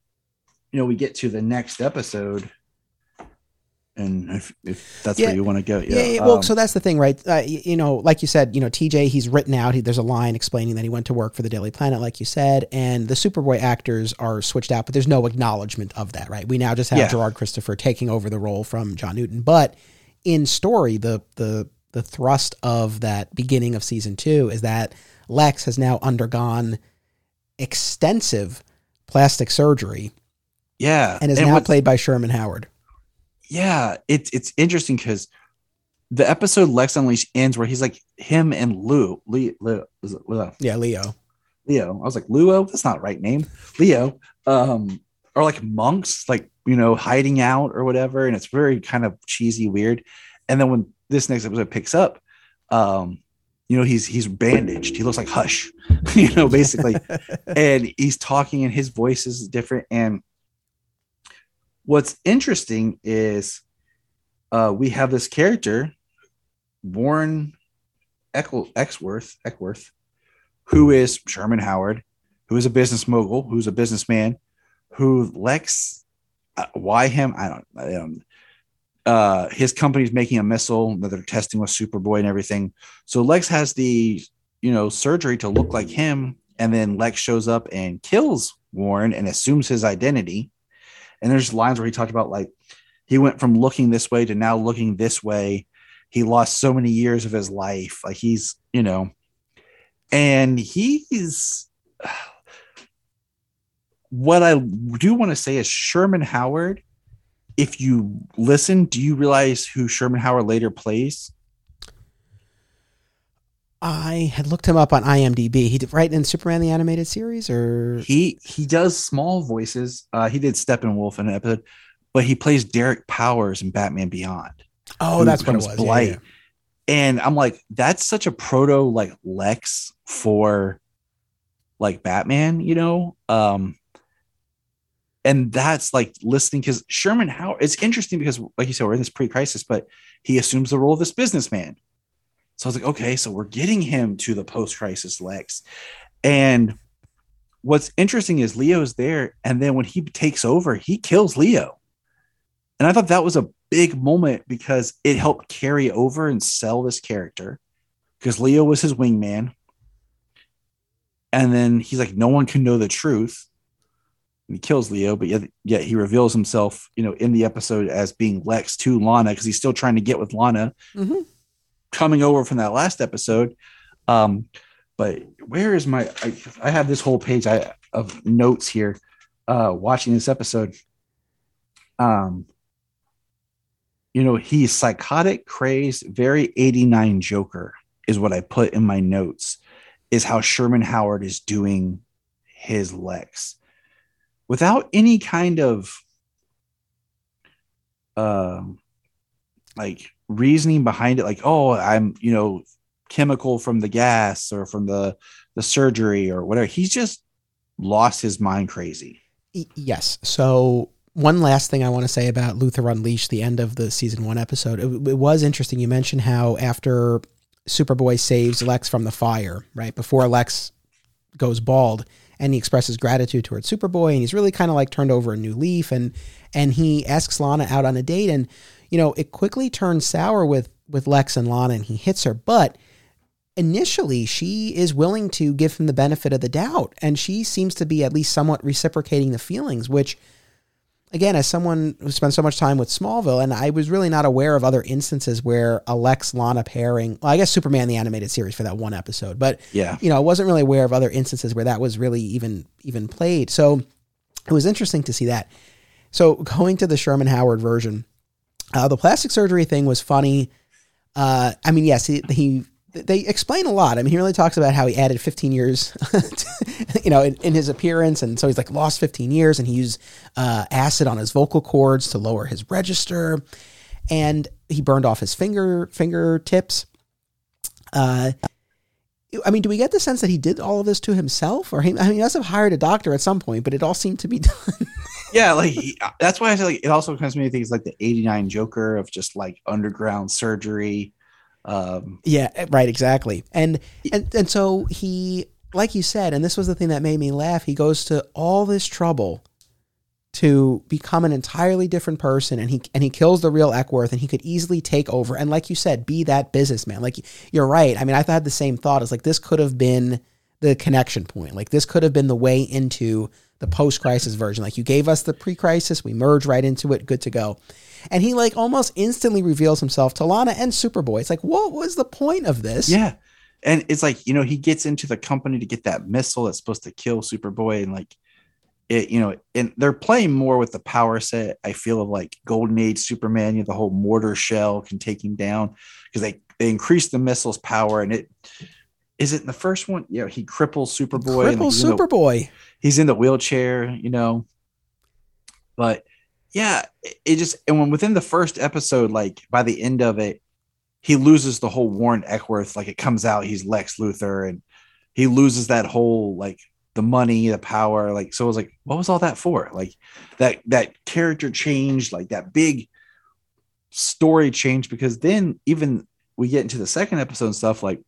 Speaker 2: you know, we get to the next episode and if, if that's
Speaker 1: Yeah.
Speaker 2: where you want to go, yeah.
Speaker 1: Yeah, yeah, well,
Speaker 2: um,
Speaker 1: so that's the thing, right? Uh, you know, like you said, you know, TJ, he's written out. He, there's a line explaining that he went to work for the Daily Planet, like you said, and the Superboy actors are switched out, but there's no acknowledgement of that, right? We now just have. Gerard Christopher taking over the role from John Newton, but in story, the the the thrust of that beginning of season two is that Lex has now undergone extensive plastic surgery
Speaker 2: yeah,
Speaker 1: and is now played by Sherman Howard.
Speaker 2: yeah, it's it's interesting because the episode Lex Unleashed ends where he's like him and Lou, Leo, Leo, Leo?
Speaker 1: Yeah, Leo.
Speaker 2: Leo. I was like, Luo, that's not the right name. Leo. Um, or like monks, like you know, hiding out or whatever. And it's very kind of cheesy, weird. And then when this next episode picks up, um, you know, he's he's bandaged. He looks like Hush, you know, basically. and he's talking and his voice is different. And what's interesting is uh we have this character, Warren Eckl- Exworth, Eckworth, who is Sherman Howard, who is a business mogul, who's a businessman, who Lex, uh, why him? I don't, I don't. Uh, his company's making a missile that they're testing with Superboy and everything. So Lex has the, you know, surgery to look like him, and then Lex shows up and kills Warren and assumes his identity. And there's lines where he talked about like he went from looking this way to now looking this way. He lost so many years of his life. Like he's, you know, and he's what I do want to say is Sherman Howard. If you listen, do you realize who Sherman Howard later plays?
Speaker 1: I had looked him up on IMDb. He did right in Superman the animated series, or
Speaker 2: He he does small voices. Uh, he did Steppenwolf in an episode, but he plays Derek Powers in Batman Beyond.
Speaker 1: oh, that's what it was. Yeah,
Speaker 2: Blight.
Speaker 1: yeah.
Speaker 2: And I'm like, that's such a proto like Lex for like Batman, you know? Um and that's like listening because Sherman Howard, it's interesting because like you said, we're in this pre-crisis, but he assumes the role of this businessman. So I was like, okay, so we're getting him to the post-crisis Lex. And what's interesting is Leo's there, and then when he takes over, he kills Leo. And I thought that was a big moment because it helped carry over and sell this character because Leo was his wingman. And then he's like, no one can know the truth. And he kills Leo, but yet, yet he reveals himself, you know, in the episode as being Lex to Lana because he's still trying to get with Lana,
Speaker 1: Mhm.
Speaker 2: coming over from that last episode. Um, but where is my? I, I have this whole page I, of notes here, uh, watching this episode. Um, you know, he's psychotic, crazed, very 89 Joker is what I put in my notes, is how Sherman Howard is doing his Lex without any kind of um like reasoning behind it, like, oh, I'm, you know, chemical from the gas or from the the surgery or whatever. He's just lost his mind crazy.
Speaker 1: Yes. So one last thing I want to say about Luthor Unleashed, the end of the season one episode. It, it was interesting. You mentioned how after Superboy saves Lex from the fire, right before Lex goes bald, and he expresses gratitude towards Superboy, and he's really kind of like turned over a new leaf, and and he asks Lana out on a date, and you know it quickly turns sour with with Lex and Lana, and he hits her, but initially she is willing to give him the benefit of the doubt and she seems to be at least somewhat reciprocating the feelings which again as someone who spent so much time with smallville and i was really not aware of other instances where a lex lana pairing well i guess superman the animated series for that one episode but
Speaker 2: Yeah.
Speaker 1: you know i wasn't really aware of other instances where that was really even even played. So it was interesting to see that. So going to the sherman howard version uh, the plastic surgery thing was funny. Uh, i mean yes he, he they explain a lot. I mean, he really talks about how he added 15 years, to, you know, in, in, his appearance, and so he's like lost 15 years, and he used uh, acid on his vocal cords to lower his register, and he burned off his finger fingertips. Uh, I mean, do we get the sense that he did all of this to himself, or he? I mean, he must have hired a doctor at some point, but it all seemed to be done.
Speaker 2: yeah, like that's why I say like it also comes to me things like the '89 Joker of just like underground surgery. Um,
Speaker 1: yeah, right, exactly. And and and so he, like you said, and this was the thing that made me laugh. He goes to all this trouble to become an entirely different person, and he and he kills the real Eckworth, and he could easily take over. And like you said, be that businessman. Like you're right. I mean, I had the same thought. It's like this could have been the connection point. Like this could have been the way into the post-crisis version. Like you gave us the pre-crisis, we merge right into it, good to go. And he like almost instantly reveals himself to Lana and Superboy. It's like, what was the point of this?
Speaker 2: Yeah. And it's like, you know, he gets into the company to get that missile that's supposed to kill Superboy. And like, it, you know, and they're playing more with the power set. I feel of like Golden Age Superman, you know, the whole mortar shell can take him down because they, they increase the missile's power. And it, is it in the first one? You know, he cripples Superboy.
Speaker 1: Cripples
Speaker 2: like,
Speaker 1: Superboy.
Speaker 2: In the, he's in the wheelchair, you know. But yeah, it, just and when within the first episode, like by the end of it, he loses the whole Warren Eckworth. Like it comes out, he's Lex Luthor, and he loses that whole like the money, the power. Like so, I was like, what was all that for? Like that that character change, like that big story change. Because then even we get into the second episode and stuff, like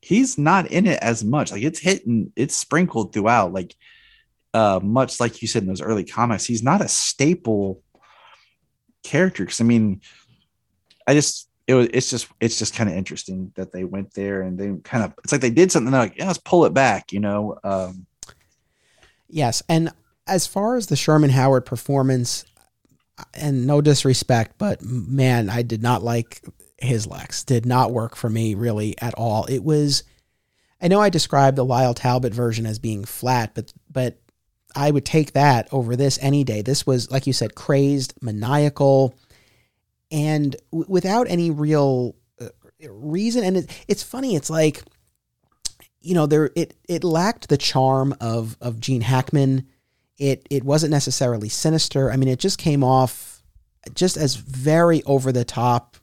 Speaker 2: he's not in it as much. Like it's hitting, it's sprinkled throughout. Like uh, much like you said in those early comics, he's not a staple character. Because I mean, I just it was it's just it's just kind of interesting that they went there and they kind of it's like they did something They're like yeah, let's pull it back, you know. Um,
Speaker 1: yes, and as far as the Sherman Howard performance, and no disrespect, but man, I did not like his Lex. Did not work for me really at all. It was. I know I described the Lyle Talbot version as being flat, but but I would take that over this any day. This was, like you said, crazed, maniacal, and w- without any real uh, reason. And it, it's funny. It's like, you know, there it it lacked the charm of of Gene Hackman. It it wasn't necessarily sinister. I mean, it just came off just as very over the top,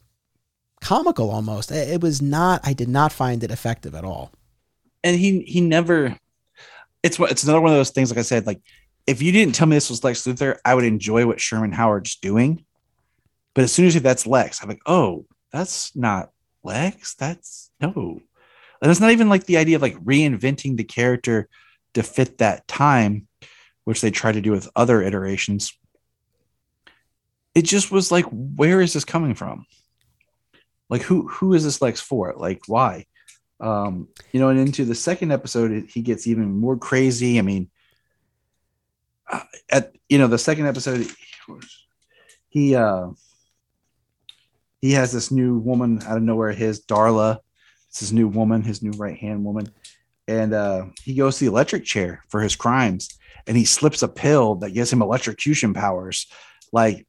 Speaker 1: comical almost. It it was not. I did not find it effective at all.
Speaker 2: and he he never. It's it's another one of those things. Like I said, like if you didn't tell me this was Lex Luthor, I would enjoy what Sherman Howard's doing. But as soon as you that's Lex, I'm like, oh, that's not Lex. That's no. And it's not even like the idea of like reinventing the character to fit that time, which they try to do with other iterations. It just was like, where is this coming from? Like who who is this Lex for? Like why? Um, you know, and into the second episode, he gets even more crazy. I mean, uh, at you know the second episode, he uh he has this new woman out of nowhere. His Darla, it's his new woman, his new right hand woman, and uh he goes to the electric chair for his crimes, and he slips a pill that gives him electrocution powers. Like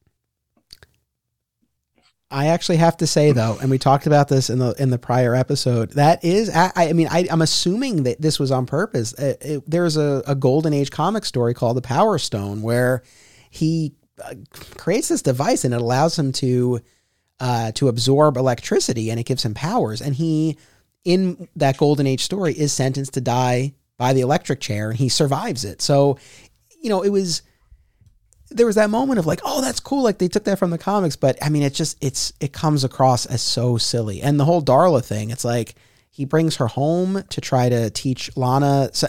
Speaker 1: I actually have to say though, and we talked about this in the in the prior episode. That is, I, I mean, I, am assuming that this was on purpose. It, it, there's a, a golden age comic story called the Power Stone where he uh, creates this device and it allows him to uh, to absorb electricity and it gives him powers. And he, in that golden age story, is sentenced to die by the electric chair and he survives it. So, you know, it was there was that moment of like, oh, that's cool. Like they took that from the comics, but I mean, it just it's it comes across as so silly. And the whole Darla thing, it's like he brings her home to try to teach Lana. So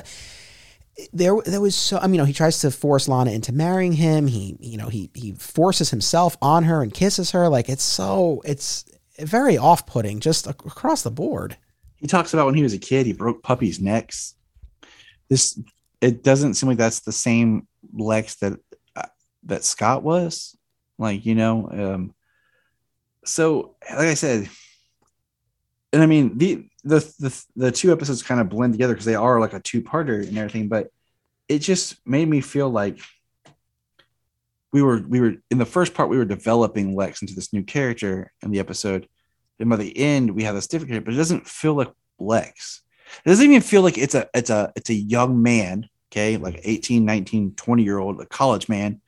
Speaker 1: there, there was so. I mean, you know, he tries to force Lana into marrying him. He, you know, he he forces himself on her and kisses her. Like it's so it's very off putting just across the board.
Speaker 2: He talks about when he was a kid, he broke puppies' necks. This it doesn't seem like that's the same Lex that that Scott was. Like, you know, um, so like I said, and I mean the the the, the two episodes kind of blend together because they are like a two-parter and everything, but it just made me feel like we were we were in the first part we were developing Lex into this new character in the episode. And by the end, we have this different character, but it doesn't feel like Lex. It doesn't even feel like it's a it's a it's a young man, okay, like 18, 19, 20 year old, a college man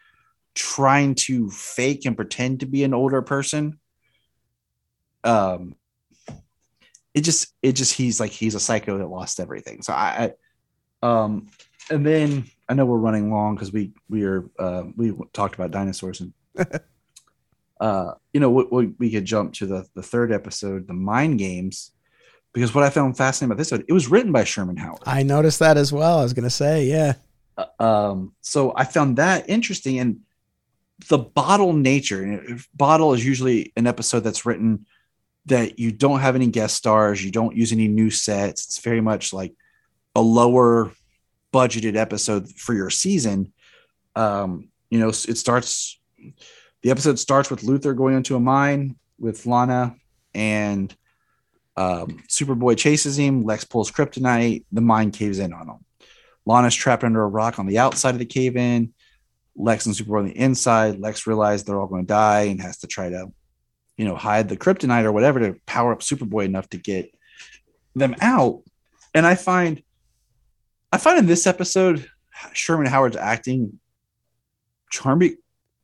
Speaker 2: trying to fake and pretend to be an older person um it just it just he's like he's a psycho that lost everything. So i, I um and then i know we're running long because we we are uh, we talked about dinosaurs and uh you know we, we could jump to the the third episode the mind games because what i found fascinating about this episode, it was written by sherman howard.
Speaker 1: I noticed that as well. I was gonna say yeah.
Speaker 2: Uh, um so i found that interesting and the bottle nature bottle is usually an episode that's written that you don't have any guest stars you don't use any new sets it's very much like a lower budgeted episode for your season. Um you know it starts the episode starts with luthor going into a mine with lana and um, superboy chases him lex pulls kryptonite the mine caves in on him. Lana's trapped under a rock on the outside of the cave in Lex and Superboy on the inside. Lex realized they're all going to die and has to try to, you know, hide the kryptonite or whatever to power up Superboy enough to get them out. And I find, I find in this episode, Sherman Howard's acting charming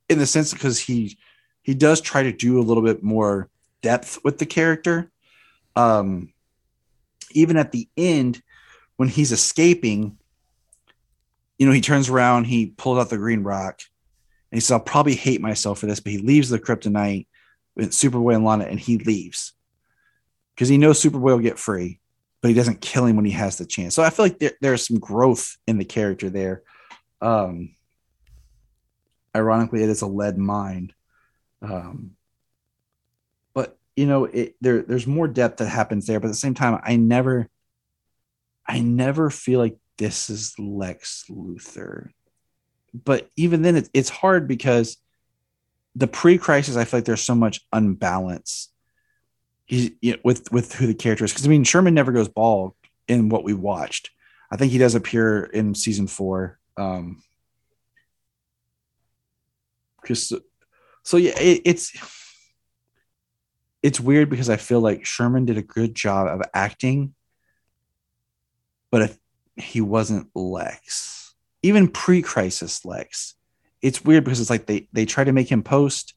Speaker 2: in the sense because he he does try to do a little bit more depth with the character. Um, even at the end, when he's escaping, you know, he turns around, he pulls out the green rock, and he says, I'll probably hate myself for this, but he leaves the kryptonite with Superboy and Lana and he leaves because he knows Superboy will get free, but he doesn't kill him when he has the chance. So I feel like there, there's some growth in the character there. Um, ironically, it is a lead mind. Um, but you know, it, there there's more depth that happens there. But at the same time, I never, I never feel like this is Lex Luthor. But even then, it, it's hard because the pre-crisis, I feel like there's so much unbalance. He's you know, with with who the character is because I mean Sherman never goes bald in what we watched. I think he does appear in season four. Um, so yeah, it, it's it's weird because I feel like Sherman did a good job of acting, but if he wasn't Lex. Even pre-crisis Lex. It's weird because it's like they they try to make him post,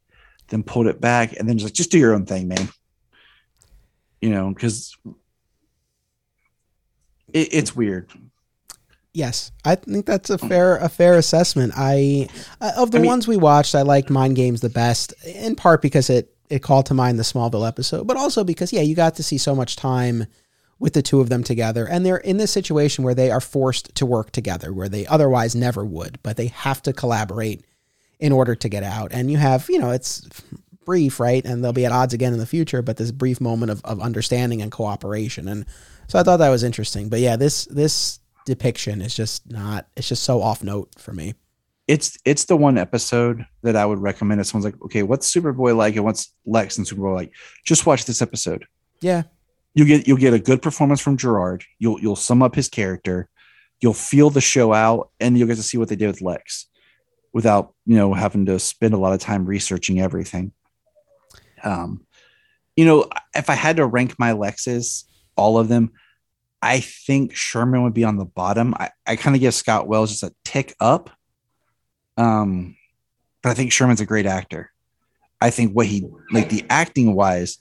Speaker 2: then pulled it back, and then just like just do your own thing, man. You know, because it, it's weird.
Speaker 1: Yes, I think that's a fair a fair assessment. I uh, of the I mean, ones we watched, I liked Mind Games the best, in part because it it called to mind the Smallville episode, but also because yeah, you got to see so much time with the two of them together. And they're in this situation where they are forced to work together, where they otherwise never would, but they have to collaborate in order to get out. And you have, you know, it's brief, right? And they'll be at odds again in the future, but this brief moment of, of understanding and cooperation. And So I thought that was interesting. But yeah, this this depiction is just not. It's just so off note for me.
Speaker 2: It's it's the one episode that I would recommend if someone's like, okay, what's Superboy like and what's Lex and Superboy like? Just watch this episode.
Speaker 1: Yeah,
Speaker 2: you get you'll get a good performance from Gerard. You'll you'll sum up his character. You'll feel the show out, and you'll get to see what they did with Lex, without you know having to spend a lot of time researching everything. Um, you know, if I had to rank my Lexes, all of them, I think Sherman would be on the bottom. I, I kind of give Scott Wells just a tick up. Um, but I think Sherman's a great actor. I think what he like the acting wise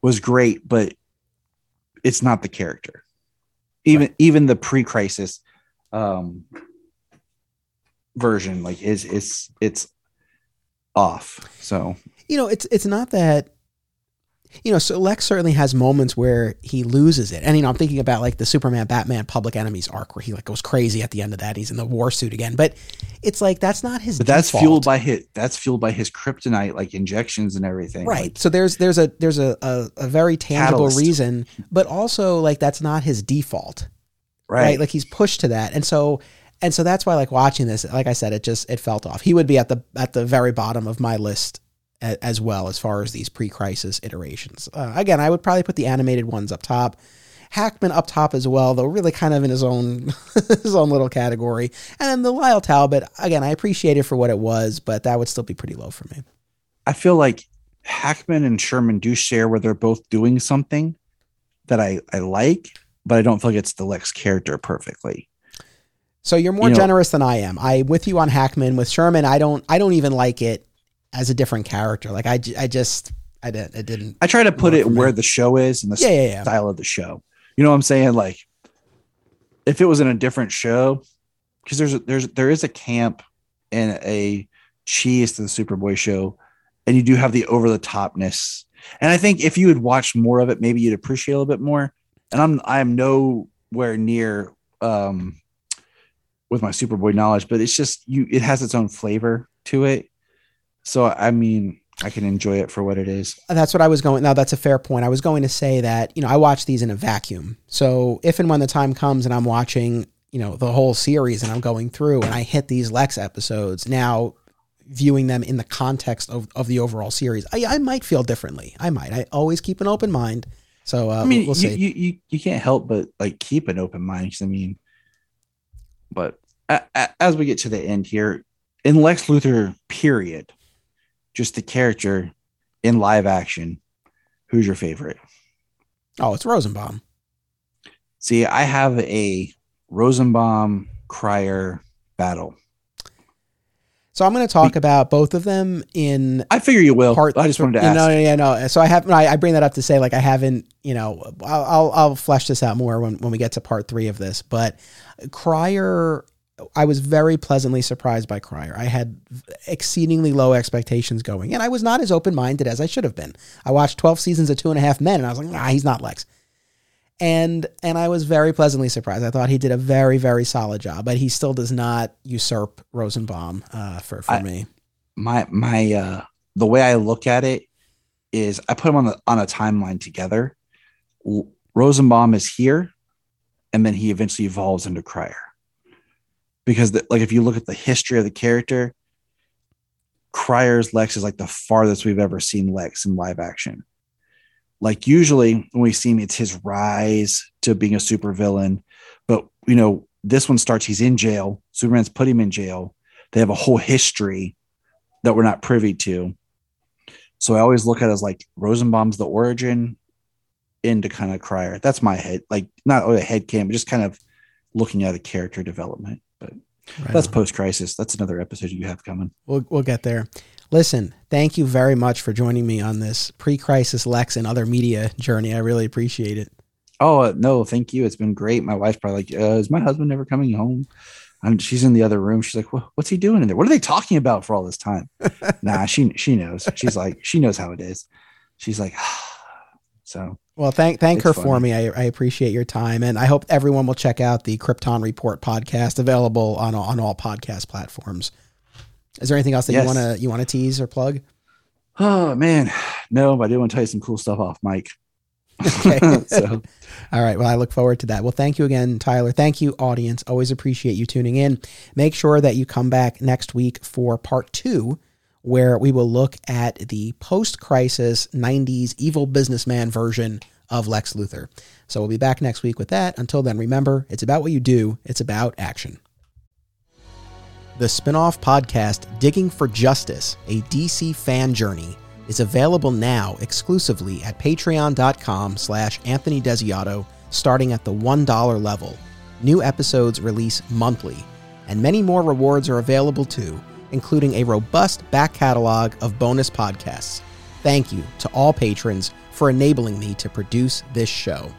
Speaker 2: was great, but it's not the character. Even right. even the pre-crisis um version like is it's it's off. So
Speaker 1: you know, it's it's not that you know, so Lex certainly has moments where he loses it. And, you know, I'm thinking about like the Superman Batman Public Enemies arc where he like goes crazy at the end of that. He's in the war suit again. But it's like that's not his
Speaker 2: But that's fueled by his that's fueled by his kryptonite like injections and everything.
Speaker 1: Right.
Speaker 2: Like,
Speaker 1: so there's there's a there's a, a, a very tangible catalyst. reason, but also like that's not his default. Right. right. Like he's pushed to that. And so and so that's why like watching this, like I said, it just it felt off. He would be at the at the very bottom of my list as well as far as these pre-crisis iterations. Uh, again, I would probably put the animated ones up top. Hackman up top as well, though really kind of in his own his own little category. And then the Lyle Talbot, again, I appreciate it for what it was, but that would still be pretty low for me.
Speaker 2: I feel like Hackman and Sherman do share where they're both doing something that I, I like, but I don't feel like it's the Lex character perfectly.
Speaker 1: So you're more you know, generous than I am. I with you on Hackman. With Sherman, I don't I don't even like it as a different character. Like I, I just, I didn't, I didn't.
Speaker 2: I try to put it where the show is and the yeah, yeah, yeah. style of the show. You know what I'm saying? Like, if it was in a different show, because there's a, there's there is a camp and a cheese to the Superboy show, and you do have the over the topness. And I think if you had watched more of it, maybe you'd appreciate a little bit more. And I'm I'm nowhere near um with my Superboy knowledge, but it's just you it has its own flavor to it so I mean, I can enjoy it for what it is.
Speaker 1: That's what I was going. Now that's a fair point. I was going to say that you know I watch these in a vacuum. So if and when the time comes and I'm watching you know the whole series and I'm going through and I hit these Lex episodes now viewing them in the context of, of the overall series, I, I might feel differently. I might. I always keep an open mind. So uh, I
Speaker 2: mean,
Speaker 1: we'll
Speaker 2: you, you, you you can't help but like keep an open mind. I mean, but as we get to the end here, in Lex Luthor period, just the character in live action, who's your favorite?
Speaker 1: Oh, it's Rosenbaum.
Speaker 2: See, I have a Rosenbaum Cryer battle.
Speaker 1: So I'm going to talk about both of them in.
Speaker 2: I figure you will. Part, I just wanted to ask.
Speaker 1: No, no, yeah, no. So I have. I, I bring that up to say, like, I haven't. You know, I'll, I'll I'll flesh this out more when when we get to part three of this. But Cryer I was very pleasantly surprised by Cryer. I had exceedingly low expectations going, and I was not as open minded as I should have been. I watched 12 seasons of Two and a Half Men, and I was like, nah, he's not Lex. And and I was very pleasantly surprised. I thought he did a very very solid job, but he still does not usurp Rosenbaum uh, for for I, me.
Speaker 2: My my uh, the way I look at it is I put him on the on a timeline together. Rosenbaum is here, and then he eventually evolves into Cryer because the, like if you look at the history of the character, Cryer's Lex is like the farthest we've ever seen Lex in live action. Like usually when we see him, it's his rise to being a supervillain. But you know, this one starts, he's in jail. Superman's put him in jail. They have a whole history that we're not privy to. So I always look at it as like Rosenbaum's the origin into kind of Cryer. That's my head, like not a head cam, but just kind of looking at the character development. Right that's post crisis. That's another episode you have coming.
Speaker 1: We'll we'll get there. Listen, thank you very much for joining me on this pre-crisis Lex and other media journey. I really appreciate it.
Speaker 2: Oh uh, no, thank you. It's been great. My wife's probably like, uh, "Is my husband never coming home?" And she's in the other room. She's like, well, "What's he doing in there? What are they talking about for all this time?" nah, she she knows. She's like, she knows how it is. She's like, so
Speaker 1: well, thank thank her for me. I, I appreciate your time, and I hope everyone will check out the Krypton Report podcast, available on on all podcast platforms. Is there anything else that yes. you want to you want to tease or plug?
Speaker 2: Oh man, no, but I do want to tell you some cool stuff off, Mike.
Speaker 1: Okay. so. All right. Well, I look forward to that. Well, thank you again, Tylor. Thank you, audience. Always appreciate you tuning in. Make sure that you come back next week for part two, where we will look at the post crisis 90s evil businessman version of Lex Luthor. So we'll be back next week with that. Until then, remember, it's about what you do, it's about action. The spin off podcast, Digging for Justice, a DC fan journey, is available now exclusively at patreon.com slash Anthony Desiato, starting at the $1 level. New episodes release monthly, and many more rewards are available too, including a robust back catalog of bonus podcasts. Thank you to all patrons for enabling me to produce this show.